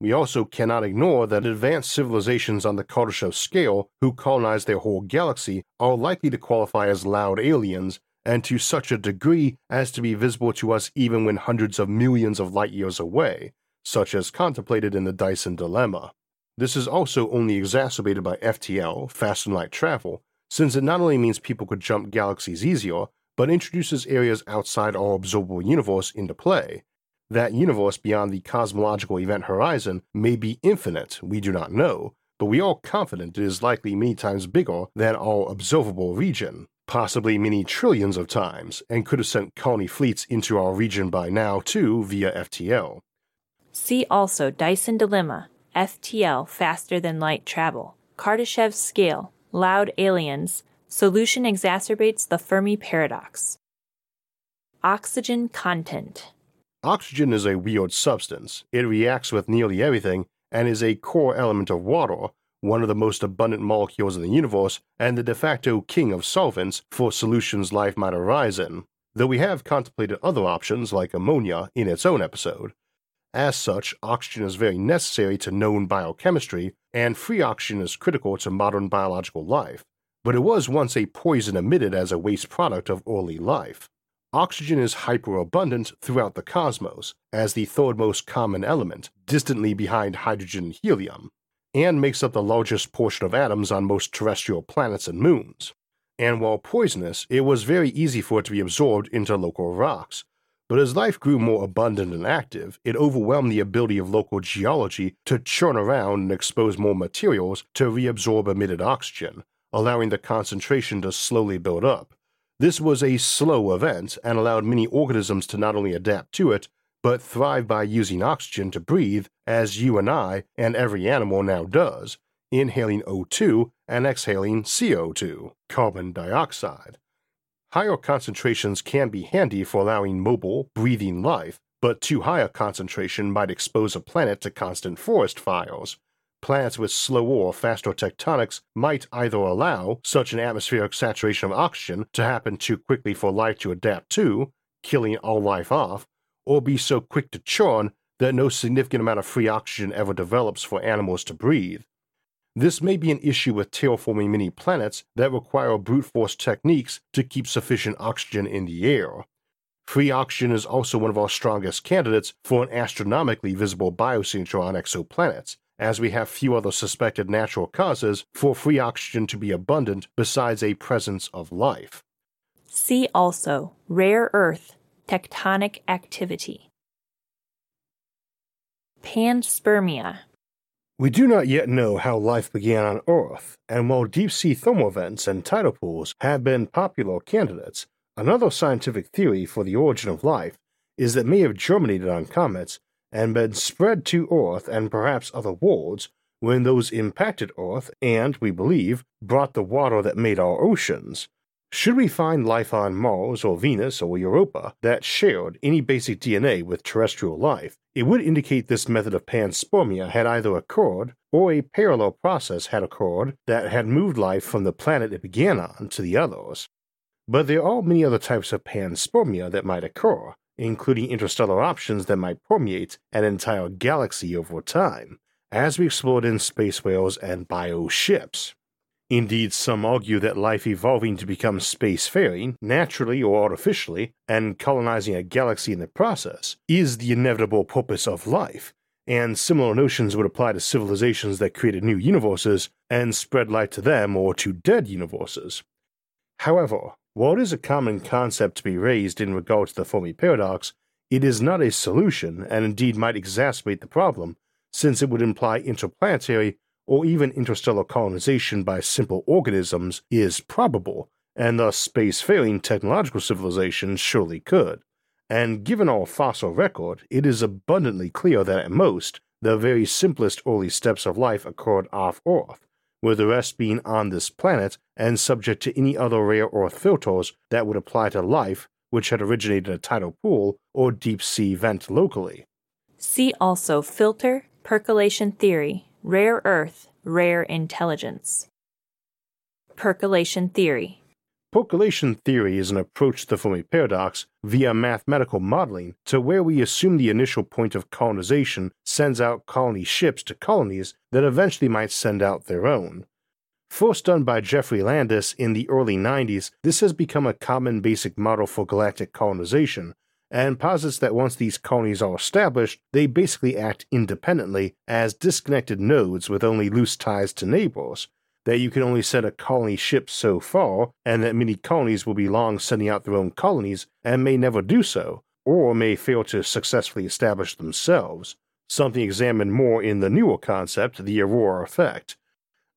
We also cannot ignore that advanced civilizations on the Kardashev scale who colonize their whole galaxy are likely to qualify as loud aliens, and to such a degree as to be visible to us even when hundreds of millions of light years away, such as contemplated in the Dyson dilemma. This is also only exacerbated by FTL, faster than light travel, since it not only means people could jump galaxies easier, but introduces areas outside our observable universe into play. That universe beyond the cosmological event horizon may be infinite, we do not know, but we are confident it is likely many times bigger than our observable region, possibly many trillions of times, and could have sent colony fleets into our region by now too via FTL. See also Dyson Dilemma, FTL faster than light travel, Kardashev's scale, loud aliens, solution exacerbates the Fermi paradox. Oxygen content. Oxygen is a weird substance. It reacts with nearly everything and is a core element of water, one of the most abundant molecules in the universe, and the de facto king of solvents for solutions life might arise in. Though we have contemplated other options like ammonia in its own episode, as such, oxygen is very necessary to known biochemistry, and free oxygen is critical to modern biological life. But it was once a poison emitted as a waste product of early life. Oxygen is hyperabundant throughout the cosmos, as the third most common element, distantly behind hydrogen and helium, and makes up the largest portion of atoms on most terrestrial planets and moons. And while poisonous, it was very easy for it to be absorbed into local rocks, but as life grew more abundant and active, it overwhelmed the ability of local geology to churn around and expose more materials to reabsorb emitted oxygen, allowing the concentration to slowly build up. This was a slow event and allowed many organisms to not only adapt to it, but thrive by using oxygen to breathe, as you and I and every animal now does, inhaling O2 and exhaling CO2, carbon dioxide. Higher concentrations can be handy for allowing mobile, breathing life, but too high a concentration might expose a planet to constant forest fires. Planets with slower or faster tectonics might either allow such an atmospheric saturation of oxygen to happen too quickly for life to adapt to, killing all life off, or be so quick to churn that no significant amount of free oxygen ever develops for animals to breathe. This may be an issue with terraforming many planets that require brute force techniques to keep sufficient oxygen in the air. Free oxygen is also one of our strongest candidates for an astronomically visible biosignature on exoplanets, as we have few other suspected natural causes for free oxygen to be abundant besides a presence of life. See also rare earth tectonic activity. Panspermia. We do not yet know how life began on Earth, and while deep sea thermal vents and tidal pools have been popular candidates, another scientific theory for the origin of life is that may have germinated on comets and been spread to Earth and perhaps other worlds when those impacted Earth and, we believe, brought the water that made our oceans. Should we find life on Mars or Venus or Europa that shared any basic DNA with terrestrial life, it would indicate this method of panspermia had either occurred or a parallel process had occurred that had moved life from the planet it began on to the others. But there are many other types of panspermia that might occur, including interstellar options that might permeate an entire galaxy over time, as we explored in space whales and bio ships. Indeed, some argue that life evolving to become spacefaring, naturally or artificially, and colonizing a galaxy in the process, is the inevitable purpose of life, and similar notions would apply to civilizations that created new universes and spread light to them or to dead universes. However, while it is a common concept to be raised in regard to the Fermi paradox, it is not a solution and indeed might exacerbate the problem, since it would imply interplanetary or even interstellar colonization by simple organisms is probable, and thus spacefaring technological civilizations surely could. And given our fossil record, it is abundantly clear that at most, the very simplest early steps of life occurred off Earth, with the rest being on this planet and subject to any other rare Earth filters that would apply to life which had originated in a tidal pool or deep sea vent locally. See also filter percolation theory Rare Earth, Rare Intelligence. Percolation Theory. Percolation theory is an approach to the Fermi paradox via mathematical modeling to where we assume the initial point of colonization sends out colony ships to colonies that eventually might send out their own. First done by Geoffrey Landis in the early 90s, this has become a common basic model for galactic colonization, and posits that once these colonies are established, they basically act independently as disconnected nodes with only loose ties to neighbors, that you can only send a colony ship so far, and that many colonies will be long sending out their own colonies and may never do so, or may fail to successfully establish themselves, something examined more in the newer concept, the Aurora effect.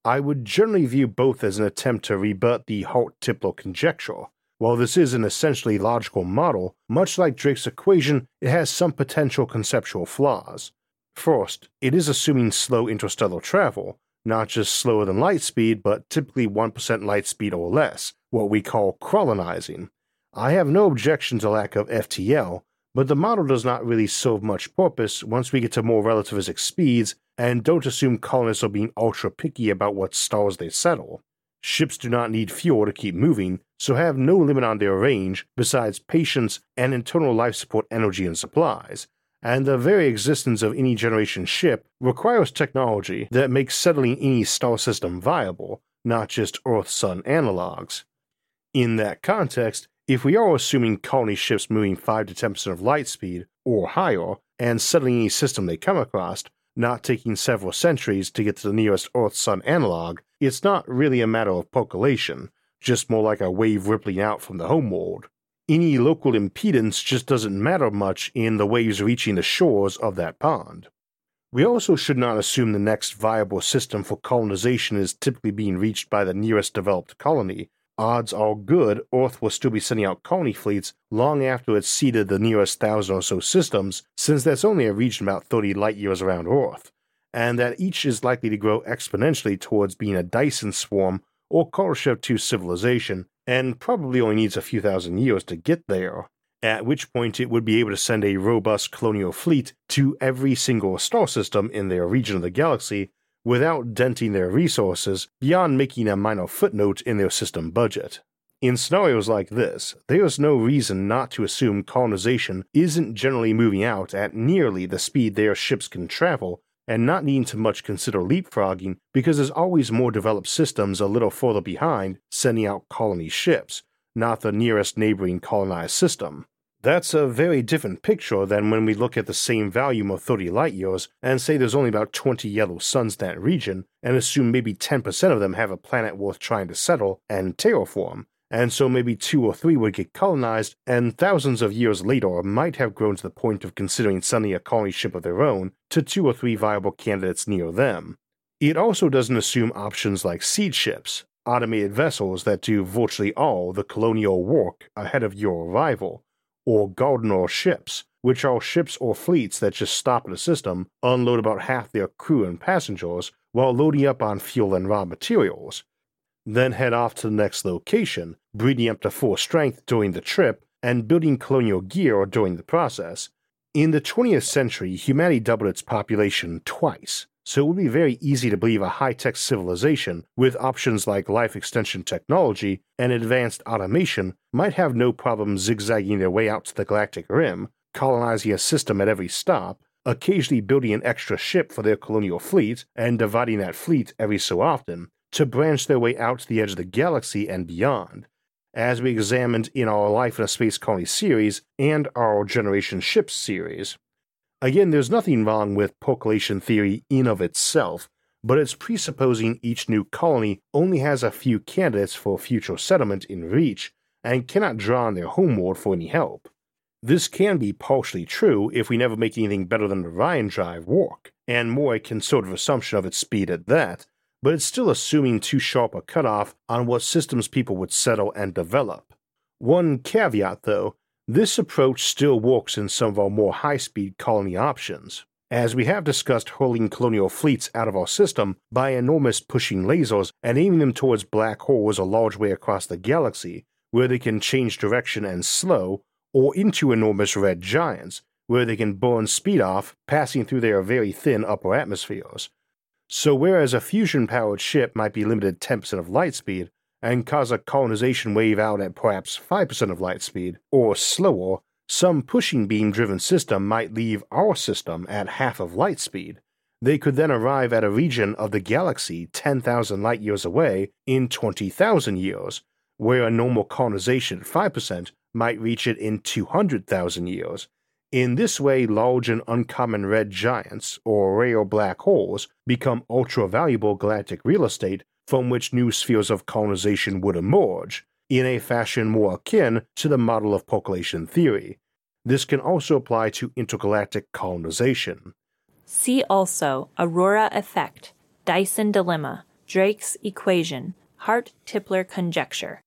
I would generally view both as an attempt to rebut the Hart-Tipler conjecture, while this is an essentially logical model, much like Drake's equation, it has some potential conceptual flaws. First, it is assuming slow interstellar travel, not just slower than light speed, but typically 1% light speed or less, what we call colonizing. I have no objection to lack of FTL, but the model does not really serve much purpose once we get to more relativistic speeds and don't assume colonists are being ultra picky about what stars they settle. Ships do not need fuel to keep moving, so have no limit on their range besides patience and internal life support energy and supplies. And the very existence of any generation ship requires technology that makes settling any star system viable, not just Earth Sun analogs. In that context, if we are assuming colony ships moving 5 to 10% of light speed, or higher, and settling any system they come across, not taking several centuries to get to the nearest Earth Sun analog, it's not really a matter of percolation, just more like a wave rippling out from the home world. Any local impedance just doesn't matter much in the waves reaching the shores of that pond. We also should not assume the next viable system for colonization is typically being reached by the nearest developed colony. Odds are good Earth will still be sending out colony fleets long after it's seeded the nearest thousand or so systems, since that's only a region about 30 light years around Earth and that each is likely to grow exponentially towards being a Dyson swarm or Kardashev 2 civilization, and probably only needs a few thousand years to get there, at which point it would be able to send a robust colonial fleet to every single star system in their region of the galaxy without denting their resources beyond making a minor footnote in their system budget. In scenarios like this, there is no reason not to assume colonization isn't generally moving out at nearly the speed their ships can travel and not needing to much consider leapfrogging because there's always more developed systems a little further behind sending out colony ships, not the nearest neighboring colonized system. That's a very different picture than when we look at the same volume of 30 light years and say there's only about 20 yellow suns in that region and assume maybe 10% of them have a planet worth trying to settle and terraform, and so maybe two or three would get colonized, and thousands of years later might have grown to the point of considering sending a colony ship of their own to two or three viable candidates near them. It also doesn't assume options like seed ships, automated vessels that do virtually all the colonial work ahead of your arrival, or Gardener ships, which are ships or fleets that just stop at a system, unload about half their crew and passengers while loading up on fuel and raw materials, then head off to the next location, breeding up to full strength during the trip and building colonial gear during the process. In the 20th century, humanity doubled its population twice, so it would be very easy to believe a high tech civilization with options like life extension technology and advanced automation might have no problem zigzagging their way out to the galactic rim, colonizing a system at every stop, occasionally building an extra ship for their colonial fleet and dividing that fleet every so often, to branch their way out to the edge of the galaxy and beyond, as we examined in our Life in a Space Colony series and our Generation Ships series. Again, there's nothing wrong with percolation theory in of itself, but it's presupposing each new colony only has a few candidates for future settlement in reach and cannot draw on their homeworld for any help. This can be partially true if we never make anything better than the Orion drive work, and more a conservative assumption of its speed at that, but it's still assuming too sharp a cutoff on what systems people would settle and develop. One caveat, though, this approach still works in some of our more high speed colony options. As we have discussed hurling colonial fleets out of our system by enormous pushing lasers and aiming them towards black holes a large way across the galaxy, where they can change direction and slow, or into enormous red giants, where they can burn speed off, passing through their very thin upper atmospheres, so, whereas a fusion powered ship might be limited 10% of light speed and cause a colonization wave out at perhaps 5% of light speed, or slower, some pushing beam driven system might leave our system at half of light speed. They could then arrive at a region of the galaxy 10,000 light years away in 20,000 years, where a normal colonization at 5% might reach it in 200,000 years, in this way, large and uncommon red giants, or rare black holes, become ultra valuable galactic real estate from which new spheres of colonization would emerge, in a fashion more akin to the model of percolation theory. This can also apply to intergalactic colonization. See also Aurora Effect, Dyson Dilemma, Drake's Equation, Hart Tipler Conjecture.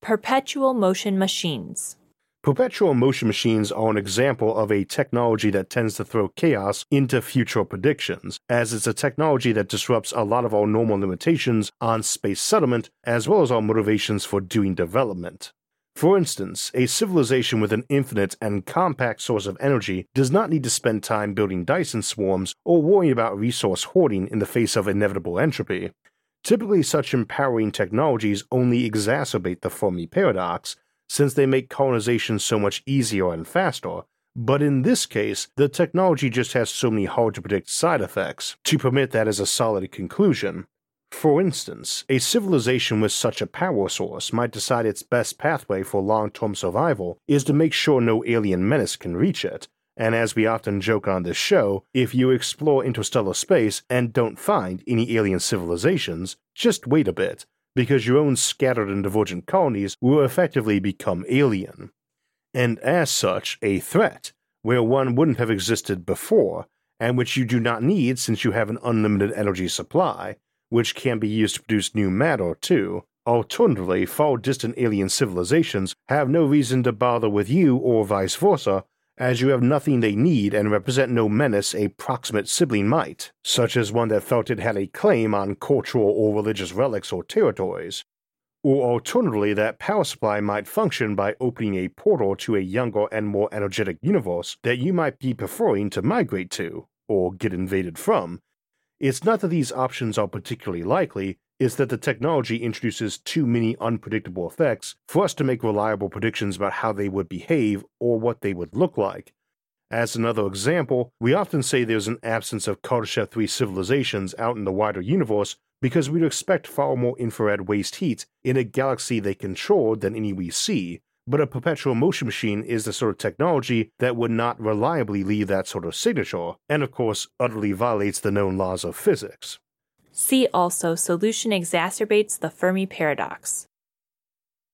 Perpetual Motion Machines Perpetual motion machines are an example of a technology that tends to throw chaos into future predictions, as it's a technology that disrupts a lot of our normal limitations on space settlement as well as our motivations for doing development. For instance, a civilization with an infinite and compact source of energy does not need to spend time building Dyson swarms or worrying about resource hoarding in the face of inevitable entropy. Typically, such empowering technologies only exacerbate the Fermi paradox, since they make colonization so much easier and faster, but in this case, the technology just has so many hard to predict side effects to permit that as a solid conclusion. For instance, a civilization with such a power source might decide its best pathway for long term survival is to make sure no alien menace can reach it. And as we often joke on this show, if you explore interstellar space and don't find any alien civilizations, just wait a bit, because your own scattered and divergent colonies will effectively become alien, and as such a threat, where one wouldn't have existed before, and which you do not need since you have an unlimited energy supply, which can be used to produce new matter too. Alternatively, far distant alien civilizations have no reason to bother with you or vice versa as you have nothing they need and represent no menace a proximate sibling might, such as one that felt it had a claim on cultural or religious relics or territories. Or alternatively, that power supply might function by opening a portal to a younger and more energetic universe that you might be preferring to migrate to, or get invaded from. It's not that these options are particularly likely, is that the technology introduces too many unpredictable effects for us to make reliable predictions about how they would behave or what they would look like. As another example, we often say there's an absence of Kardashev 3 civilizations out in the wider universe because we'd expect far more infrared waste heat in a galaxy they control than any we see, but a perpetual motion machine is the sort of technology that would not reliably leave that sort of signature, and of course utterly violates the known laws of physics. See also solution exacerbates the Fermi paradox.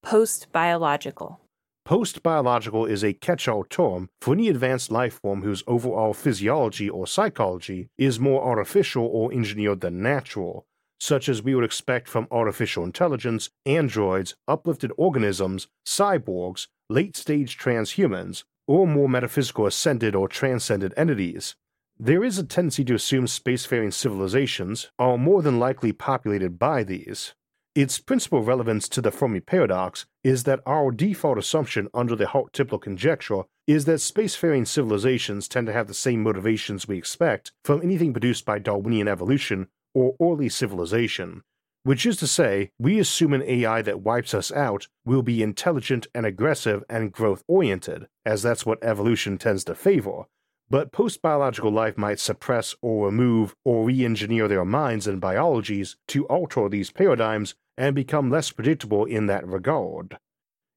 Post biological. Post biological is a catch all term for any advanced life form whose overall physiology or psychology is more artificial or engineered than natural, such as we would expect from artificial intelligence, androids, uplifted organisms, cyborgs, late stage transhumans, or more metaphysical ascended or transcended entities. There is a tendency to assume spacefaring civilizations are more than likely populated by these. Its principal relevance to the Fermi paradox is that our default assumption under the Hart-Tipler conjecture is that spacefaring civilizations tend to have the same motivations we expect from anything produced by Darwinian evolution or early civilization, which is to say, we assume an AI that wipes us out will be intelligent and aggressive and growth oriented, as that's what evolution tends to favor. But post biological life might suppress or remove or re engineer their minds and biologies to alter these paradigms and become less predictable in that regard.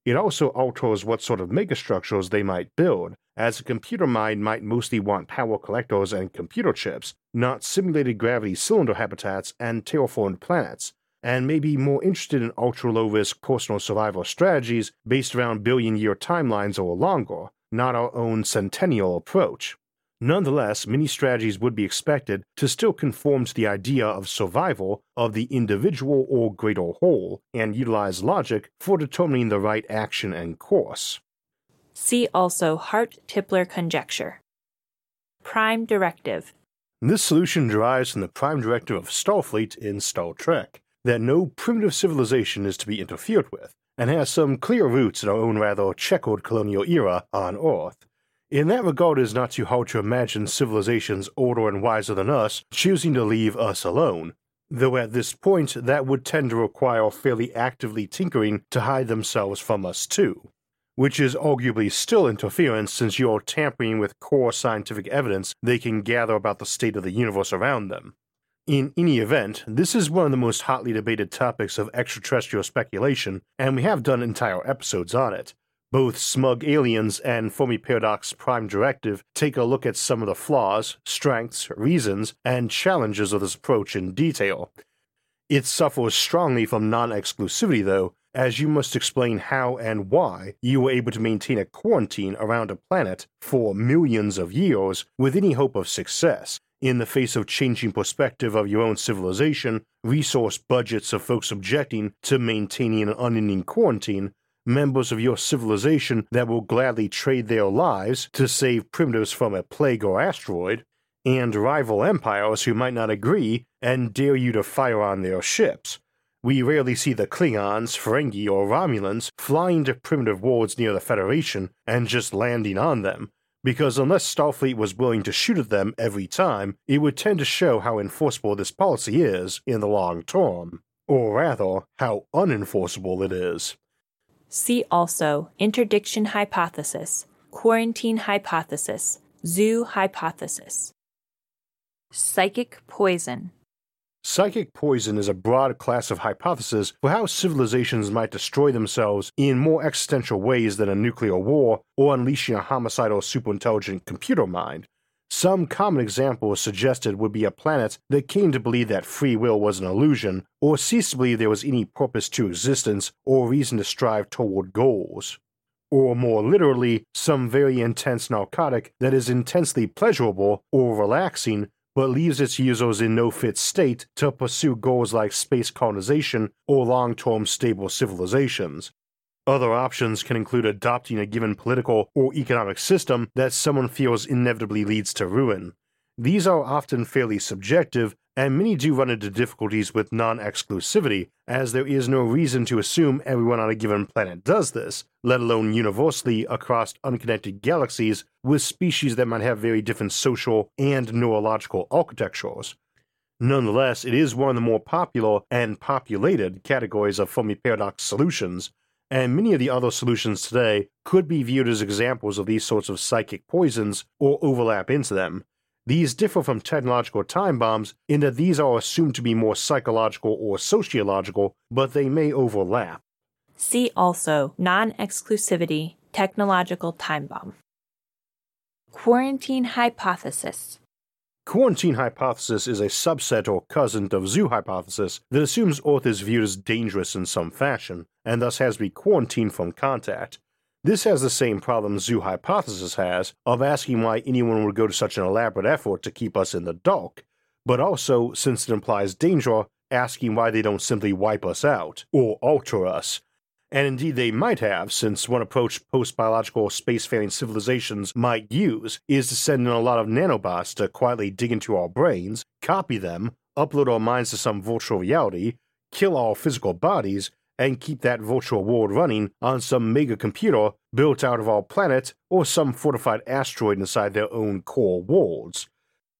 It also alters what sort of megastructures they might build, as a computer mind might mostly want power collectors and computer chips, not simulated gravity cylinder habitats and terraformed planets, and may be more interested in ultra low risk personal survival strategies based around billion year timelines or longer, not our own centennial approach. Nonetheless, many strategies would be expected to still conform to the idea of survival of the individual or greater whole and utilize logic for determining the right action and course. See also Hart-Tipler conjecture. Prime directive. This solution derives from the prime directive of Starfleet in Star Trek that no primitive civilization is to be interfered with, and has some clear roots in our own rather checkered colonial era on Earth. In that regard, it is not too hard to imagine civilizations older and wiser than us choosing to leave us alone, though at this point that would tend to require fairly actively tinkering to hide themselves from us too. Which is arguably still interference since you're tampering with core scientific evidence they can gather about the state of the universe around them. In any event, this is one of the most hotly debated topics of extraterrestrial speculation, and we have done entire episodes on it, both Smug Aliens and Fermi Paradox Prime Directive take a look at some of the flaws, strengths, reasons, and challenges of this approach in detail. It suffers strongly from non exclusivity, though, as you must explain how and why you were able to maintain a quarantine around a planet for millions of years with any hope of success, in the face of changing perspective of your own civilization, resource budgets of folks objecting to maintaining an unending quarantine, members of your civilization that will gladly trade their lives to save primitives from a plague or asteroid, and rival empires who might not agree and dare you to fire on their ships. We rarely see the Klingons, Ferengi, or Romulans flying to primitive worlds near the Federation and just landing on them, because unless Starfleet was willing to shoot at them every time, it would tend to show how enforceable this policy is in the long term. Or rather, how unenforceable it is. See also interdiction hypothesis, quarantine hypothesis, zoo hypothesis. Psychic poison. Psychic poison is a broad class of hypotheses for how civilizations might destroy themselves in more existential ways than a nuclear war or unleashing a homicidal superintelligent computer mind, some common examples suggested would be a planet that came to believe that free will was an illusion, or ceased to believe there was any purpose to existence or reason to strive toward goals. Or more literally, some very intense narcotic that is intensely pleasurable or relaxing but leaves its users in no fit state to pursue goals like space colonization or long term stable civilizations, other options can include adopting a given political or economic system that someone feels inevitably leads to ruin. These are often fairly subjective, and many do run into difficulties with non exclusivity, as there is no reason to assume everyone on a given planet does this, let alone universally across unconnected galaxies with species that might have very different social and neurological architectures. Nonetheless, it is one of the more popular and populated categories of Fermi paradox solutions, and many of the other solutions today could be viewed as examples of these sorts of psychic poisons or overlap into them. These differ from technological time bombs in that these are assumed to be more psychological or sociological, but they may overlap. See also non exclusivity technological time bomb. Quarantine hypothesis. Quarantine hypothesis is a subset or cousin of zoo hypothesis that assumes Earth is viewed as dangerous in some fashion, and thus has to be quarantined from contact. This has the same problem zoo hypothesis has of asking why anyone would go to such an elaborate effort to keep us in the dark, but also, since it implies danger, asking why they don't simply wipe us out, or alter us, and indeed they might have, since one approach post biological spacefaring civilizations might use is to send in a lot of nanobots to quietly dig into our brains, copy them, upload our minds to some virtual reality, kill our physical bodies, and keep that virtual world running on some mega computer built out of our planet or some fortified asteroid inside their own core worlds.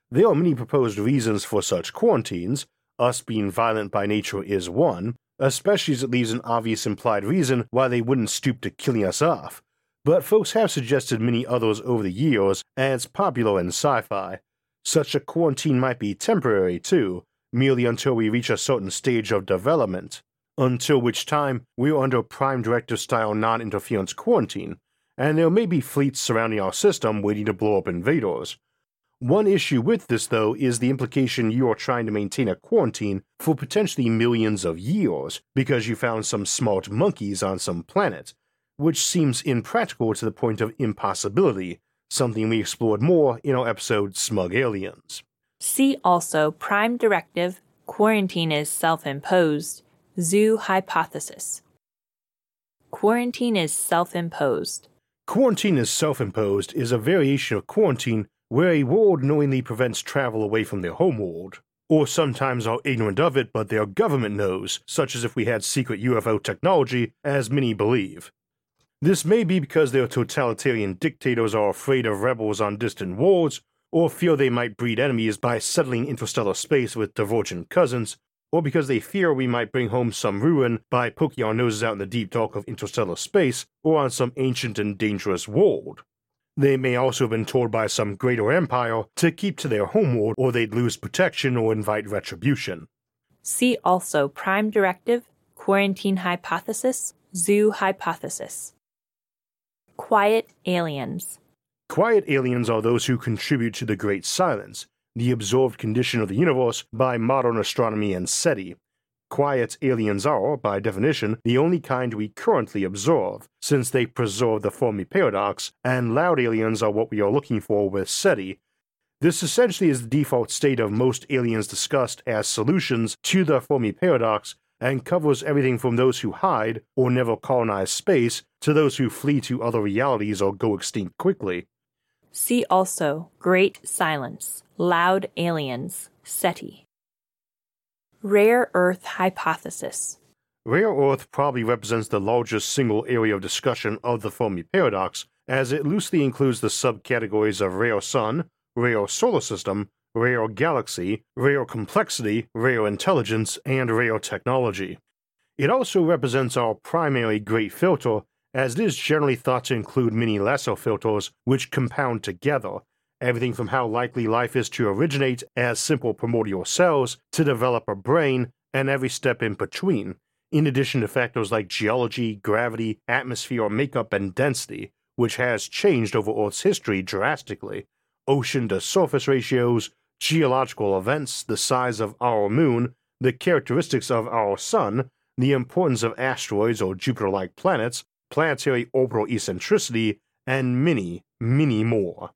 There are many proposed reasons for such quarantines, us being violent by nature is one, especially as it leaves an obvious implied reason why they wouldn't stoop to killing us off. But folks have suggested many others over the years, it's popular in sci fi. Such a quarantine might be temporary, too, merely until we reach a certain stage of development, until which time we are under Prime Directive style non interference quarantine, and there may be fleets surrounding our system waiting to blow up invaders. One issue with this, though, is the implication you are trying to maintain a quarantine for potentially millions of years because you found some smart monkeys on some planet, which seems impractical to the point of impossibility, something we explored more in our episode Smug Aliens. See also Prime Directive Quarantine is self imposed, Zoo Hypothesis. Quarantine is self imposed. Quarantine is self imposed is a variation of quarantine where a world knowingly prevents travel away from their homeworld, or sometimes are ignorant of it but their government knows, such as if we had secret UFO technology, as many believe. This may be because their totalitarian dictators are afraid of rebels on distant worlds, or fear they might breed enemies by settling interstellar space with divergent cousins, or because they fear we might bring home some ruin by poking our noses out in the deep dark of interstellar space, or on some ancient and dangerous world. They may also have been told by some greater empire to keep to their homeworld or they'd lose protection or invite retribution. See also Prime Directive, Quarantine Hypothesis, Zoo Hypothesis. Quiet Aliens. Quiet aliens are those who contribute to the Great Silence, the observed condition of the universe by modern astronomy and SETI, Quiet aliens are, by definition, the only kind we currently observe, since they preserve the Fermi paradox, and loud aliens are what we are looking for with SETI. This essentially is the default state of most aliens discussed as solutions to the Fermi paradox, and covers everything from those who hide or never colonize space to those who flee to other realities or go extinct quickly. See also Great Silence, Loud Aliens, SETI. Rare Earth Hypothesis Rare Earth probably represents the largest single area of discussion of the Fermi paradox, as it loosely includes the subcategories of rare sun, rare solar system, rare galaxy, rare complexity, rare intelligence, and rare technology. It also represents our primary great filter, as it is generally thought to include many lesser filters which compound together, everything from how likely life is to originate as simple primordial cells to develop a brain and every step in between, in addition to factors like geology, gravity, atmosphere makeup, and density, which has changed over Earth's history drastically, ocean to surface ratios, geological events, the size of our moon, the characteristics of our sun, the importance of asteroids or Jupiter like planets, planetary orbital eccentricity, and many, many more.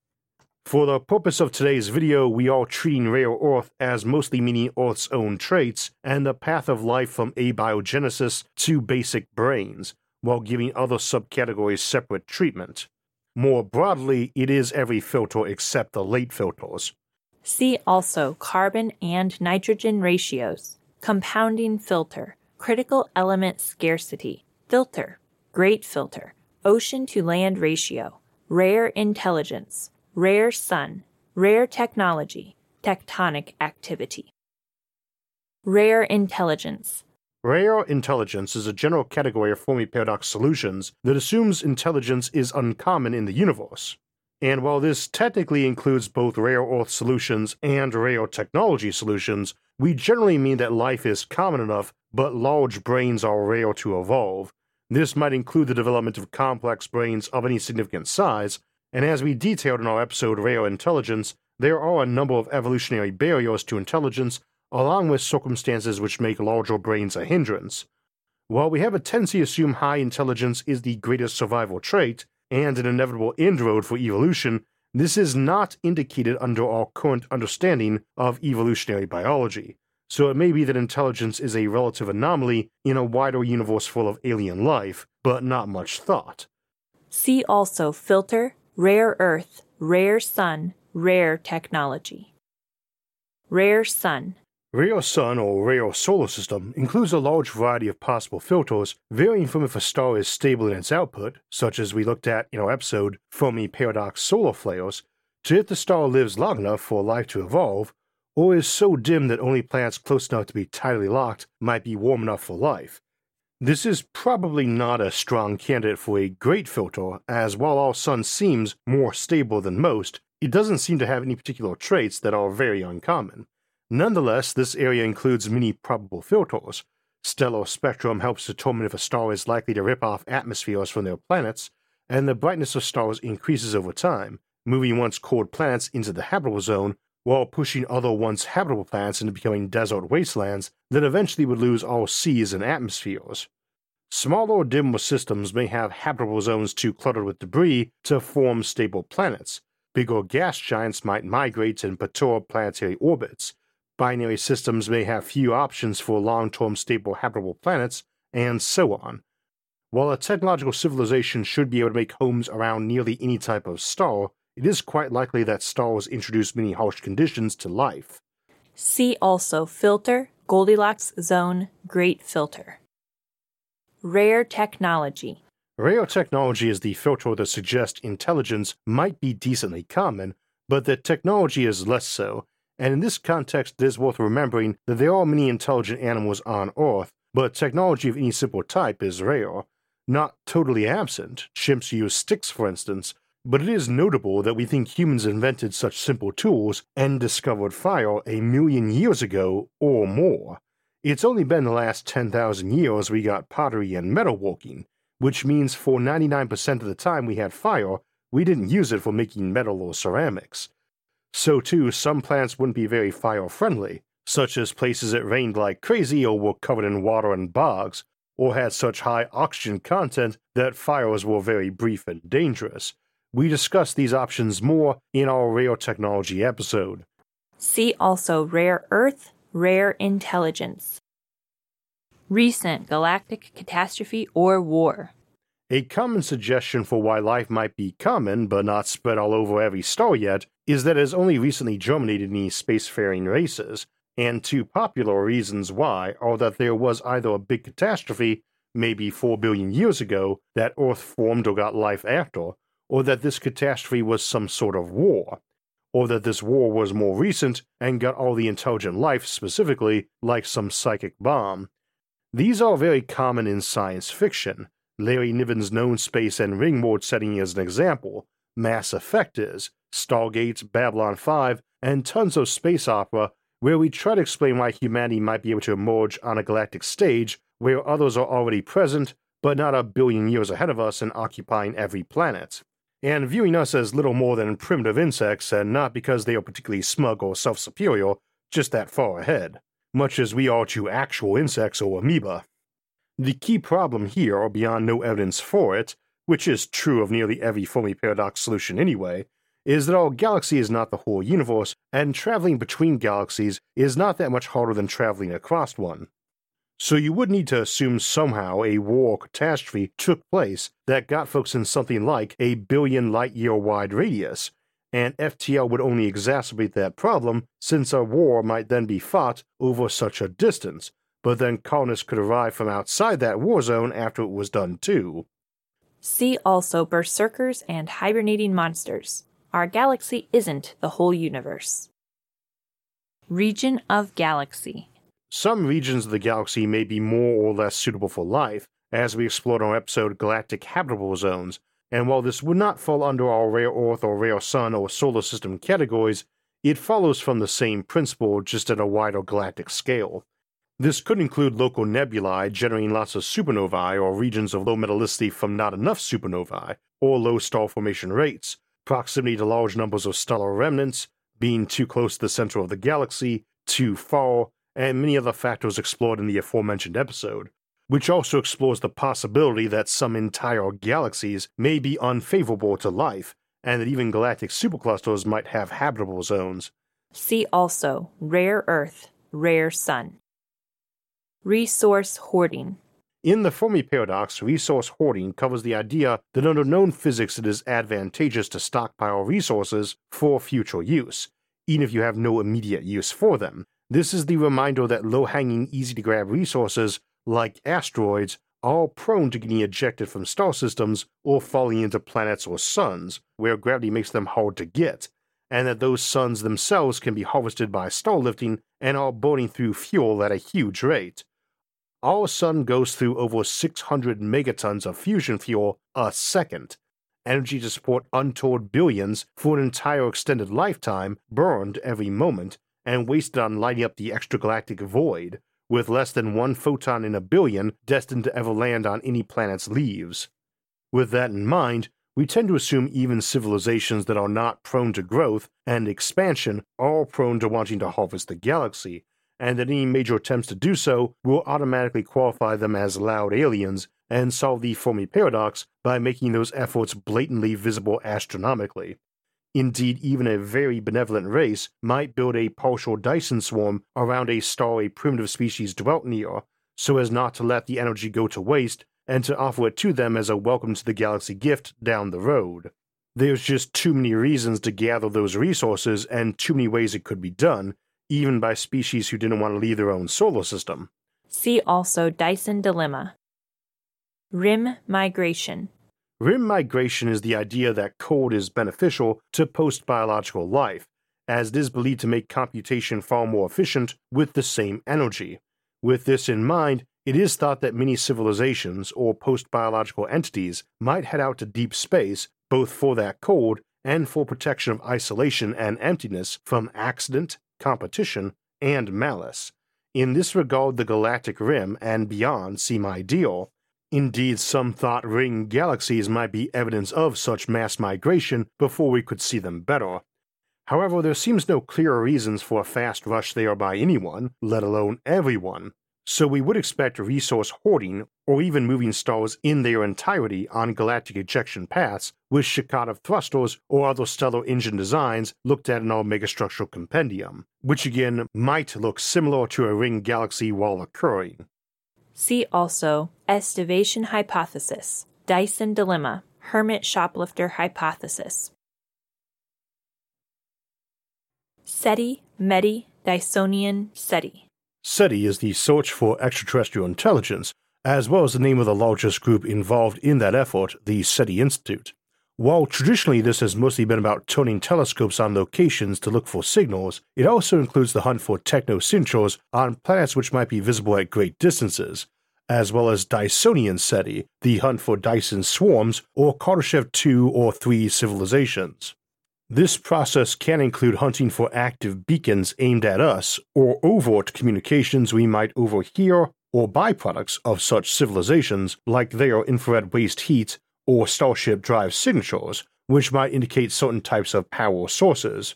For the purpose of today's video, we are treating rare earth as mostly meaning Earth's own traits and the path of life from abiogenesis to basic brains, while giving other subcategories separate treatment. More broadly, it is every filter except the late filters. See also carbon and nitrogen ratios, compounding filter, critical element scarcity, filter, great filter, ocean to land ratio, rare intelligence, rare sun, rare technology, tectonic activity. Rare intelligence. Rare intelligence is a general category of Fermi paradox solutions that assumes intelligence is uncommon in the universe. And while this technically includes both rare Earth solutions and rare technology solutions, we generally mean that life is common enough, but large brains are rare to evolve. This might include the development of complex brains of any significant size, and as we detailed in our episode Rare Intelligence, there are a number of evolutionary barriers to intelligence, along with circumstances which make larger brains a hindrance. While we have a tendency to assume high intelligence is the greatest survival trait, and an inevitable inroad for evolution, this is not indicated under our current understanding of evolutionary biology. So it may be that intelligence is a relative anomaly in a wider universe full of alien life, but not much thought. See also filter, rare earth, rare sun, rare technology. Rare sun. Rare Sun or Rare Solar System includes a large variety of possible filters, varying from if a star is stable in its output, such as we looked at in our episode Fermi Paradox Solar Flares, to if the star lives long enough for life to evolve, or is so dim that only planets close enough to be tidally locked might be warm enough for life. This is probably not a strong candidate for a great filter, as while our Sun seems more stable than most, it doesn't seem to have any particular traits that are very uncommon. Nonetheless, this area includes many probable filters. Stellar spectrum helps determine if a star is likely to rip off atmospheres from their planets, and the brightness of stars increases over time, moving once cold planets into the habitable zone while pushing other once habitable planets into becoming desert wastelands that eventually would lose all seas and atmospheres. Smaller, dimmer systems may have habitable zones too cluttered with debris to form stable planets. Bigger gas giants might migrate and perturb planetary orbits, binary systems may have few options for long term stable habitable planets, and so on. While a technological civilization should be able to make homes around nearly any type of star, it is quite likely that stars introduce many harsh conditions to life. See also filter, Goldilocks zone, great filter. Rare technology. Rare technology is the filter that suggests intelligence might be decently common, but that technology is less so, and in this context, it is worth remembering that there are many intelligent animals on Earth, but technology of any simple type is rare. Not totally absent, chimps use sticks for instance, but it is notable that we think humans invented such simple tools and discovered fire a million years ago or more. It's only been the last 10,000 years we got pottery and metalworking, which means for 99% of the time we had fire, we didn't use it for making metal or ceramics. So, too, some plants wouldn't be very fire friendly, such as places that rained like crazy or were covered in water and bogs, or had such high oxygen content that fires were very brief and dangerous. We discuss these options more in our rare technology episode. See also rare earth, rare intelligence. Recent galactic catastrophe or war. A common suggestion for why life might be common but not spread all over every star yet is that it has only recently germinated in these spacefaring races, and two popular reasons why are that there was either a big catastrophe, maybe 4 billion years ago, that Earth formed or got life after, or that this catastrophe was some sort of war, or that this war was more recent and got all the intelligent life specifically, like some psychic bomb. These are very common in science fiction, Larry Niven's known space and ringworld setting as an example, Mass Effect is, Stargate, Babylon 5, and tons of space opera where we try to explain why humanity might be able to emerge on a galactic stage where others are already present, but not a billion years ahead of us and occupying every planet. And viewing us as little more than primitive insects, and not because they are particularly smug or self superior, just that far ahead, much as we are to actual insects or amoeba. The key problem here, beyond no evidence for it, which is true of nearly every Fermi paradox solution anyway, is that our galaxy is not the whole universe, and traveling between galaxies is not that much harder than traveling across one. So you would need to assume somehow a war catastrophe took place that got folks in something like a billion light year wide radius, and FTL would only exacerbate that problem since a war might then be fought over such a distance, but then colonists could arrive from outside that war zone after it was done too. See also berserkers and hibernating monsters. Our galaxy isn't the whole universe. Region of galaxy. Some regions of the galaxy may be more or less suitable for life, as we explored in our episode Galactic Habitable Zones, and while this would not fall under our rare earth or rare sun or solar system categories, it follows from the same principle just at a wider galactic scale. This could include local nebulae generating lots of supernovae or regions of low metallicity from not enough supernovae, or low star formation rates, proximity to large numbers of stellar remnants, being too close to the center of the galaxy, too far, and many other factors explored in the aforementioned episode, which also explores the possibility that some entire galaxies may be unfavorable to life, and that even galactic superclusters might have habitable zones. See also rare earth, rare sun. Resource hoarding. In the Fermi paradox, resource hoarding covers the idea that under known physics it is advantageous to stockpile resources for future use, even if you have no immediate use for them. This is the reminder that low hanging, easy to grab resources, like asteroids, are prone to getting ejected from star systems or falling into planets or suns, where gravity makes them hard to get, and that those suns themselves can be harvested by starlifting and are burning through fuel at a huge rate. Our sun goes through over 600 megatons of fusion fuel a second, energy to support untold billions for an entire extended lifetime burned every moment and wasted on lighting up the extragalactic void, with less than one photon in a billion destined to ever land on any planet's leaves. With that in mind, we tend to assume even civilizations that are not prone to growth and expansion are prone to wanting to harvest the galaxy, and that any major attempts to do so will automatically qualify them as loud aliens and solve the Fermi paradox by making those efforts blatantly visible astronomically. Indeed, even a very benevolent race might build a partial Dyson swarm around a star a primitive species dwelt near, so as not to let the energy go to waste and to offer it to them as a welcome to the galaxy gift down the road. There's just too many reasons to gather those resources and too many ways it could be done, even by species who didn't want to leave their own solar system. See also Dyson Dilemma. Rim migration. Rim migration is the idea that cold is beneficial to post biological life, as it is believed to make computation far more efficient with the same energy. With this in mind, it is thought that many civilizations or post biological entities might head out to deep space both for that cold and for protection of isolation and emptiness from accident, competition, and malice. In this regard, the galactic rim and beyond seem ideal. Indeed, some thought ring galaxies might be evidence of such mass migration before we could see them better. However, there seems no clear reasons for a fast rush there by anyone, let alone everyone so we would expect resource hoarding or even moving stars in their entirety on galactic ejection paths with Shkadov thrusters or other stellar engine designs looked at in our megastructural compendium, which again might look similar to a ring galaxy while occurring. See also Estivation Hypothesis, Dyson Dilemma, Hermit Shoplifter Hypothesis. SETI, METI, Dysonian, SETI. SETI is the Search for Extraterrestrial Intelligence, as well as the name of the largest group involved in that effort, the SETI Institute. While traditionally this has mostly been about turning telescopes on locations to look for signals, it also includes the hunt for technosignatures on planets which might be visible at great distances, as well as Dysonian SETI, the hunt for Dyson swarms or Kardashev 2 or 3 civilizations. This process can include hunting for active beacons aimed at us, or overt communications we might overhear, or byproducts of such civilizations, like their infrared waste heat or starship drive signatures, which might indicate certain types of power sources.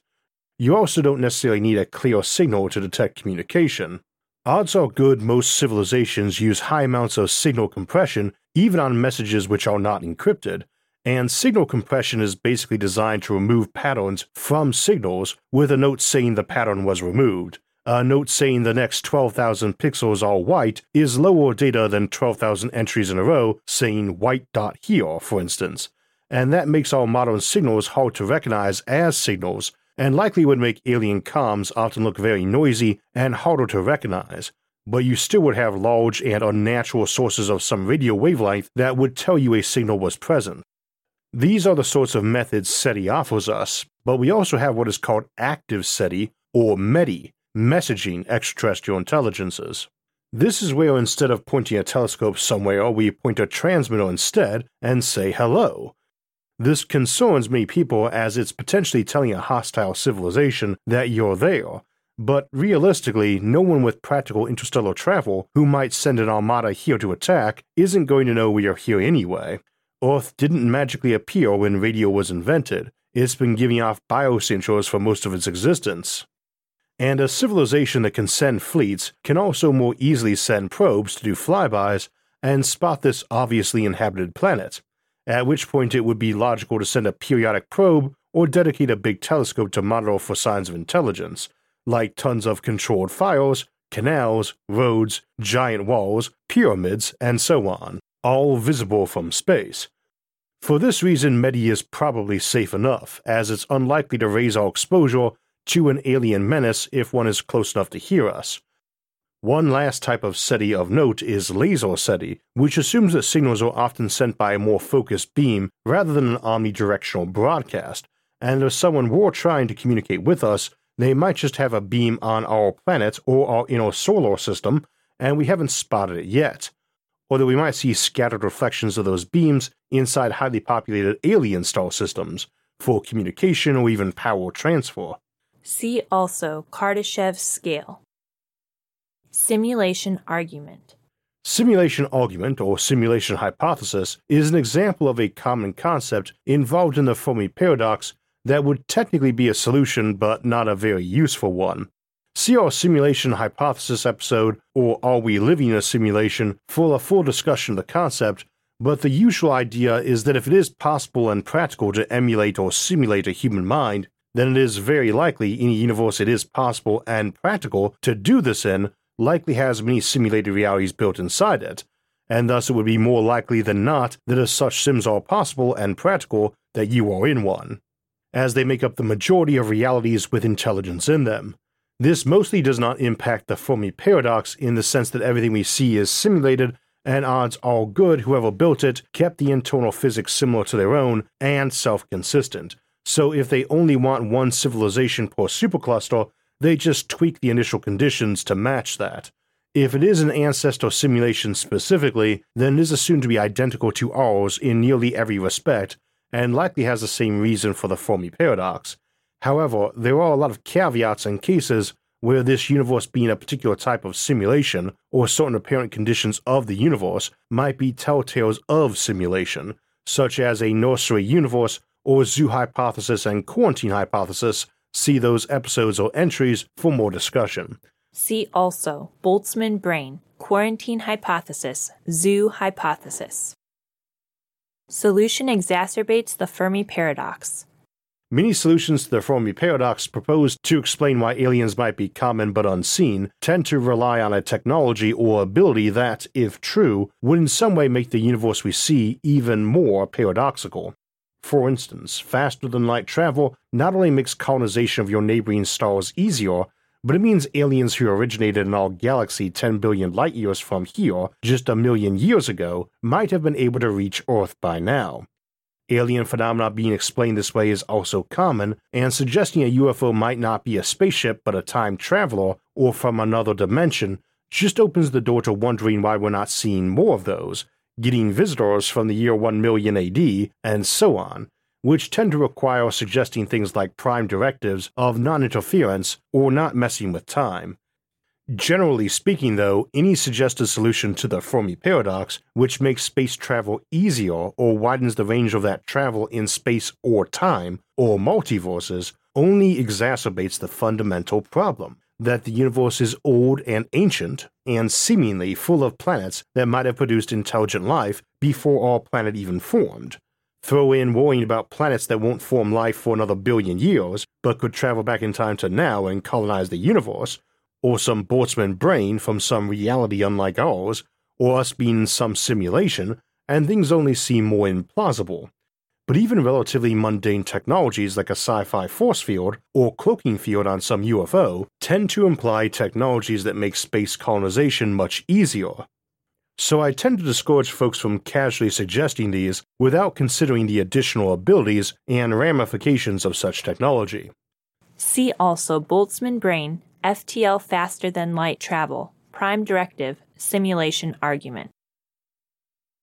You also don't necessarily need a clear signal to detect communication. Odds are good most civilizations use high amounts of signal compression even on messages which are not encrypted, and signal compression is basically designed to remove patterns from signals with a note saying the pattern was removed. A note saying the next 12,000 pixels are white is lower data than 12,000 entries in a row saying white dot here, for instance. And that makes our modern signals hard to recognize as signals, and likely would make alien comms often look very noisy and harder to recognize. But you still would have large and unnatural sources of some radio wavelength that would tell you a signal was present. These are the sorts of methods SETI offers us, but we also have what is called active SETI, or METI, messaging extraterrestrial intelligences. This is where instead of pointing a telescope somewhere, we point a transmitter instead and say hello. This concerns many people as it's potentially telling a hostile civilization that you're there, but realistically, no one with practical interstellar travel who might send an armada here to attack isn't going to know we are here anyway. Earth didn't magically appear when radio was invented, it's been giving off biosignatures for most of its existence. And a civilization that can send fleets can also more easily send probes to do flybys and spot this obviously inhabited planet, at which point it would be logical to send a periodic probe or dedicate a big telescope to monitor for signs of intelligence, like tons of controlled fires, canals, roads, giant walls, pyramids, and so on, all visible from space. For this reason, METI is probably safe enough, as it's unlikely to raise our exposure to an alien menace if one is close enough to hear us. One last type of SETI of note is laser SETI, which assumes that signals are often sent by a more focused beam rather than an omnidirectional broadcast, and if someone were trying to communicate with us, they might just have a beam on our planet or our inner solar system, and we haven't spotted it yet. Although we might see scattered reflections of those beams inside highly populated alien star systems for communication or even power transfer. See also Kardashev scale. Simulation argument. Simulation argument or simulation hypothesis is an example of a common concept involved in the Fermi paradox that would technically be a solution but not a very useful one. See our simulation hypothesis episode, or Are We Living in a Simulation, for a full discussion of the concept, but the usual idea is that if it is possible and practical to emulate or simulate a human mind, then it is very likely any universe it is possible and practical to do this in likely has many simulated realities built inside it, and thus it would be more likely than not that as such sims are possible and practical that you are in one as they make up the majority of realities with intelligence in them. This mostly does not impact the Fermi paradox in the sense that everything we see is simulated and odds all good whoever built it kept the internal physics similar to their own and self consistent. So if they only want one civilization per supercluster, they just tweak the initial conditions to match that. If it is an ancestor simulation specifically, then it is assumed to be identical to ours in nearly every respect, and likely has the same reason for the Fermi paradox. However, there are a lot of caveats and cases where this universe being a particular type of simulation or certain apparent conditions of the universe might be telltales of simulation, such as a nursery universe or zoo hypothesis and quarantine hypothesis. See those episodes or entries for more discussion. See also Boltzmann brain, quarantine hypothesis, zoo hypothesis. Solution exacerbates the Fermi paradox. Many solutions to the Fermi paradox proposed to explain why aliens might be common but unseen tend to rely on a technology or ability that, if true, would in some way make the universe we see even more paradoxical. For instance, faster than light travel not only makes colonization of your neighboring stars easier, but it means aliens who originated in our galaxy 10 billion light years from here just a million years ago might have been able to reach Earth by now. Alien phenomena being explained this way is also common, and suggesting a UFO might not be a spaceship but a time traveler or from another dimension just opens the door to wondering why we're not seeing more of those, getting visitors from the year 1 million AD, and so on, which tend to require suggesting things like prime directives of non interference or not messing with time. Generally speaking, though, any suggested solution to the Fermi paradox, which makes space travel easier or widens the range of that travel in space or time, or multiverses, only exacerbates the fundamental problem that the universe is old and ancient, and seemingly full of planets that might have produced intelligent life before our planet even formed. Throw in worrying about planets that won't form life for another billion years, but could travel back in time to now and colonize the universe, or some Boltzmann brain from some reality unlike ours, or us being some simulation, and things only seem more implausible. But even relatively mundane technologies like a sci fi force field or cloaking field on some UFO tend to imply technologies that make space colonization much easier, so I tend to discourage folks from casually suggesting these without considering the additional abilities and ramifications of such technology. See also Boltzmann brain, FTL faster than light travel, prime directive, simulation argument.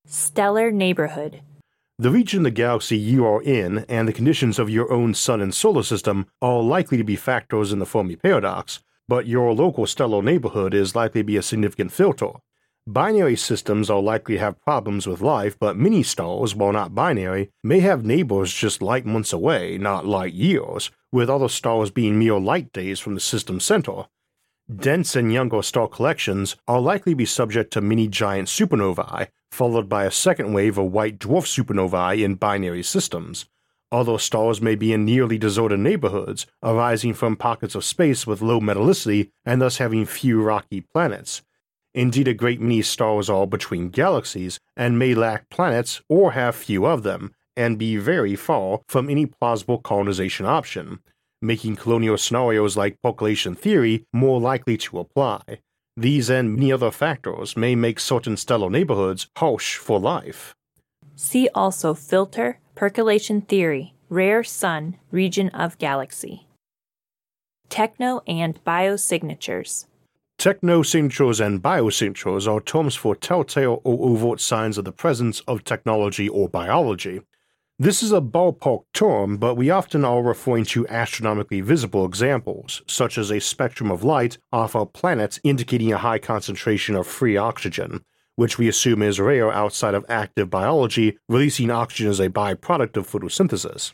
Stellar neighborhood. The region of the galaxy you are in and the conditions of your own sun and solar system are likely to be factors in the Fermi paradox, but your local stellar neighborhood is likely to be a significant filter. Binary systems are likely to have problems with life, but mini stars, while not binary, may have neighbors just light months away, not light years, with other stars being mere light days from the system center. Dense and younger star collections are likely to be subject to mini giant supernovae, followed by a second wave of white dwarf supernovae in binary systems. Other stars may be in nearly deserted neighborhoods, arising from pockets of space with low metallicity and thus having few rocky planets. Indeed, a great many stars are between galaxies and may lack planets or have few of them, and be very far from any plausible colonization option, making colonial scenarios like percolation theory more likely to apply. These and many other factors may make certain stellar neighborhoods harsh for life. See also filter, percolation theory, rare sun, region of galaxy. Techno and biosignatures. Technosignatures and biosignatures are terms for telltale or overt signs of the presence of technology or biology. This is a ballpark term, but we often are referring to astronomically visible examples, such as a spectrum of light off a planet indicating a high concentration of free oxygen, which we assume is rare outside of active biology, releasing oxygen as a byproduct of photosynthesis.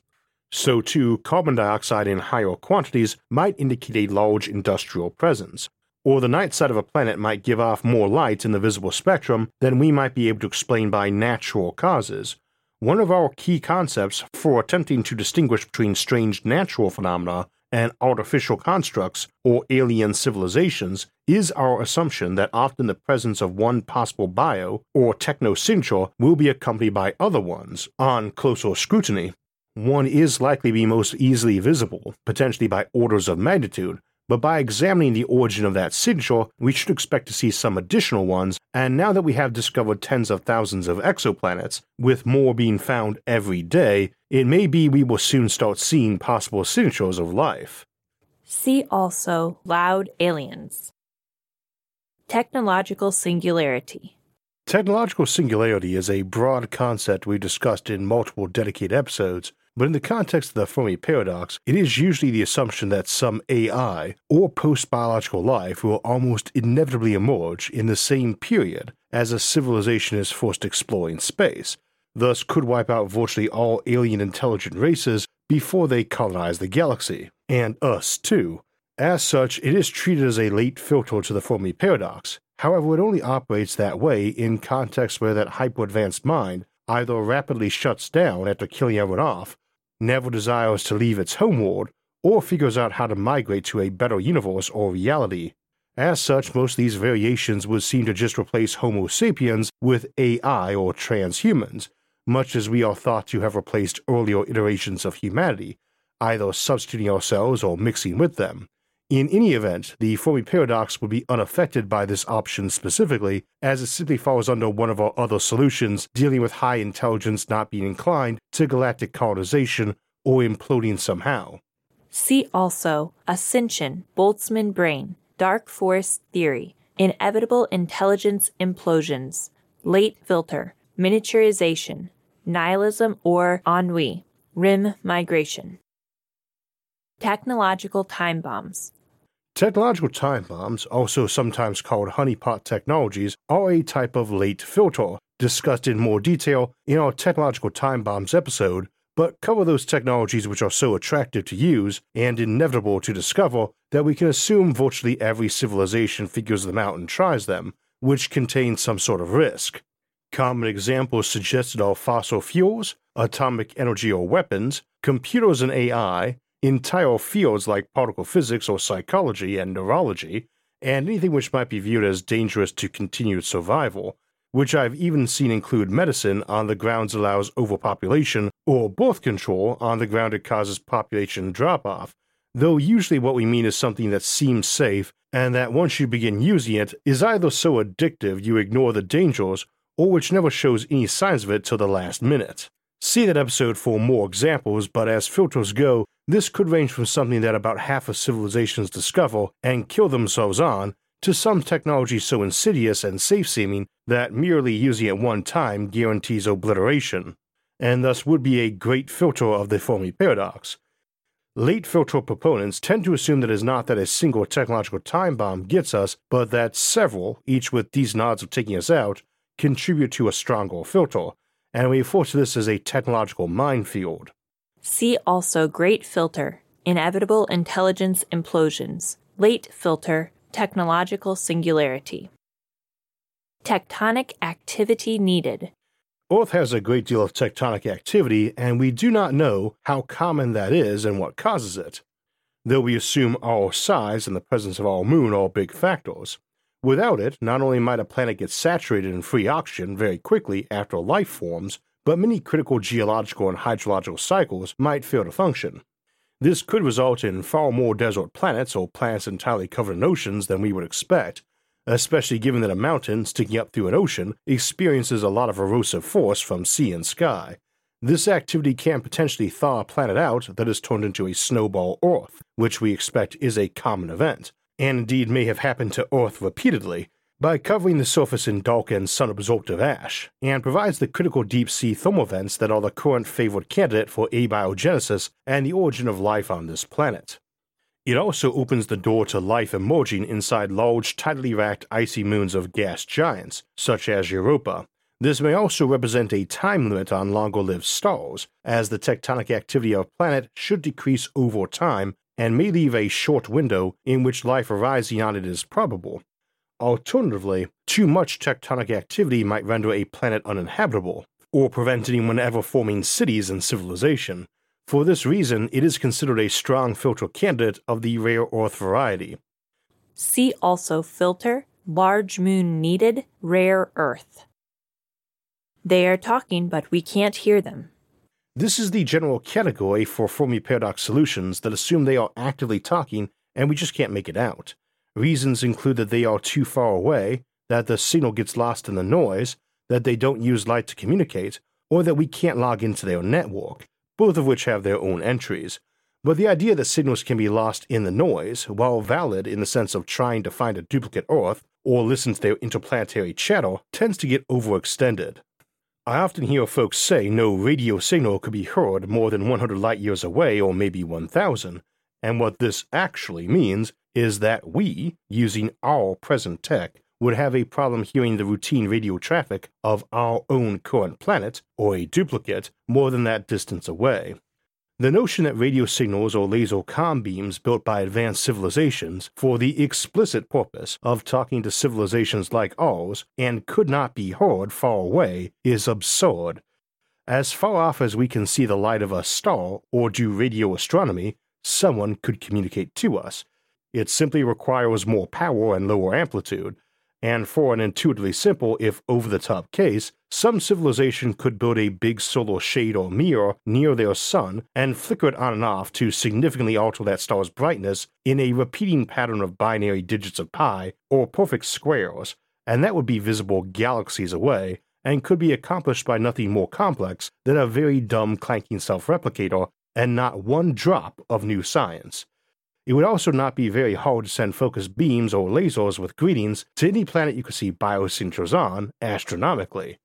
So, too, carbon dioxide in higher quantities might indicate a large industrial presence, or the night side of a planet might give off more light in the visible spectrum than we might be able to explain by natural causes. One of our key concepts for attempting to distinguish between strange natural phenomena and artificial constructs or alien civilizations is our assumption that often the presence of one possible bio or technosignature will be accompanied by other ones on closer scrutiny. One is likely to be most easily visible, potentially by orders of magnitude, but by examining the origin of that signature, we should expect to see some additional ones, and now that we have discovered tens of thousands of exoplanets, with more being found every day, it may be we will soon start seeing possible signatures of life. See also loud aliens. Technological singularity. Technological singularity is a broad concept we discussed in multiple dedicated episodes, but in the context of the Fermi paradox, it is usually the assumption that some AI or post biological life will almost inevitably emerge in the same period as a civilization is forced exploring space, thus could wipe out virtually all alien intelligent races before they colonize the galaxy, and us too. As such, it is treated as a late filter to the Fermi paradox. However, it only operates that way in contexts where that hyper advanced mind either rapidly shuts down after killing everyone off, never desires to leave its homeworld, or figures out how to migrate to a better universe or reality. As such, most of these variations would seem to just replace Homo sapiens with AI or transhumans, much as we are thought to have replaced earlier iterations of humanity, either substituting ourselves or mixing with them. In any event, the Fermi paradox would be unaffected by this option specifically, as it simply falls under one of our other solutions dealing with high intelligence not being inclined to galactic colonization or imploding somehow. See also Ascension, Boltzmann Brain, Dark Forest Theory, Inevitable Intelligence Implosions, Late Filter, Miniaturization, Nihilism or Ennui, Rim Migration. Technological Time Bombs. Technological time bombs, also sometimes called honeypot technologies, are a type of late filter, discussed in more detail in our technological time bombs episode, but cover those technologies which are so attractive to use and inevitable to discover that we can assume virtually every civilization figures them out and tries them, which contain some sort of risk. Common examples suggested are fossil fuels, atomic energy or weapons, computers and AI, entire fields like particle physics or psychology and neurology, and anything which might be viewed as dangerous to continued survival, which I've even seen include medicine on the grounds allows overpopulation, or birth control on the ground it causes population drop off, though usually what we mean is something that seems safe and that once you begin using it is either so addictive you ignore the dangers or which never shows any signs of it till the last minute. See that episode for more examples, but as filters go, This could range from something that about half of civilizations discover and kill themselves on, to some technology so insidious and safe seeming that merely using it one time guarantees obliteration, and thus would be a great filter of the Fermi paradox. Late filter proponents tend to assume that it is not that a single technological time bomb gets us, but that several, each with decent odds of taking us out, contribute to a stronger filter, and we refer to this as a technological minefield. See also Great Filter, Inevitable Intelligence Implosions, Late Filter, Technological Singularity. Tectonic activity needed. Earth has a great deal of tectonic activity, and we do not know how common that is and what causes it. Though we assume our size and the presence of our moon are big factors. Without it, not only might a planet get saturated in free oxygen very quickly after life forms, but many critical geological and hydrological cycles might fail to function. This could result in far more desert planets or planets entirely covered in oceans than we would expect, especially given that a mountain sticking up through an ocean experiences a lot of erosive force from sea and sky. This activity can potentially thaw a planet out that is turned into a snowball Earth, which we expect is a common event, and indeed may have happened to Earth repeatedly, by covering the surface in dark and sun absorptive ash, and provides the critical deep sea thermal vents that are the current favored candidate for abiogenesis and the origin of life on this planet. It also opens the door to life emerging inside large, tidally racked icy moons of gas giants, such as Europa. This may also represent a time limit on longer lived stars, as the tectonic activity of a planet should decrease over time and may leave a short window in which life arising on it is probable. Alternatively, too much tectonic activity might render a planet uninhabitable, or prevent anyone ever forming cities and civilization. For this reason, it is considered a strong filter candidate of the rare earth variety. See also filter, large moon needed, rare earth. They are talking, but we can't hear them. This is the general category for Fermi paradox solutions that assume they are actively talking and we just can't make it out. Reasons include that they are too far away, that the signal gets lost in the noise, that they don't use light to communicate, or that we can't log into their network, both of which have their own entries. But the idea that signals can be lost in the noise, while valid in the sense of trying to find a duplicate Earth or listen to their interplanetary chatter, tends to get overextended. I often hear folks say no radio signal could be heard more than 100 light years away or maybe 1000, and what this actually means is that we, using our present tech, would have a problem hearing the routine radio traffic of our own current planet, or a duplicate, more than that distance away. The notion that radio signals or laser com beams built by advanced civilizations for the explicit purpose of talking to civilizations like ours and could not be heard far away is absurd. As far off as we can see the light of a star or do radio astronomy, someone could communicate to us. It simply requires more power and lower amplitude. And for an intuitively simple, if over the top case, some civilization could build a big solar shade or mirror near their sun and flicker it on and off to significantly alter that star's brightness in a repeating pattern of binary digits of pi or perfect squares, and that would be visible galaxies away and could be accomplished by nothing more complex than a very dumb clanking self replicator and not one drop of new science. It would also not be very hard to send focused beams or lasers with greetings to any planet you could see biosignatures on astronomically.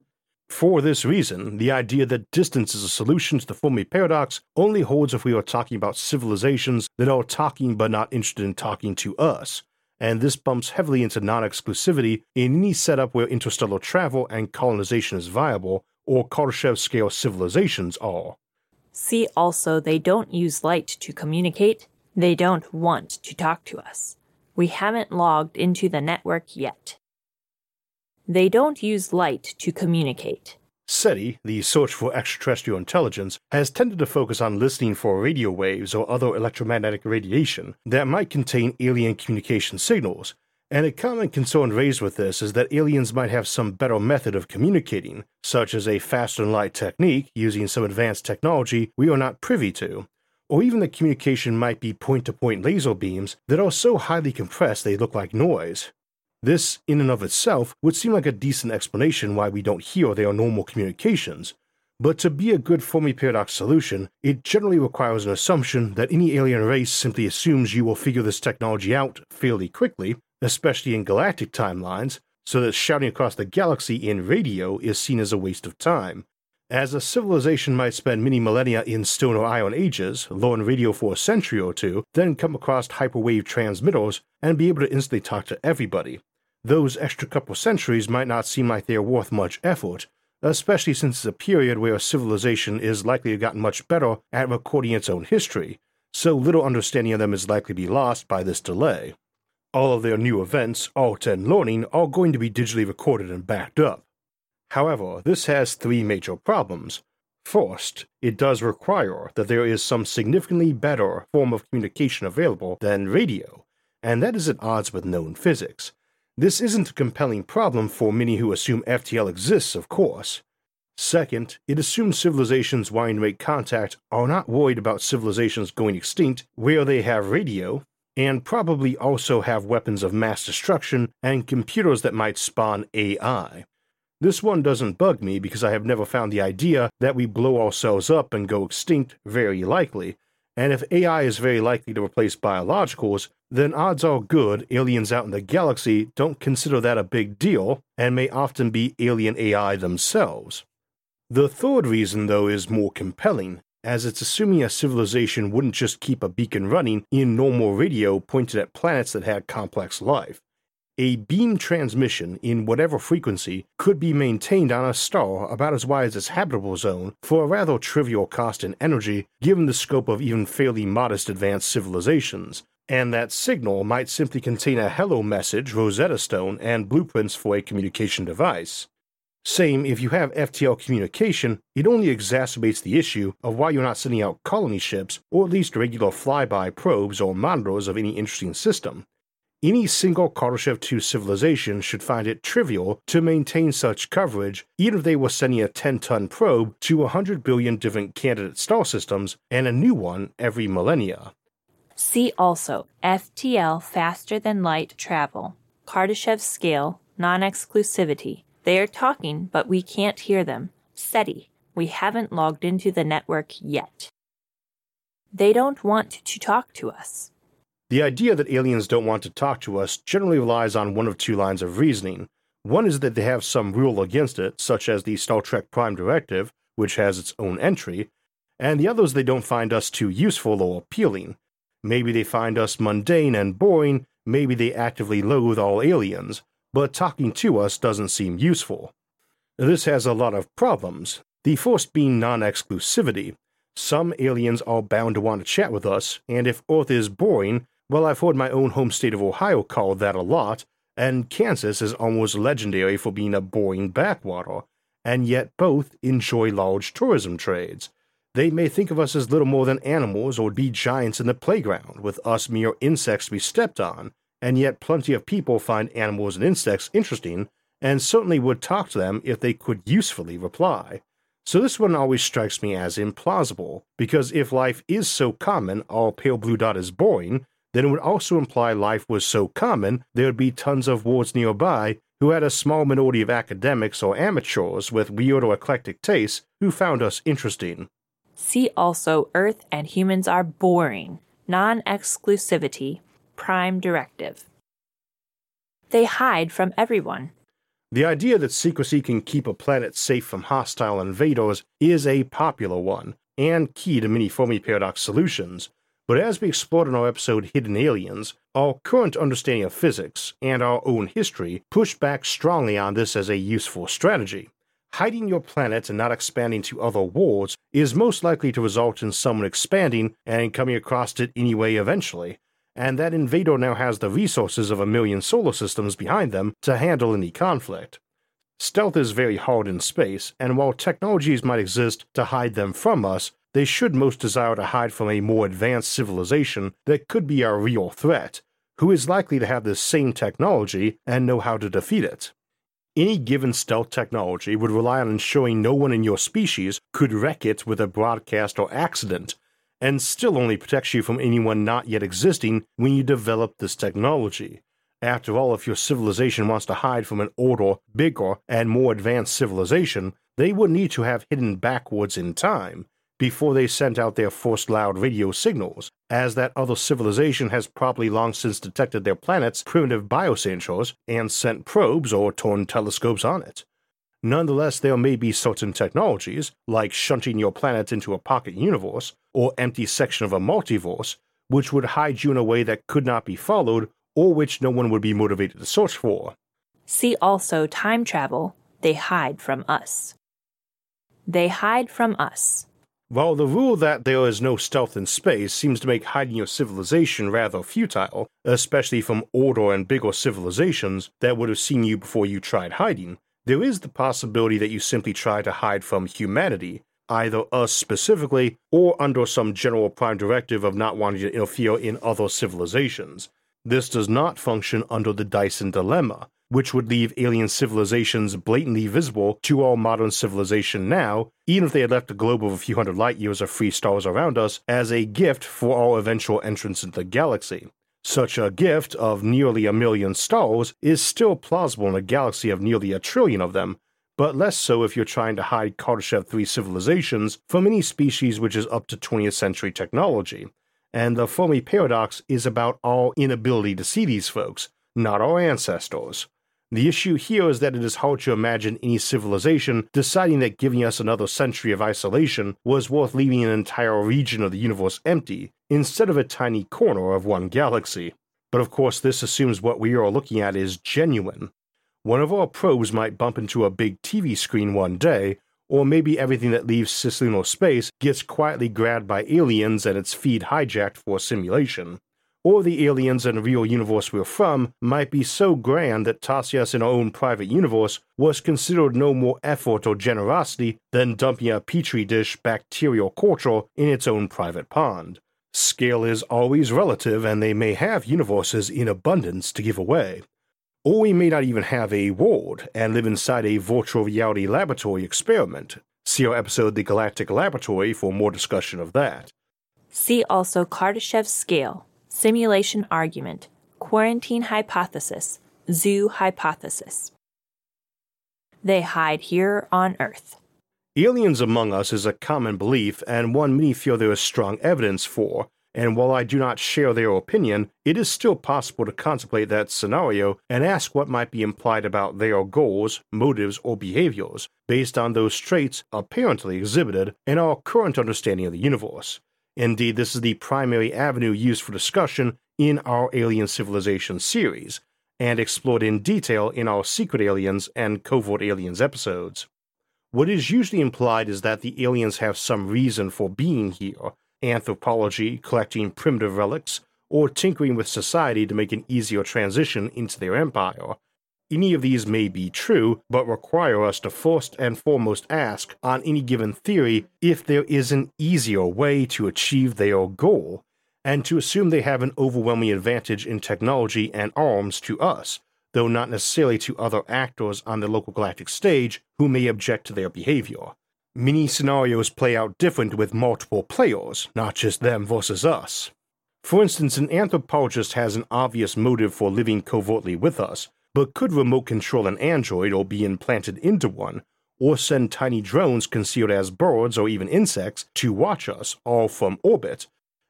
For this reason, the idea that distance is a solution to the Fermi paradox only holds if we are talking about civilizations that are talking but not interested in talking to us, and this bumps heavily into non exclusivity in any setup where interstellar travel and colonization is viable, or Kardashev scale civilizations are. See also, they don't use light to communicate. They don't want to talk to us. We haven't logged into the network yet. They don't use light to communicate. SETI, the Search for Extraterrestrial Intelligence, has tended to focus on listening for radio waves or other electromagnetic radiation that might contain alien communication signals, and a common concern raised with this is that aliens might have some better method of communicating, such as a faster than light technique using some advanced technology we are not privy to. Or even the communication might be point to point laser beams that are so highly compressed they look like noise. This, in and of itself, would seem like a decent explanation why we don't hear their normal communications, But to be a good Fermi paradox solution, it generally requires an assumption that any alien race simply assumes you will figure this technology out fairly quickly, especially in galactic timelines, so that shouting across the galaxy in radio is seen as a waste of time. As a civilization might spend many millennia in stone or iron ages, in radio for a century or two, then come across hyperwave transmitters and be able to instantly talk to everybody. Those extra couple centuries might not seem like they're worth much effort, especially since it's a period where a civilization is likely to have gotten much better at recording its own history, so little understanding of them is likely to be lost by this delay. All of their new events, art, and learning are going to be digitally recorded and backed up. However, this has three major problems. First, it does require that there is some significantly better form of communication available than radio, and that is at odds with known physics. This isn't a compelling problem for many who assume FTL exists, of course. Second, it assumes civilizations wanting to make contact are not worried about civilizations going extinct where they have radio, and probably also have weapons of mass destruction and computers that might spawn AI. This one doesn't bug me because I have never found the idea that we blow ourselves up and go extinct very likely, and if AI is very likely to replace biologicals, then odds are good aliens out in the galaxy don't consider that a big deal and may often be alien AI themselves. The third reason, though, is more compelling, as it's assuming a civilization wouldn't just keep a beacon running in normal radio pointed at planets that had complex life. A beam transmission in whatever frequency could be maintained on a star about as wide as its habitable zone for a rather trivial cost in energy given the scope of even fairly modest advanced civilizations, and that signal might simply contain a hello message, Rosetta Stone, and blueprints for a communication device. Same if you have FTL communication, it only exacerbates the issue of why you're not sending out colony ships or at least regular flyby probes or monitors of any interesting system. Any single Kardashev 2 civilization should find it trivial to maintain such coverage, even if they were sending a 10 ton probe to 100 billion different candidate star systems and a new one every millennia. See also FTL faster than light travel, Kardashev scale, non exclusivity. They are talking, but we can't hear them. SETI. We haven't logged into the network yet. They don't want to talk to us. The idea that aliens don't want to talk to us generally relies on one of two lines of reasoning. One is that they have some rule against it, such as the Star Trek Prime Directive, which has its own entry, and the other is they don't find us too useful or appealing. Maybe they find us mundane and boring, maybe they actively loathe all aliens, but talking to us doesn't seem useful. This has a lot of problems, the first being non exclusivity. Some aliens are bound to want to chat with us, and if Earth is boring, well, I've heard my own home state of Ohio called that a lot, and Kansas is almost legendary for being a boring backwater, and yet both enjoy large tourism trades. They may think of us as little more than animals or be giants in the playground, with us mere insects to be stepped on, and yet plenty of people find animals and insects interesting, and certainly would talk to them if they could usefully reply. So this one always strikes me as implausible, because if life is so common, our pale blue dot is boring, then it would also imply life was so common there would be tons of wards nearby who had a small minority of academics or amateurs with weird or eclectic tastes who found us interesting. See also Earth and humans are boring, non exclusivity, prime directive. They hide from everyone. The idea that secrecy can keep a planet safe from hostile invaders is a popular one, and key to many Fermi paradox solutions. But as we explored in our episode Hidden Aliens, our current understanding of physics and our own history push back strongly on this as a useful strategy. Hiding your planet and not expanding to other worlds is most likely to result in someone expanding and coming across it anyway eventually, and that invader now has the resources of a million solar systems behind them to handle any conflict. Stealth is very hard in space, and while technologies might exist to hide them from us, they should most desire to hide from a more advanced civilization that could be a real threat, who is likely to have the same technology and know how to defeat it. Any given stealth technology would rely on ensuring no one in your species could wreck it with a broadcast or accident, and still only protects you from anyone not yet existing when you develop this technology. After all, if your civilization wants to hide from an older, bigger, and more advanced civilization, they would need to have hidden backwards in time before they sent out their first loud radio signals, as that other civilization has probably long since detected their planet's primitive biosignatures and sent probes or turned telescopes on it. Nonetheless, there may be certain technologies, like shunting your planet into a pocket universe or empty section of a multiverse, which would hide you in a way that could not be followed or which no one would be motivated to search for. See also time travel. They hide from us. They hide from us. While the rule that there is no stealth in space seems to make hiding your civilization rather futile, especially from older and bigger civilizations that would have seen you before you tried hiding, there is the possibility that you simply try to hide from humanity, either us specifically or under some general prime directive of not wanting to interfere in other civilizations. This does not function under the Dyson dilemma, which would leave alien civilizations blatantly visible to all modern civilization now, even if they had left a globe of a few hundred light years of free stars around us as a gift for our eventual entrance into the galaxy. Such a gift of nearly a million stars is still plausible in a galaxy of nearly a trillion of them, but less so if you're trying to hide Kardashev 3 civilizations from any species which is up to 20th century technology. And the Fermi paradox is about our inability to see these folks, not our ancestors. The issue here is that it is hard to imagine any civilization deciding that giving us another century of isolation was worth leaving an entire region of the universe empty, instead of a tiny corner of one galaxy. But of course, this assumes what we are looking at is genuine. One of our probes might bump into a big TV screen one day, or maybe everything that leaves cislunar space gets quietly grabbed by aliens and its feed hijacked for simulation or the aliens in the real universe we're from might be so grand that tossing us in our own private universe was considered no more effort or generosity than dumping a petri dish bacterial culture in its own private pond. Scale is always relative, and they may have universes in abundance to give away. Or we may not even have a world and live inside a virtual reality laboratory experiment. See our episode The Galactic Laboratory for more discussion of that. See also Kardashev's scale, simulation argument, quarantine hypothesis, zoo hypothesis. They hide here on Earth. Aliens among us is a common belief and one many feel there is strong evidence for, and while I do not share their opinion, it is still possible to contemplate that scenario and ask what might be implied about their goals, motives, or behaviors based on those traits apparently exhibited in our current understanding of the universe. Indeed, this is the primary avenue used for discussion in our Alien Civilization series, and explored in detail in our Secret Aliens and Covert Aliens episodes. What is usually implied is that the aliens have some reason for being here anthropology, collecting primitive relics, or tinkering with society to make an easier transition into their empire, any of these may be true, but require us to first and foremost ask on any given theory if there is an easier way to achieve their goal, and to assume they have an overwhelming advantage in technology and arms to us, though not necessarily to other actors on the local galactic stage who may object to their behavior. Many scenarios play out different with multiple players, not just them versus us. For instance, an anthropologist has an obvious motive for living covertly with us, but could remote control an android or be implanted into one, or send tiny drones concealed as birds or even insects to watch us, all from orbit,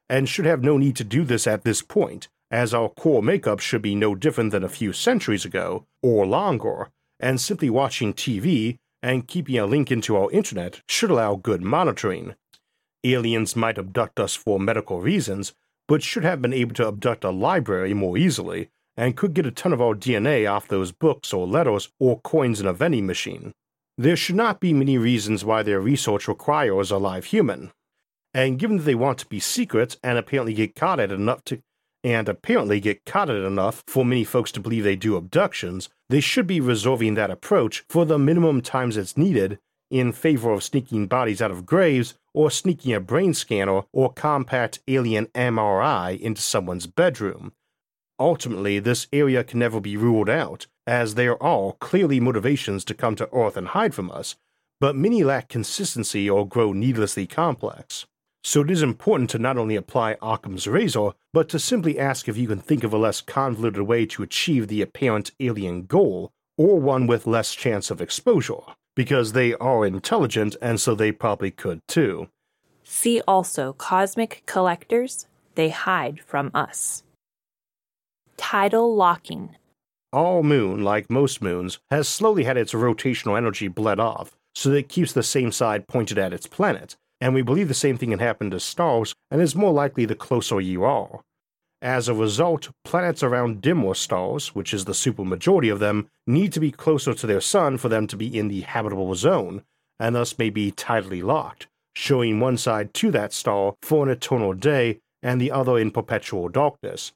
and should have no need to do this at this point, as our core makeup should be no different than a few centuries ago, or longer, and simply watching TV and keeping a link into our internet should allow good monitoring. Aliens might abduct us for medical reasons, but should have been able to abduct a library more easily, and could get a ton of our DNA off those books or letters or coins in a vending machine. There should not be many reasons why their research requires a live human. And given that they want to be secret and apparently get caught at enough to and apparently get caught at enough for many folks to believe they do abductions, they should be reserving that approach for the minimum times it's needed in favor of sneaking bodies out of graves or sneaking a brain scanner or compact alien MRI into someone's bedroom, Ultimately, this area can never be ruled out, as there are clearly motivations to come to Earth and hide from us, but many lack consistency or grow needlessly complex. so it is important to not only apply Occam's razor, but to simply ask if you can think of a less convoluted way to achieve the apparent alien goal, or one with less chance of exposure, because they are intelligent and so they probably could too. See also cosmic collectors, they hide from us. Tidal locking. All moon, like most moons, has slowly had its rotational energy bled off, so that it keeps the same side pointed at its planet, and we believe the same thing can happen to stars and is more likely the closer you are. As a result, planets around dimmer stars, which is the supermajority of them, need to be closer to their sun for them to be in the habitable zone, and thus may be tidally locked, showing one side to that star for an eternal day and the other in perpetual darkness.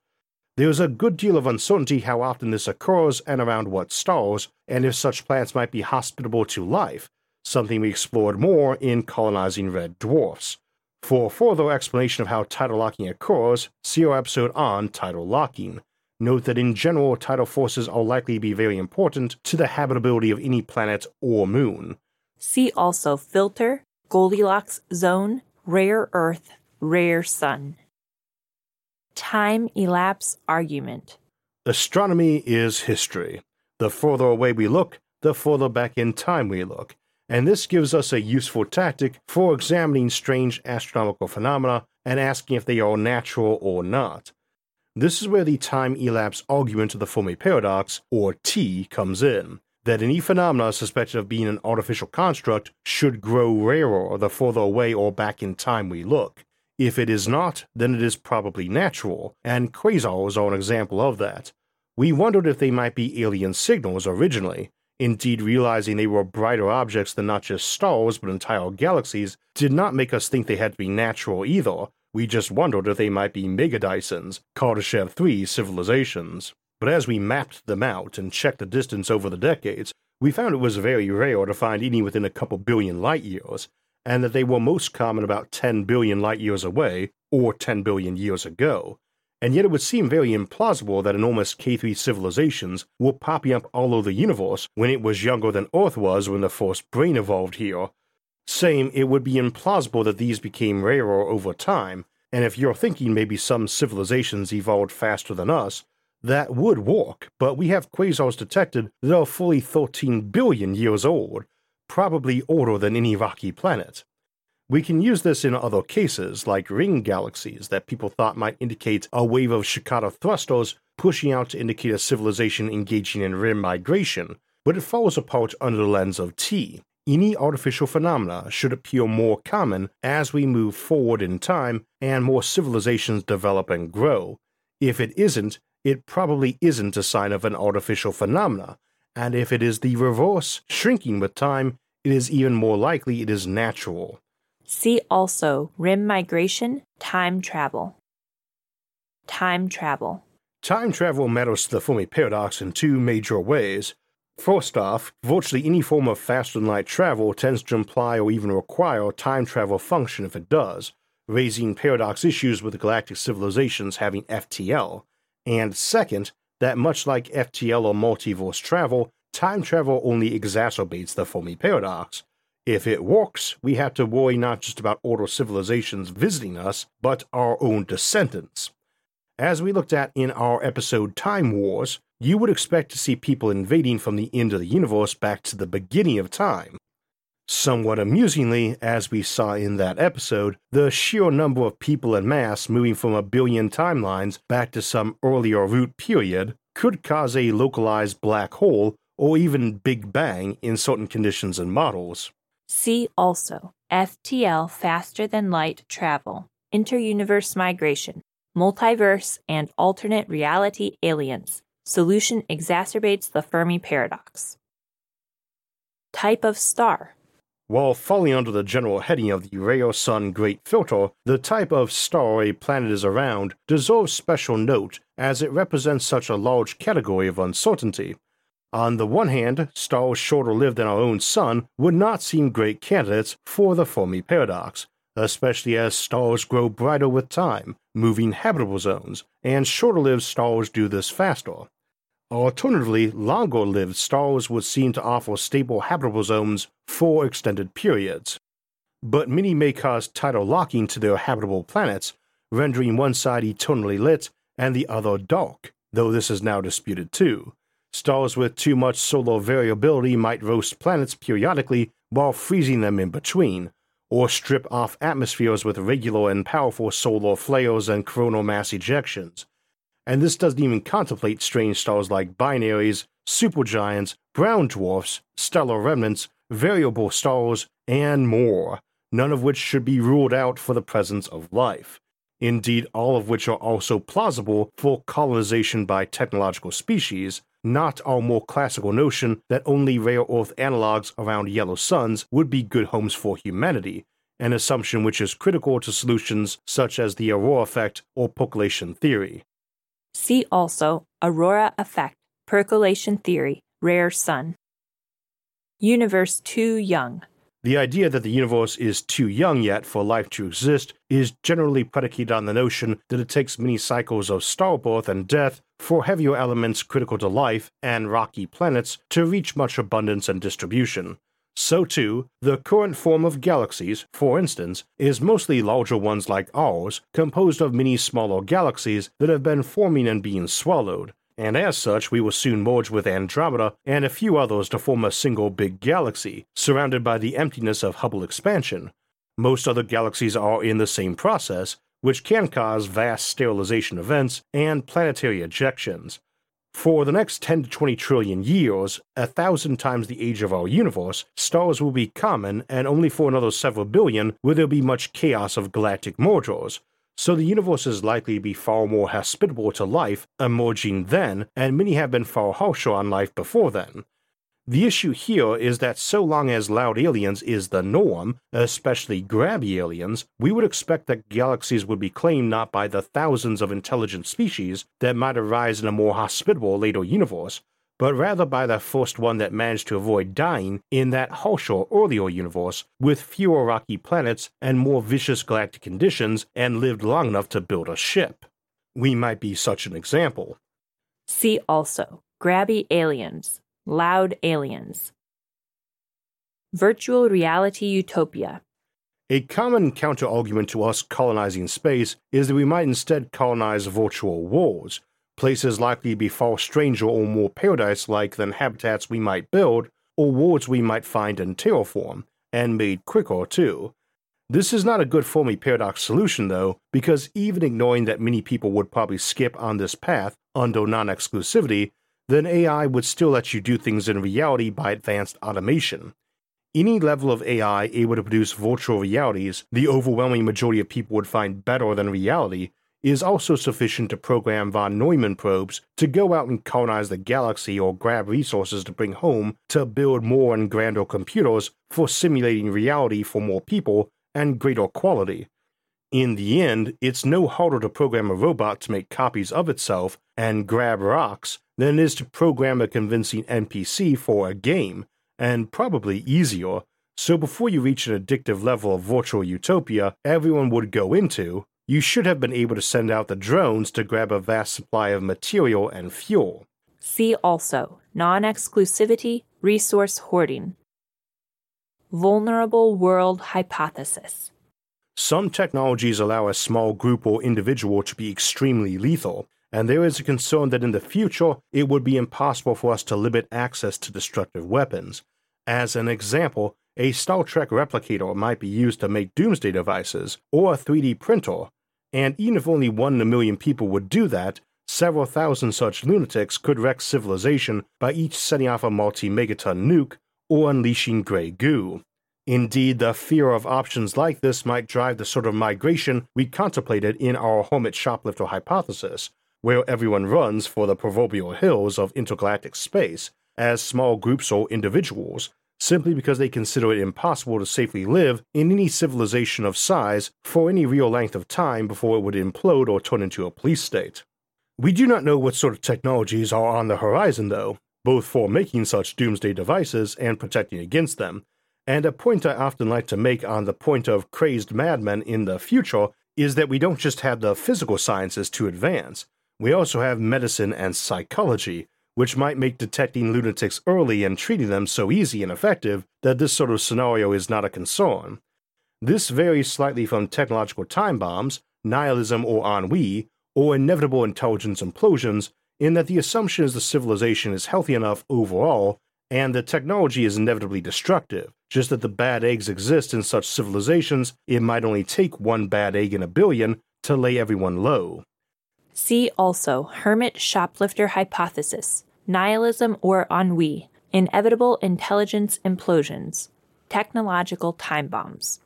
There is a good deal of uncertainty how often this occurs and around what stars, and if such planets might be hospitable to life, something we explored more in colonizing red dwarfs. For further explanation of how tidal locking occurs, see our episode on tidal locking. Note that in general, tidal forces are likely to be very important to the habitability of any planet or moon. See also filter, Goldilocks zone, rare Earth, rare Sun. Time elapse argument. Astronomy is history. The further away we look, the further back in time we look, and this gives us a useful tactic for examining strange astronomical phenomena and asking if they are natural or not. This is where the time elapse argument of the Fermi paradox, or T, comes in. That any phenomena suspected of being an artificial construct should grow rarer the further away or back in time we look. If it is not, then it is probably natural, and quasars are an example of that. We wondered if they might be alien signals originally, Indeed, realizing they were brighter objects than not just stars but entire galaxies did not make us think they had to be natural either. We just wondered if they might be megadysons, Kardashev 3 civilizations. But as we mapped them out and checked the distance over the decades, we found it was very rare to find any within a couple billion light years, and that they were most common about 10 billion light years away, or 10 billion years ago and yet it would seem very implausible that enormous K3 civilizations were popping up all over the universe when it was younger than Earth was when the first brain evolved here. Same, it would be implausible that these became rarer over time, and if you're thinking maybe some civilizations evolved faster than us, that would work, but we have quasars detected that are fully 13 billion years old, probably older than any rocky planet. We can use this in other cases, like ring galaxies that people thought might indicate a wave of Shkadov thrusters pushing out to indicate a civilization engaging in rim migration, but it falls apart under the lens of T. Any artificial phenomena should appear more common as we move forward in time and more civilizations develop and grow. If it isn't, it probably isn't a sign of an artificial phenomena, and if it is the reverse, shrinking with time, it is even more likely it is natural. See also rim migration, time travel. Time travel. Time travel matters to the Fermi paradox in two major ways. First off, virtually any form of faster than light travel tends to imply or even require a time travel function if it does, raising paradox issues with galactic civilizations having FTL. And second, that much like FTL or multiverse travel, time travel only exacerbates the Fermi paradox. If it works, we have to worry not just about older civilizations visiting us, but our own descendants. As we looked at in our episode Time Wars, you would expect to see people invading from the end of the universe back to the beginning of time. Somewhat amusingly, as we saw in that episode, the sheer number of people and mass moving from a billion timelines back to some earlier root period could cause a localized black hole or even Big Bang in certain conditions and models. See also FTL faster than light travel, interuniverse migration, multiverse, and alternate reality aliens. Solution exacerbates the Fermi paradox. Type of star. While falling under the general heading of the rare sun great filter, the type of star a planet is around deserves special note as it represents such a large category of uncertainty. On the one hand, stars shorter lived than our own sun would not seem great candidates for the Fermi paradox, especially as stars grow brighter with time, moving habitable zones, and shorter lived stars do this faster. Alternatively, longer lived stars would seem to offer stable habitable zones for extended periods. but many may cause tidal locking to their habitable planets, rendering one side eternally lit and the other dark, though this is now disputed too. Stars with too much solar variability might roast planets periodically while freezing them in between, or strip off atmospheres with regular and powerful solar flares and coronal mass ejections. And this doesn't even contemplate strange stars like binaries, supergiants, brown dwarfs, stellar remnants, variable stars, and more, none of which should be ruled out for the presence of life. Indeed, all of which are also plausible for colonization by technological species, not our more classical notion that only rare Earth analogs around yellow suns would be good homes for humanity, an assumption which is critical to solutions such as the aurora effect or percolation theory. See also aurora effect, percolation theory, rare sun. Universe too young. The idea that the universe is too young yet for life to exist is generally predicated on the notion that it takes many cycles of star birth and death for heavier elements critical to life and rocky planets to reach much abundance and distribution. So, too, the current form of galaxies, for instance, is mostly larger ones like ours, composed of many smaller galaxies that have been forming and being swallowed, and as such, we will soon merge with Andromeda and a few others to form a single big galaxy, surrounded by the emptiness of Hubble expansion. Most other galaxies are in the same process, which can cause vast sterilization events and planetary ejections. For the next 10 to 20 trillion years, a thousand times the age of our universe, stars will be common, and only for another several billion will there be much chaos of galactic mergers, so the universe is likely to be far more hospitable to life emerging then, and many have been far harsher on life before then. The issue here is that so long as loud aliens is the norm, especially grabby aliens, we would expect that galaxies would be claimed not by the thousands of intelligent species that might arise in a more hospitable later universe, but rather by the first one that managed to avoid dying in that harsher earlier universe with fewer rocky planets and more vicious galactic conditions and lived long enough to build a ship. We might be such an example. See also Grabby Aliens, Loud Aliens. Virtual Reality Utopia. A common counterargument to us colonizing space is that we might instead colonize virtual worlds, places likely to be far stranger or more paradise like than habitats we might build or worlds we might find and terraform, and made quicker too. This is not a good Fermi paradox solution though, because even ignoring that many people would probably skip on this path under non exclusivity, then AI would still let you do things in reality by advanced automation. Any level of AI able to produce virtual realities the overwhelming majority of people would find better than reality is also sufficient to program von Neumann probes to go out and colonize the galaxy or grab resources to bring home to build more and grander computers for simulating reality for more people and greater quality. In the end, it's no harder to program a robot to make copies of itself and grab rocks than it is to program a convincing NPC for a game, and probably easier. So before you reach an addictive level of virtual utopia everyone would go into, you should have been able to send out the drones to grab a vast supply of material and fuel. See also non exclusivity, resource hoarding. Vulnerable world hypothesis. Some technologies allow a small group or individual to be extremely lethal, and there is a concern that in the future it would be impossible for us to limit access to destructive weapons. As an example, a Star Trek replicator might be used to make doomsday devices, or a 3D printer, and even if only one in a million people would do that, several thousand such lunatics could wreck civilization by each setting off a multi megaton nuke or unleashing grey goo. Indeed, the fear of options like this might drive the sort of migration we contemplated in our hermit shoplifter hypothesis, where everyone runs for the proverbial hills of intergalactic space, as small groups or individuals, simply because they consider it impossible to safely live in any civilization of size for any real length of time before it would implode or turn into a police state. We do not know what sort of technologies are on the horizon, though, both for making such doomsday devices and protecting against them. And a point I often like to make on the point of crazed madmen in the future is that we don't just have the physical sciences to advance, we also have medicine and psychology, which might make detecting lunatics early and treating them so easy and effective that this sort of scenario is not a concern. This varies slightly from technological time bombs, nihilism or ennui, or inevitable intelligence implosions in that the assumption is the civilization is healthy enough overall and the technology is inevitably destructive, just that the bad eggs exist in such civilizations, it might only take one bad egg in a billion to lay everyone low. See also Hermit Shoplifter Hypothesis, Nihilism or Ennui, Inevitable Intelligence Implosions, Technological Time Bombs.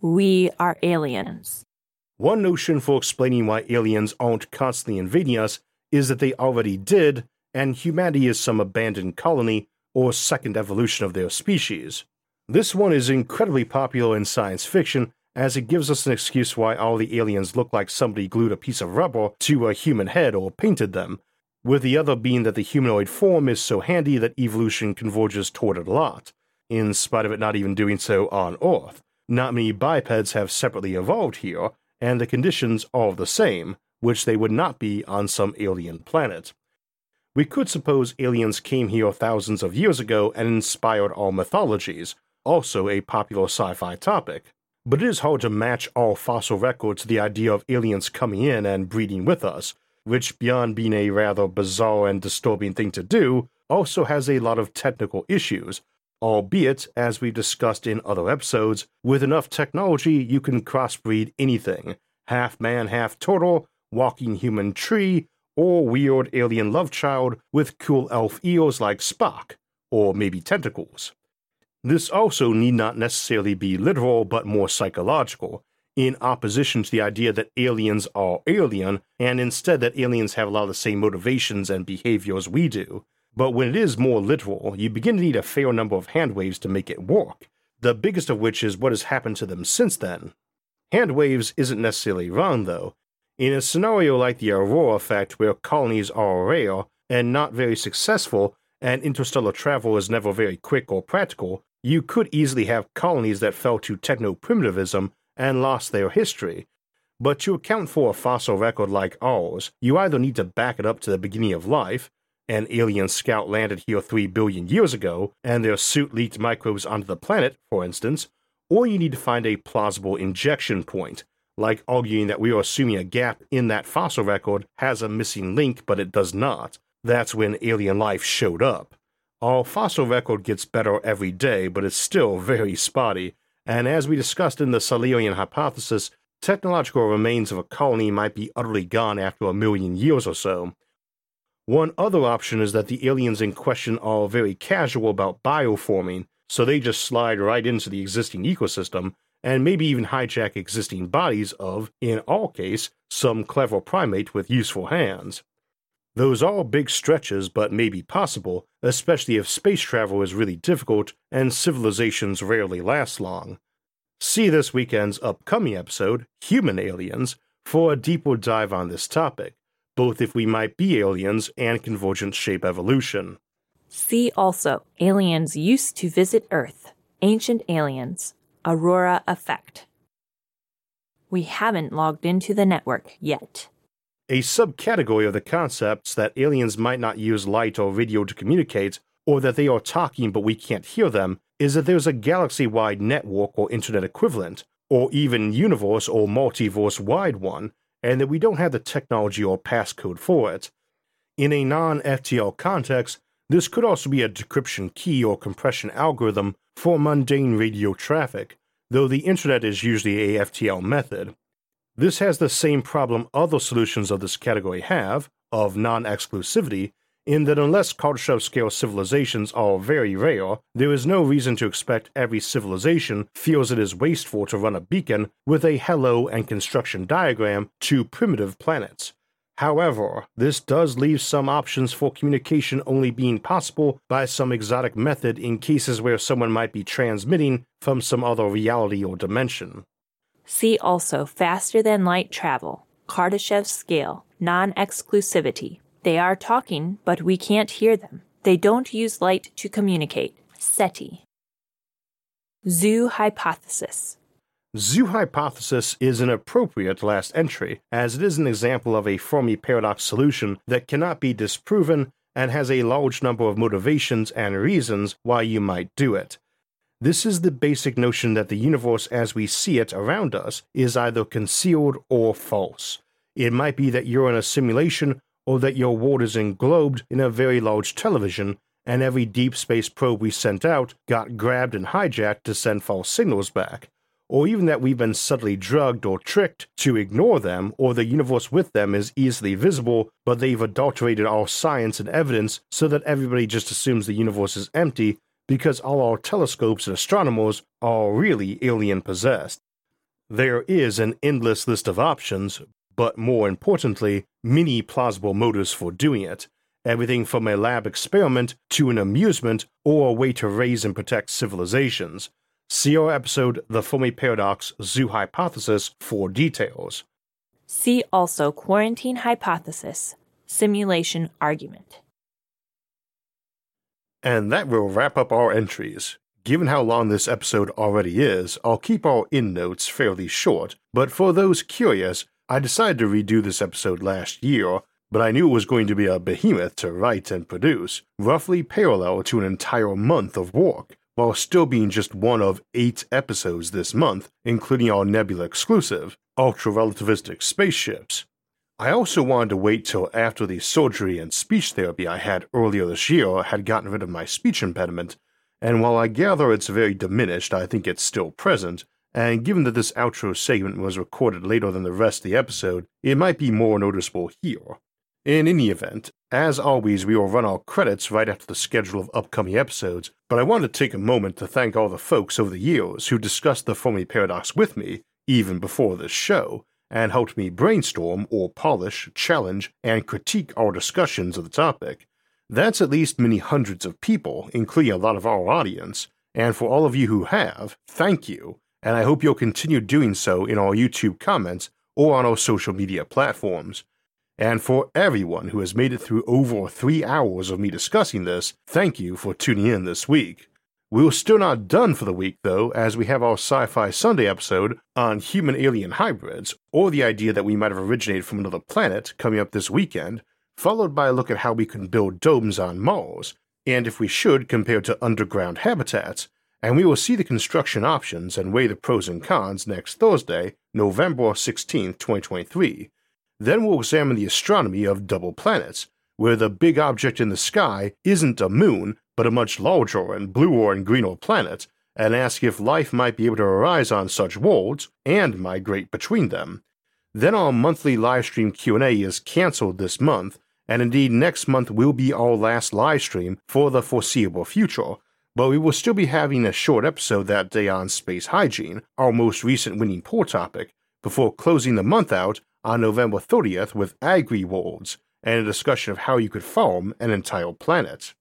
We are aliens. One notion for explaining why aliens aren't constantly invading us is that they already did, and humanity is some abandoned colony or second evolution of their species. This one is incredibly popular in science fiction as it gives us an excuse why all the aliens look like somebody glued a piece of rubber to a human head or painted them, with the other being that the humanoid form is so handy that evolution converges toward it a lot, in spite of it not even doing so on Earth. Not many bipeds have separately evolved here, and the conditions are the same, which they would not be on some alien planet. We could suppose aliens came here thousands of years ago and inspired all mythologies, also a popular sci fi topic. But it is hard to match all fossil records to the idea of aliens coming in and breeding with us, which, beyond being a rather bizarre and disturbing thing to do, also has a lot of technical issues, albeit, as we discussed in other episodes, with enough technology you can crossbreed anything half man, half turtle, walking human tree, or weird alien love child with cool elf ears like Spock, or maybe tentacles. This also need not necessarily be literal but more psychological, in opposition to the idea that aliens are alien, and instead that aliens have a lot of the same motivations and behaviors we do. But when it is more literal, you begin to need a fair number of hand waves to make it work, the biggest of which is what has happened to them since then. Hand waves isn't necessarily wrong, though, in a scenario like the Aurora effect, where colonies are rare and not very successful, and interstellar travel is never very quick or practical, you could easily have colonies that fell to techno primitivism and lost their history. But to account for a fossil record like ours, you either need to back it up to the beginning of life, an alien scout landed here 3 billion years ago, and their suit leaked microbes onto the planet, for instance, or you need to find a plausible injection point, like arguing that we are assuming a gap in that fossil record has a missing link, but it does not. That's when alien life showed up. Our fossil record gets better every day, but it's still very spotty, and as we discussed in the Silurian hypothesis, technological remains of a colony might be utterly gone after a million years or so. One other option is that the aliens in question are very casual about bioforming, so they just slide right into the existing ecosystem and maybe even hijack existing bodies of, in all case, some clever primate with useful hands. Those are big stretches, but may be possible, especially if space travel is really difficult and civilizations rarely last long. See this weekend's upcoming episode, Human Aliens, for a deeper dive on this topic, both if we might be aliens and convergent shape evolution. See also Aliens Used to Visit Earth, Ancient Aliens, Aurora effect. We haven't logged into the network yet. A subcategory of the concepts that aliens might not use light or video to communicate, or that they are talking but we can't hear them, is that there's a galaxy wide network or internet equivalent, or even universe or multiverse wide one, and that we don't have the technology or passcode for it. In a non FTL context, this could also be a decryption key or compression algorithm for mundane radio traffic, though the internet is usually a FTL method. This has the same problem other solutions of this category have, of non exclusivity, in that unless Kardashev scale civilizations are very rare, there is no reason to expect every civilization feels it is wasteful to run a beacon with a hello and construction diagram to primitive planets. However, this does leave some options for communication only being possible by some exotic method in cases where someone might be transmitting from some other reality or dimension. See also faster than light travel, Kardashev scale, non exclusivity. They are talking, but we can't hear them. They don't use light to communicate. SETI. Zoo hypothesis. Zoo hypothesis is an appropriate last entry, as it is an example of a Fermi paradox solution that cannot be disproven and has a large number of motivations and reasons why you might do it. This is the basic notion that the universe as we see it around us is either concealed or false. It might be that you're in a simulation or that your world is englobed in a very large television, and every deep space probe we sent out got grabbed and hijacked to send false signals back. Or even that we've been subtly drugged or tricked to ignore them, or the universe with them is easily visible, but they've adulterated our science and evidence so that everybody just assumes the universe is empty because all our telescopes and astronomers are really alien possessed. There is an endless list of options, but more importantly, many plausible motives for doing it. Everything from a lab experiment to an amusement or a way to raise and protect civilizations. See our episode The Fermi Paradox Zoo Hypothesis for details. See also Quarantine Hypothesis Simulation Argument. And that will wrap up our entries. Given how long this episode already is, I'll keep our endnotes fairly short, but for those curious, I decided to redo this episode last year, but I knew it was going to be a behemoth to write and produce, roughly parallel to an entire month of work, while still being just one of eight episodes this month, including our Nebula exclusive, Ultra Relativistic Spaceships. I also wanted to wait till after the surgery and speech therapy I had earlier this year had gotten rid of my speech impediment, and while I gather it's very diminished, I think it's still present, and given that this outro segment was recorded later than the rest of the episode, it might be more noticeable here. In any event, as always, we will run our credits right after the schedule of upcoming episodes, but I want to take a moment to thank all the folks over the years who discussed the Fermi Paradox with me, even before this show, and helped me brainstorm or polish, challenge, and critique our discussions of the topic. That's at least many hundreds of people, including a lot of our audience, and for all of you who have, thank you and I hope you'll continue doing so in our YouTube comments or on our social media platforms. And for everyone who has made it through over three hours of me discussing this, thank you for tuning in this week. We're still not done for the week, though, as we have our Sci Fi Sunday episode on human alien hybrids, or the idea that we might have originated from another planet, coming up this weekend, followed by a look at how we can build domes on Mars, and if we should compared to underground habitats, and we will see the construction options and weigh the pros and cons next Thursday, November 16, 2023. Then we'll examine the astronomy of double planets, where the big object in the sky isn't a moon, but a much larger and bluer and greener planet, and ask if life might be able to arise on such worlds and migrate between them. Then our monthly livestream Q&A is cancelled this month, and indeed next month will be our last livestream for the foreseeable future, but we will still be having a short episode that day on space hygiene, our most recent winning poll topic, before closing the month out on November 30th with Agri Worlds and a discussion of how you could farm an entire planet.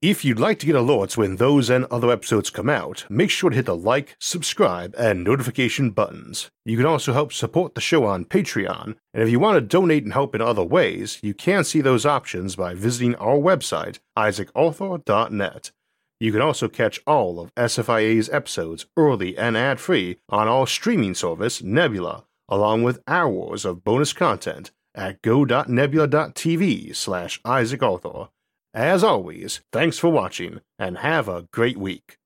If you'd like to get alerts when those and other episodes come out, make sure to hit the like, subscribe, and notification buttons. You can also help support the show on Patreon, and if you want to donate and help in other ways, you can see those options by visiting our website, isaacarthur.net. You can also catch all of SFIA's episodes early and ad free on our streaming service, Nebula, along with hours of bonus content at go.nebula.tv slash Isaac Arthur. As always, thanks for watching and have a great week.